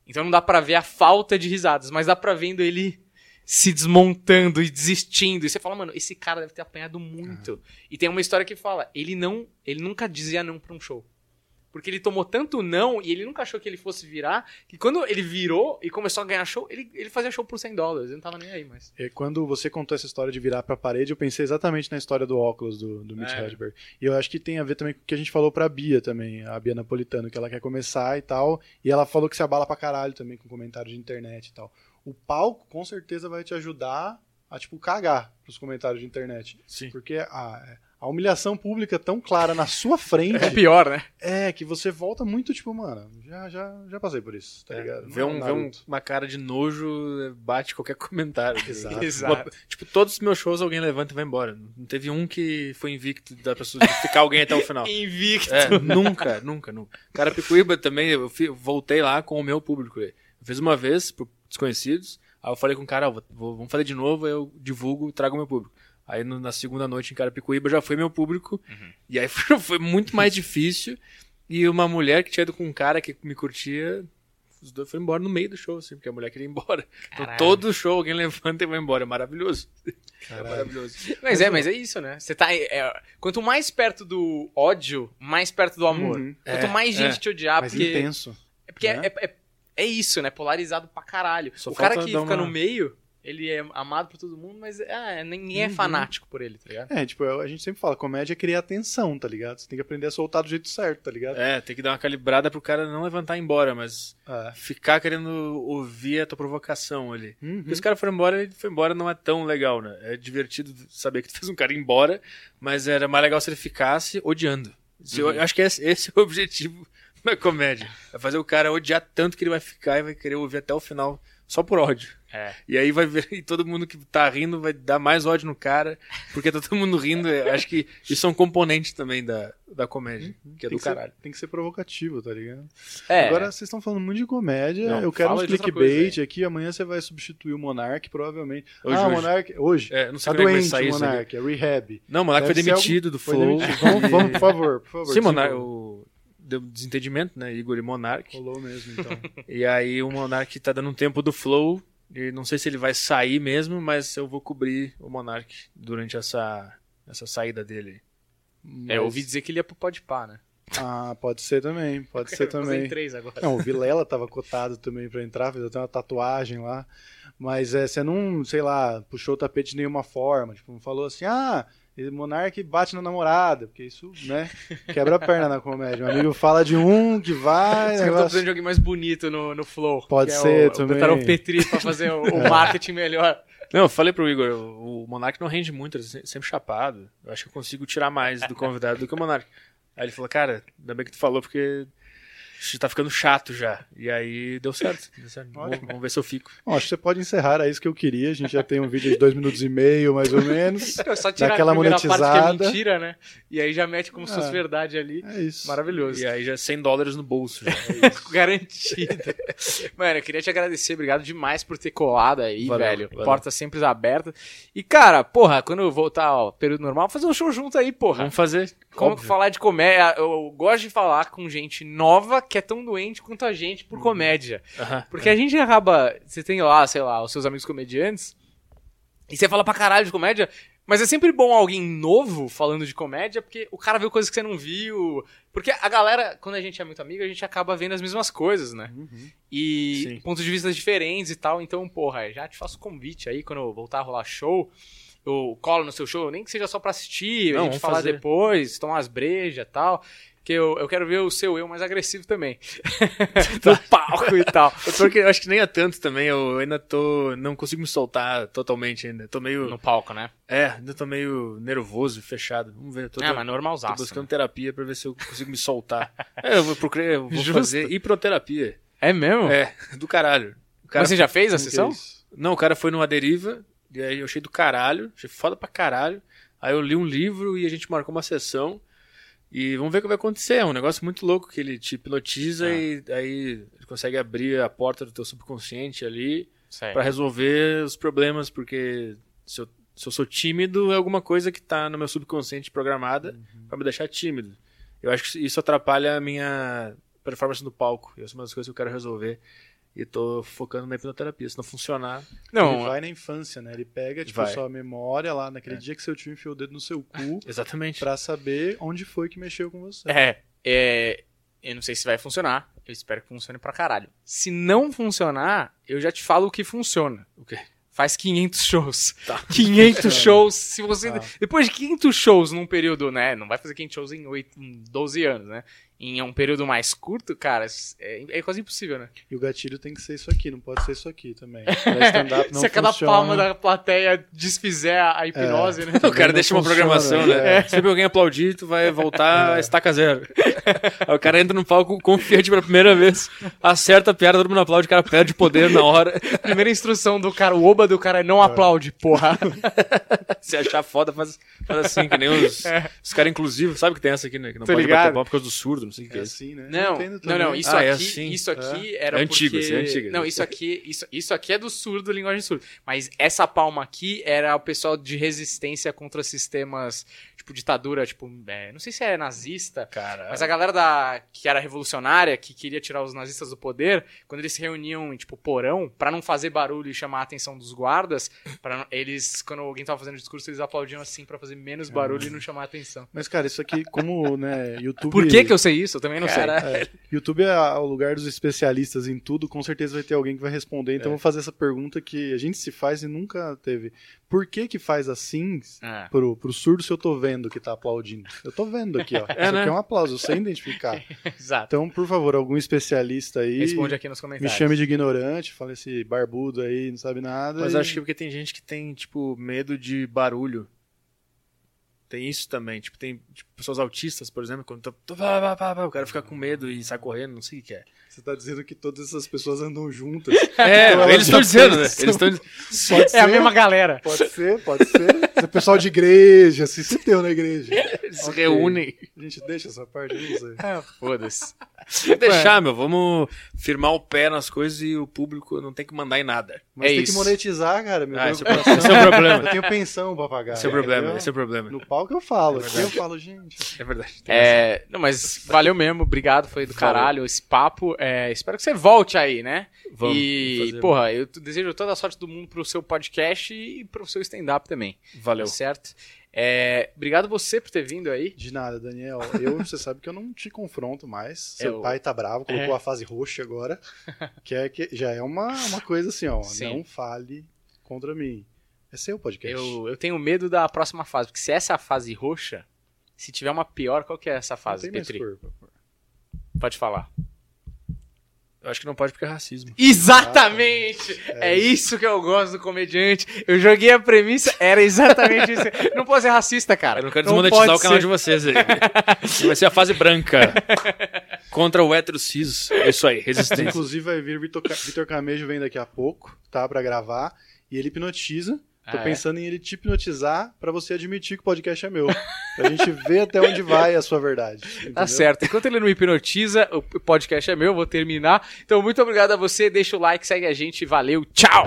Então não dá pra ver a falta de risadas, mas dá pra vendo ele se desmontando e desistindo. E você fala, mano, esse cara deve ter apanhado muito. E tem uma história que fala, ele não, ele nunca dizia não pra um show. Porque ele tomou tanto não e ele nunca achou que ele fosse virar, que quando ele virou e começou a ganhar show, ele, ele fazia show por 100 dólares. Ele não tava nem aí mais. E quando você contou essa história de virar pra parede, eu pensei exatamente na história do óculos do, do Mitch É. Hedberg. E eu acho que tem a ver também com o que a gente falou pra Bia também, a Bia Napolitano, que ela quer começar e tal. E ela falou que se abala pra caralho também com comentário de internet e tal. O palco com certeza vai te ajudar a, tipo, cagar pros comentários de internet. Sim. Porque a, a humilhação pública tão clara na sua frente. *laughs* É pior, né? É, que você volta muito, tipo, mano, já, já, já passei por isso, tá ligado? Vê, um, vê um- Naruto. uma cara de nojo, bate qualquer *laughs* comentário. Exato. Exato. Tipo, todos os meus shows alguém levanta e vai embora. Não teve um que foi invicto da pessoa de ficar alguém até o final. *laughs* Invicto. É, nunca, nunca, nunca. Cara, Picuíba também, eu voltei lá com o meu público. Eu fiz uma vez pro desconhecidos, aí eu falei com o cara, ó, vou- vamos fazer de novo, aí eu divulgo, trago o meu público. Aí no- na segunda noite em Carapicuíba já foi meu público, e aí *laughs* foi, foi muito mais difícil. E uma mulher que tinha ido com um cara que me curtia, os dois foram embora no meio do show, assim, porque a mulher queria ir embora. Então Caralho. todo show alguém levanta e vai embora, é maravilhoso. É Caralho. maravilhoso. Mas é, mas é isso, né? Você tá. é, quanto mais perto do ódio, mais perto do amor. Uhum. Quanto É, mais gente é. te odiar, Mais porque. intenso. É porque né? é, é, é isso, né? Polarizado pra caralho. Só o cara que fica uma- no meio, ele é amado por todo mundo, mas ah, ninguém é Uhum. fanático por ele, tá ligado? É, tipo, a gente sempre fala, comédia é criar atenção, tá ligado? Você tem que aprender a soltar do jeito certo, tá ligado? É, tem que dar uma calibrada pro cara não levantar e ir embora, mas É. ficar querendo ouvir a tua provocação ali. Uhum. Porque os caras foram embora, ele foi embora não é tão legal, né? É divertido saber que tu *laughs* fez um cara ir embora, mas era mais legal se ele ficasse odiando. Isso Eu acho que esse, esse é o objetivo da comédia. É fazer o cara odiar tanto que ele vai ficar e vai querer ouvir até o final só por ódio. É. E aí vai ver, *laughs* e todo mundo que tá rindo vai dar mais ódio no cara, porque tá todo mundo rindo. Acho que isso é um componente também da, da comédia, que é Tem do que, ser, caralho. tem que ser provocativo, tá ligado? É. Agora vocês estão falando muito de comédia, Não, eu quero outra clickbait coisa, aqui, amanhã você vai substituir o Monark, provavelmente. Hoje, ah, o hoje. Monark, hoje. É, não sei Tá como é que vai doente sair. Monark, é rehab. Não, o Monark foi Deve ser demitido algum- do foi Flow. demitido. Vamos, vamos, por favor, por favor. Sim, Monark, o deu desentendimento, né? Igor e Monark. Rolou mesmo, então. *laughs* E aí o Monark tá dando um tempo do Flow. E não sei se ele vai sair mesmo, mas eu vou cobrir o Monark durante essa, essa saída dele. É, eu Mas- ouvi dizer que ele ia pro Podpah, né? Ah, pode ser também, pode *laughs* ser também. três agora. Não, o Vilela tava cotado também pra entrar, fez até uma tatuagem lá. Mas é, você não, sei lá, puxou o tapete de nenhuma forma. Tipo, não falou assim, ah, o Monark bate na namorada, porque isso, né, quebra a perna na comédia. Um amigo fala de um que vai. Os caras estão negócio- precisando de alguém mais bonito no, no Flow. Pode que é ser o, também. O Tarão Petri pra fazer o, o marketing melhor. Não, eu falei pro Igor, o Monark não rende muito, ele é se- sempre chapado. Eu acho que eu consigo tirar mais do convidado do que o Monark. Aí ele falou, cara, ainda bem que tu falou, porque tá ficando chato já. E aí deu certo. Deu certo. Vamos, Ótimo. vamos ver se eu fico. Bom, acho que você pode encerrar, é isso que eu queria. A gente já tem um vídeo de dois minutos e meio, mais ou menos. *laughs* É só tirar Daquela a primeira parte que é monetizada. mentira, né? E aí já mete como se fosse Ah. verdade ali. É isso. Maravilhoso. E aí já 100 dólares no bolso já. *laughs* Garantido. Mano, eu queria te agradecer. Obrigado demais por ter colado aí, Valeu, velho. valeu. Porta sempre aberta. E, cara, porra, quando eu voltar ao período normal, vou fazer um show junto aí, porra. Vamos fazer. Como óbvio. falar de comédia? Eu gosto de falar com gente nova que é tão doente quanto a gente por comédia. Aham. Porque a gente acaba. Você tem lá, sei lá, os seus amigos comediantes. E você fala pra caralho de comédia. Mas é sempre bom alguém novo falando de comédia, porque o cara viu coisas que você não viu. Porque a galera, quando a gente é muito amigo, a gente acaba vendo as mesmas coisas, né? E Sim. pontos de vista diferentes e tal. Então, porra, já te faço convite aí quando eu voltar a rolar show. Eu colo no seu show, nem que seja só pra assistir, Não, a gente falar fazer. depois, tomar umas brejas e tal. Que eu, eu quero ver o seu eu mais agressivo também. *laughs* no palco e tal. *laughs* Pior que eu acho que nem é tanto também, eu ainda tô. Não consigo me soltar totalmente ainda. Tô meio. No palco, né? É, ainda tô meio nervoso e fechado. Vamos ver. Tô, é, tô- mas tô normalzaço. buscando né? terapia pra ver se eu consigo me soltar. *laughs* é, eu vou procurar, eu vou Justo. fazer hiproterapia. É mesmo? É, do caralho. Cara, Mas você já fez a é sessão? Não, o cara foi numa deriva, e aí eu achei do caralho, achei foda pra caralho. Aí eu li um livro e a gente marcou uma sessão. E vamos ver o que vai acontecer. É um negócio muito louco que ele te hipnotiza Ah. e aí ele consegue abrir a porta do teu subconsciente ali pra resolver os problemas, porque se eu, se eu sou tímido, é alguma coisa que tá no meu subconsciente programada pra me deixar tímido. Eu acho que isso atrapalha a minha performance no palco. Essa é uma das coisas que eu quero resolver. E tô focando na hipnoterapia. Se não funcionar, Ele Não, vai na infância, né? Ele pega, tipo, Vai. sua memória lá naquele dia que seu tio enfiou o dedo no seu cu *laughs* exatamente. pra saber onde foi que mexeu com você. é, é. Eu não sei se vai funcionar. Eu espero que funcione pra caralho. Se não funcionar, eu já te falo o que funciona. O quê? Faz 500 shows. Tá. 500 *laughs* shows. Se você Ah. depois de 500 shows num período, né, não vai fazer 500 shows em, 8, em 12 anos, né? Em um período mais curto, cara, é, é quase impossível, né? E o gatilho tem que ser isso aqui, não pode ser isso aqui também. *laughs* Se a cada funciona. palma da plateia desfizer a hipnose, né? O cara deixa uma programação, né? é. Sempre alguém aplaudir, tu vai voltar a estaca zero. Aí o cara entra no palco confiante pela primeira vez, acerta a piada, todo mundo aplaude, o cara perde poder na hora. Primeira instrução do cara, o oba do cara é não aplaude, porra. *laughs* Se achar foda, faz, faz assim, que nem os, os caras inclusivos. Sabe que tem essa aqui, né? Que não Tô pode ligado. bater pau por causa do surdo, não sei o que, É é assim, né? Não, não, não, isso Ah, é aqui, assim? isso aqui era É antigo, porque... isso é antigo. Não, isso aqui, isso, isso aqui é do surdo, linguagem surda. Mas essa palma aqui era o pessoal de resistência contra sistemas, tipo, ditadura, tipo, é, não sei se é nazista, Cara, mas a galera da, que era revolucionária, que queria tirar os nazistas do poder, quando eles se reuniam em, tipo, porão, pra não fazer barulho e chamar a atenção dos guardas, *laughs* para eles, quando alguém tava fazendo discurso, eles aplaudiam assim pra fazer menos barulho e não chamar a atenção. Mas, cara, isso aqui, como, né, YouTube... Por que que eu sei isso? Eu também não sei. É, YouTube é o lugar dos especialistas em tudo, com certeza vai ter alguém que vai responder. É. Então eu vou fazer essa pergunta que a gente se faz e nunca teve. Por que que faz assim Ah. pro, pro surdo se eu tô vendo que tá aplaudindo? Eu tô vendo aqui, ó. Isso né? aqui é um aplauso, sei identificar. Exato. Então, por favor, algum especialista aí Responde aqui nos me comentários. chame de ignorante, fala esse barbudo aí, não sabe nada. Mas e- acho que é porque tem gente que tem, tipo, medo de barulho. Tem isso também. Tipo, tem tipo, pessoas autistas, por exemplo, quando tá, tá, pá, pá, pá, pá, o cara fica com medo e sai correndo, não sei o que é. Você tá dizendo que todas essas pessoas andam juntas. *laughs* É, Então, eles estão dizendo, né? Eles estão É ser, a mesma galera. Pode ser, pode ser. É pessoal de igreja, se você deu na igreja. se Ok. reúnem. A gente deixa essa parte, não sei. Ah, foda-se. Que deixar, meu. Vamos firmar o pé nas coisas e o público não tem que mandar em nada. Mas É tem isso. que monetizar, cara. Meu Ah, esse é, o esse é o problema. Eu tenho pensão pra pagar. Esse é o problema, esse é o problema. No palco eu falo, É aqui eu falo, gente. É verdade. É, não, mas valeu mesmo, obrigado, foi do caralho esse papo. É, espero que você volte aí, né? Vamos e, fazer. porra, eu desejo toda a sorte do mundo pro seu podcast e pro seu stand-up também. Valeu. Tá certo? É, obrigado você por ter vindo aí. De nada, Daniel. Eu, você *laughs* sabe que eu não te confronto mais. Seu Eu- pai tá bravo, colocou É. a fase roxa agora. Que, é, que já é uma, uma coisa assim, ó. *laughs* Sim. Não fale contra mim. É seu podcast. Eu, eu tenho medo da próxima fase, porque se essa é a fase roxa, se tiver uma pior, qual que é essa não fase, tem mais Petri? cor, por favor. Pode falar. Eu acho que não pode porque é racismo. Exatamente! É, isso que eu gosto do comediante. Eu joguei a premissa, era exatamente isso. *laughs* Não pode ser racista, cara. Eu não quero Não desmonetizar pode o canal ser. de vocês aí. *laughs* Vai ser a fase branca. *laughs* Contra o hétero cis. É isso aí, resistência. Inclusive vai vir Vitor, Vitor Camejo vem daqui a pouco, tá? Pra gravar. E ele hipnotiza. Tô Ah, é? pensando em ele te hipnotizar pra você admitir que o podcast é meu. Pra gente ver até onde vai a sua verdade. Tá entendeu? certo. Enquanto ele não hipnotiza, o podcast é meu, vou terminar. Então, muito obrigado a você. Deixa o like, segue a gente. Valeu, tchau!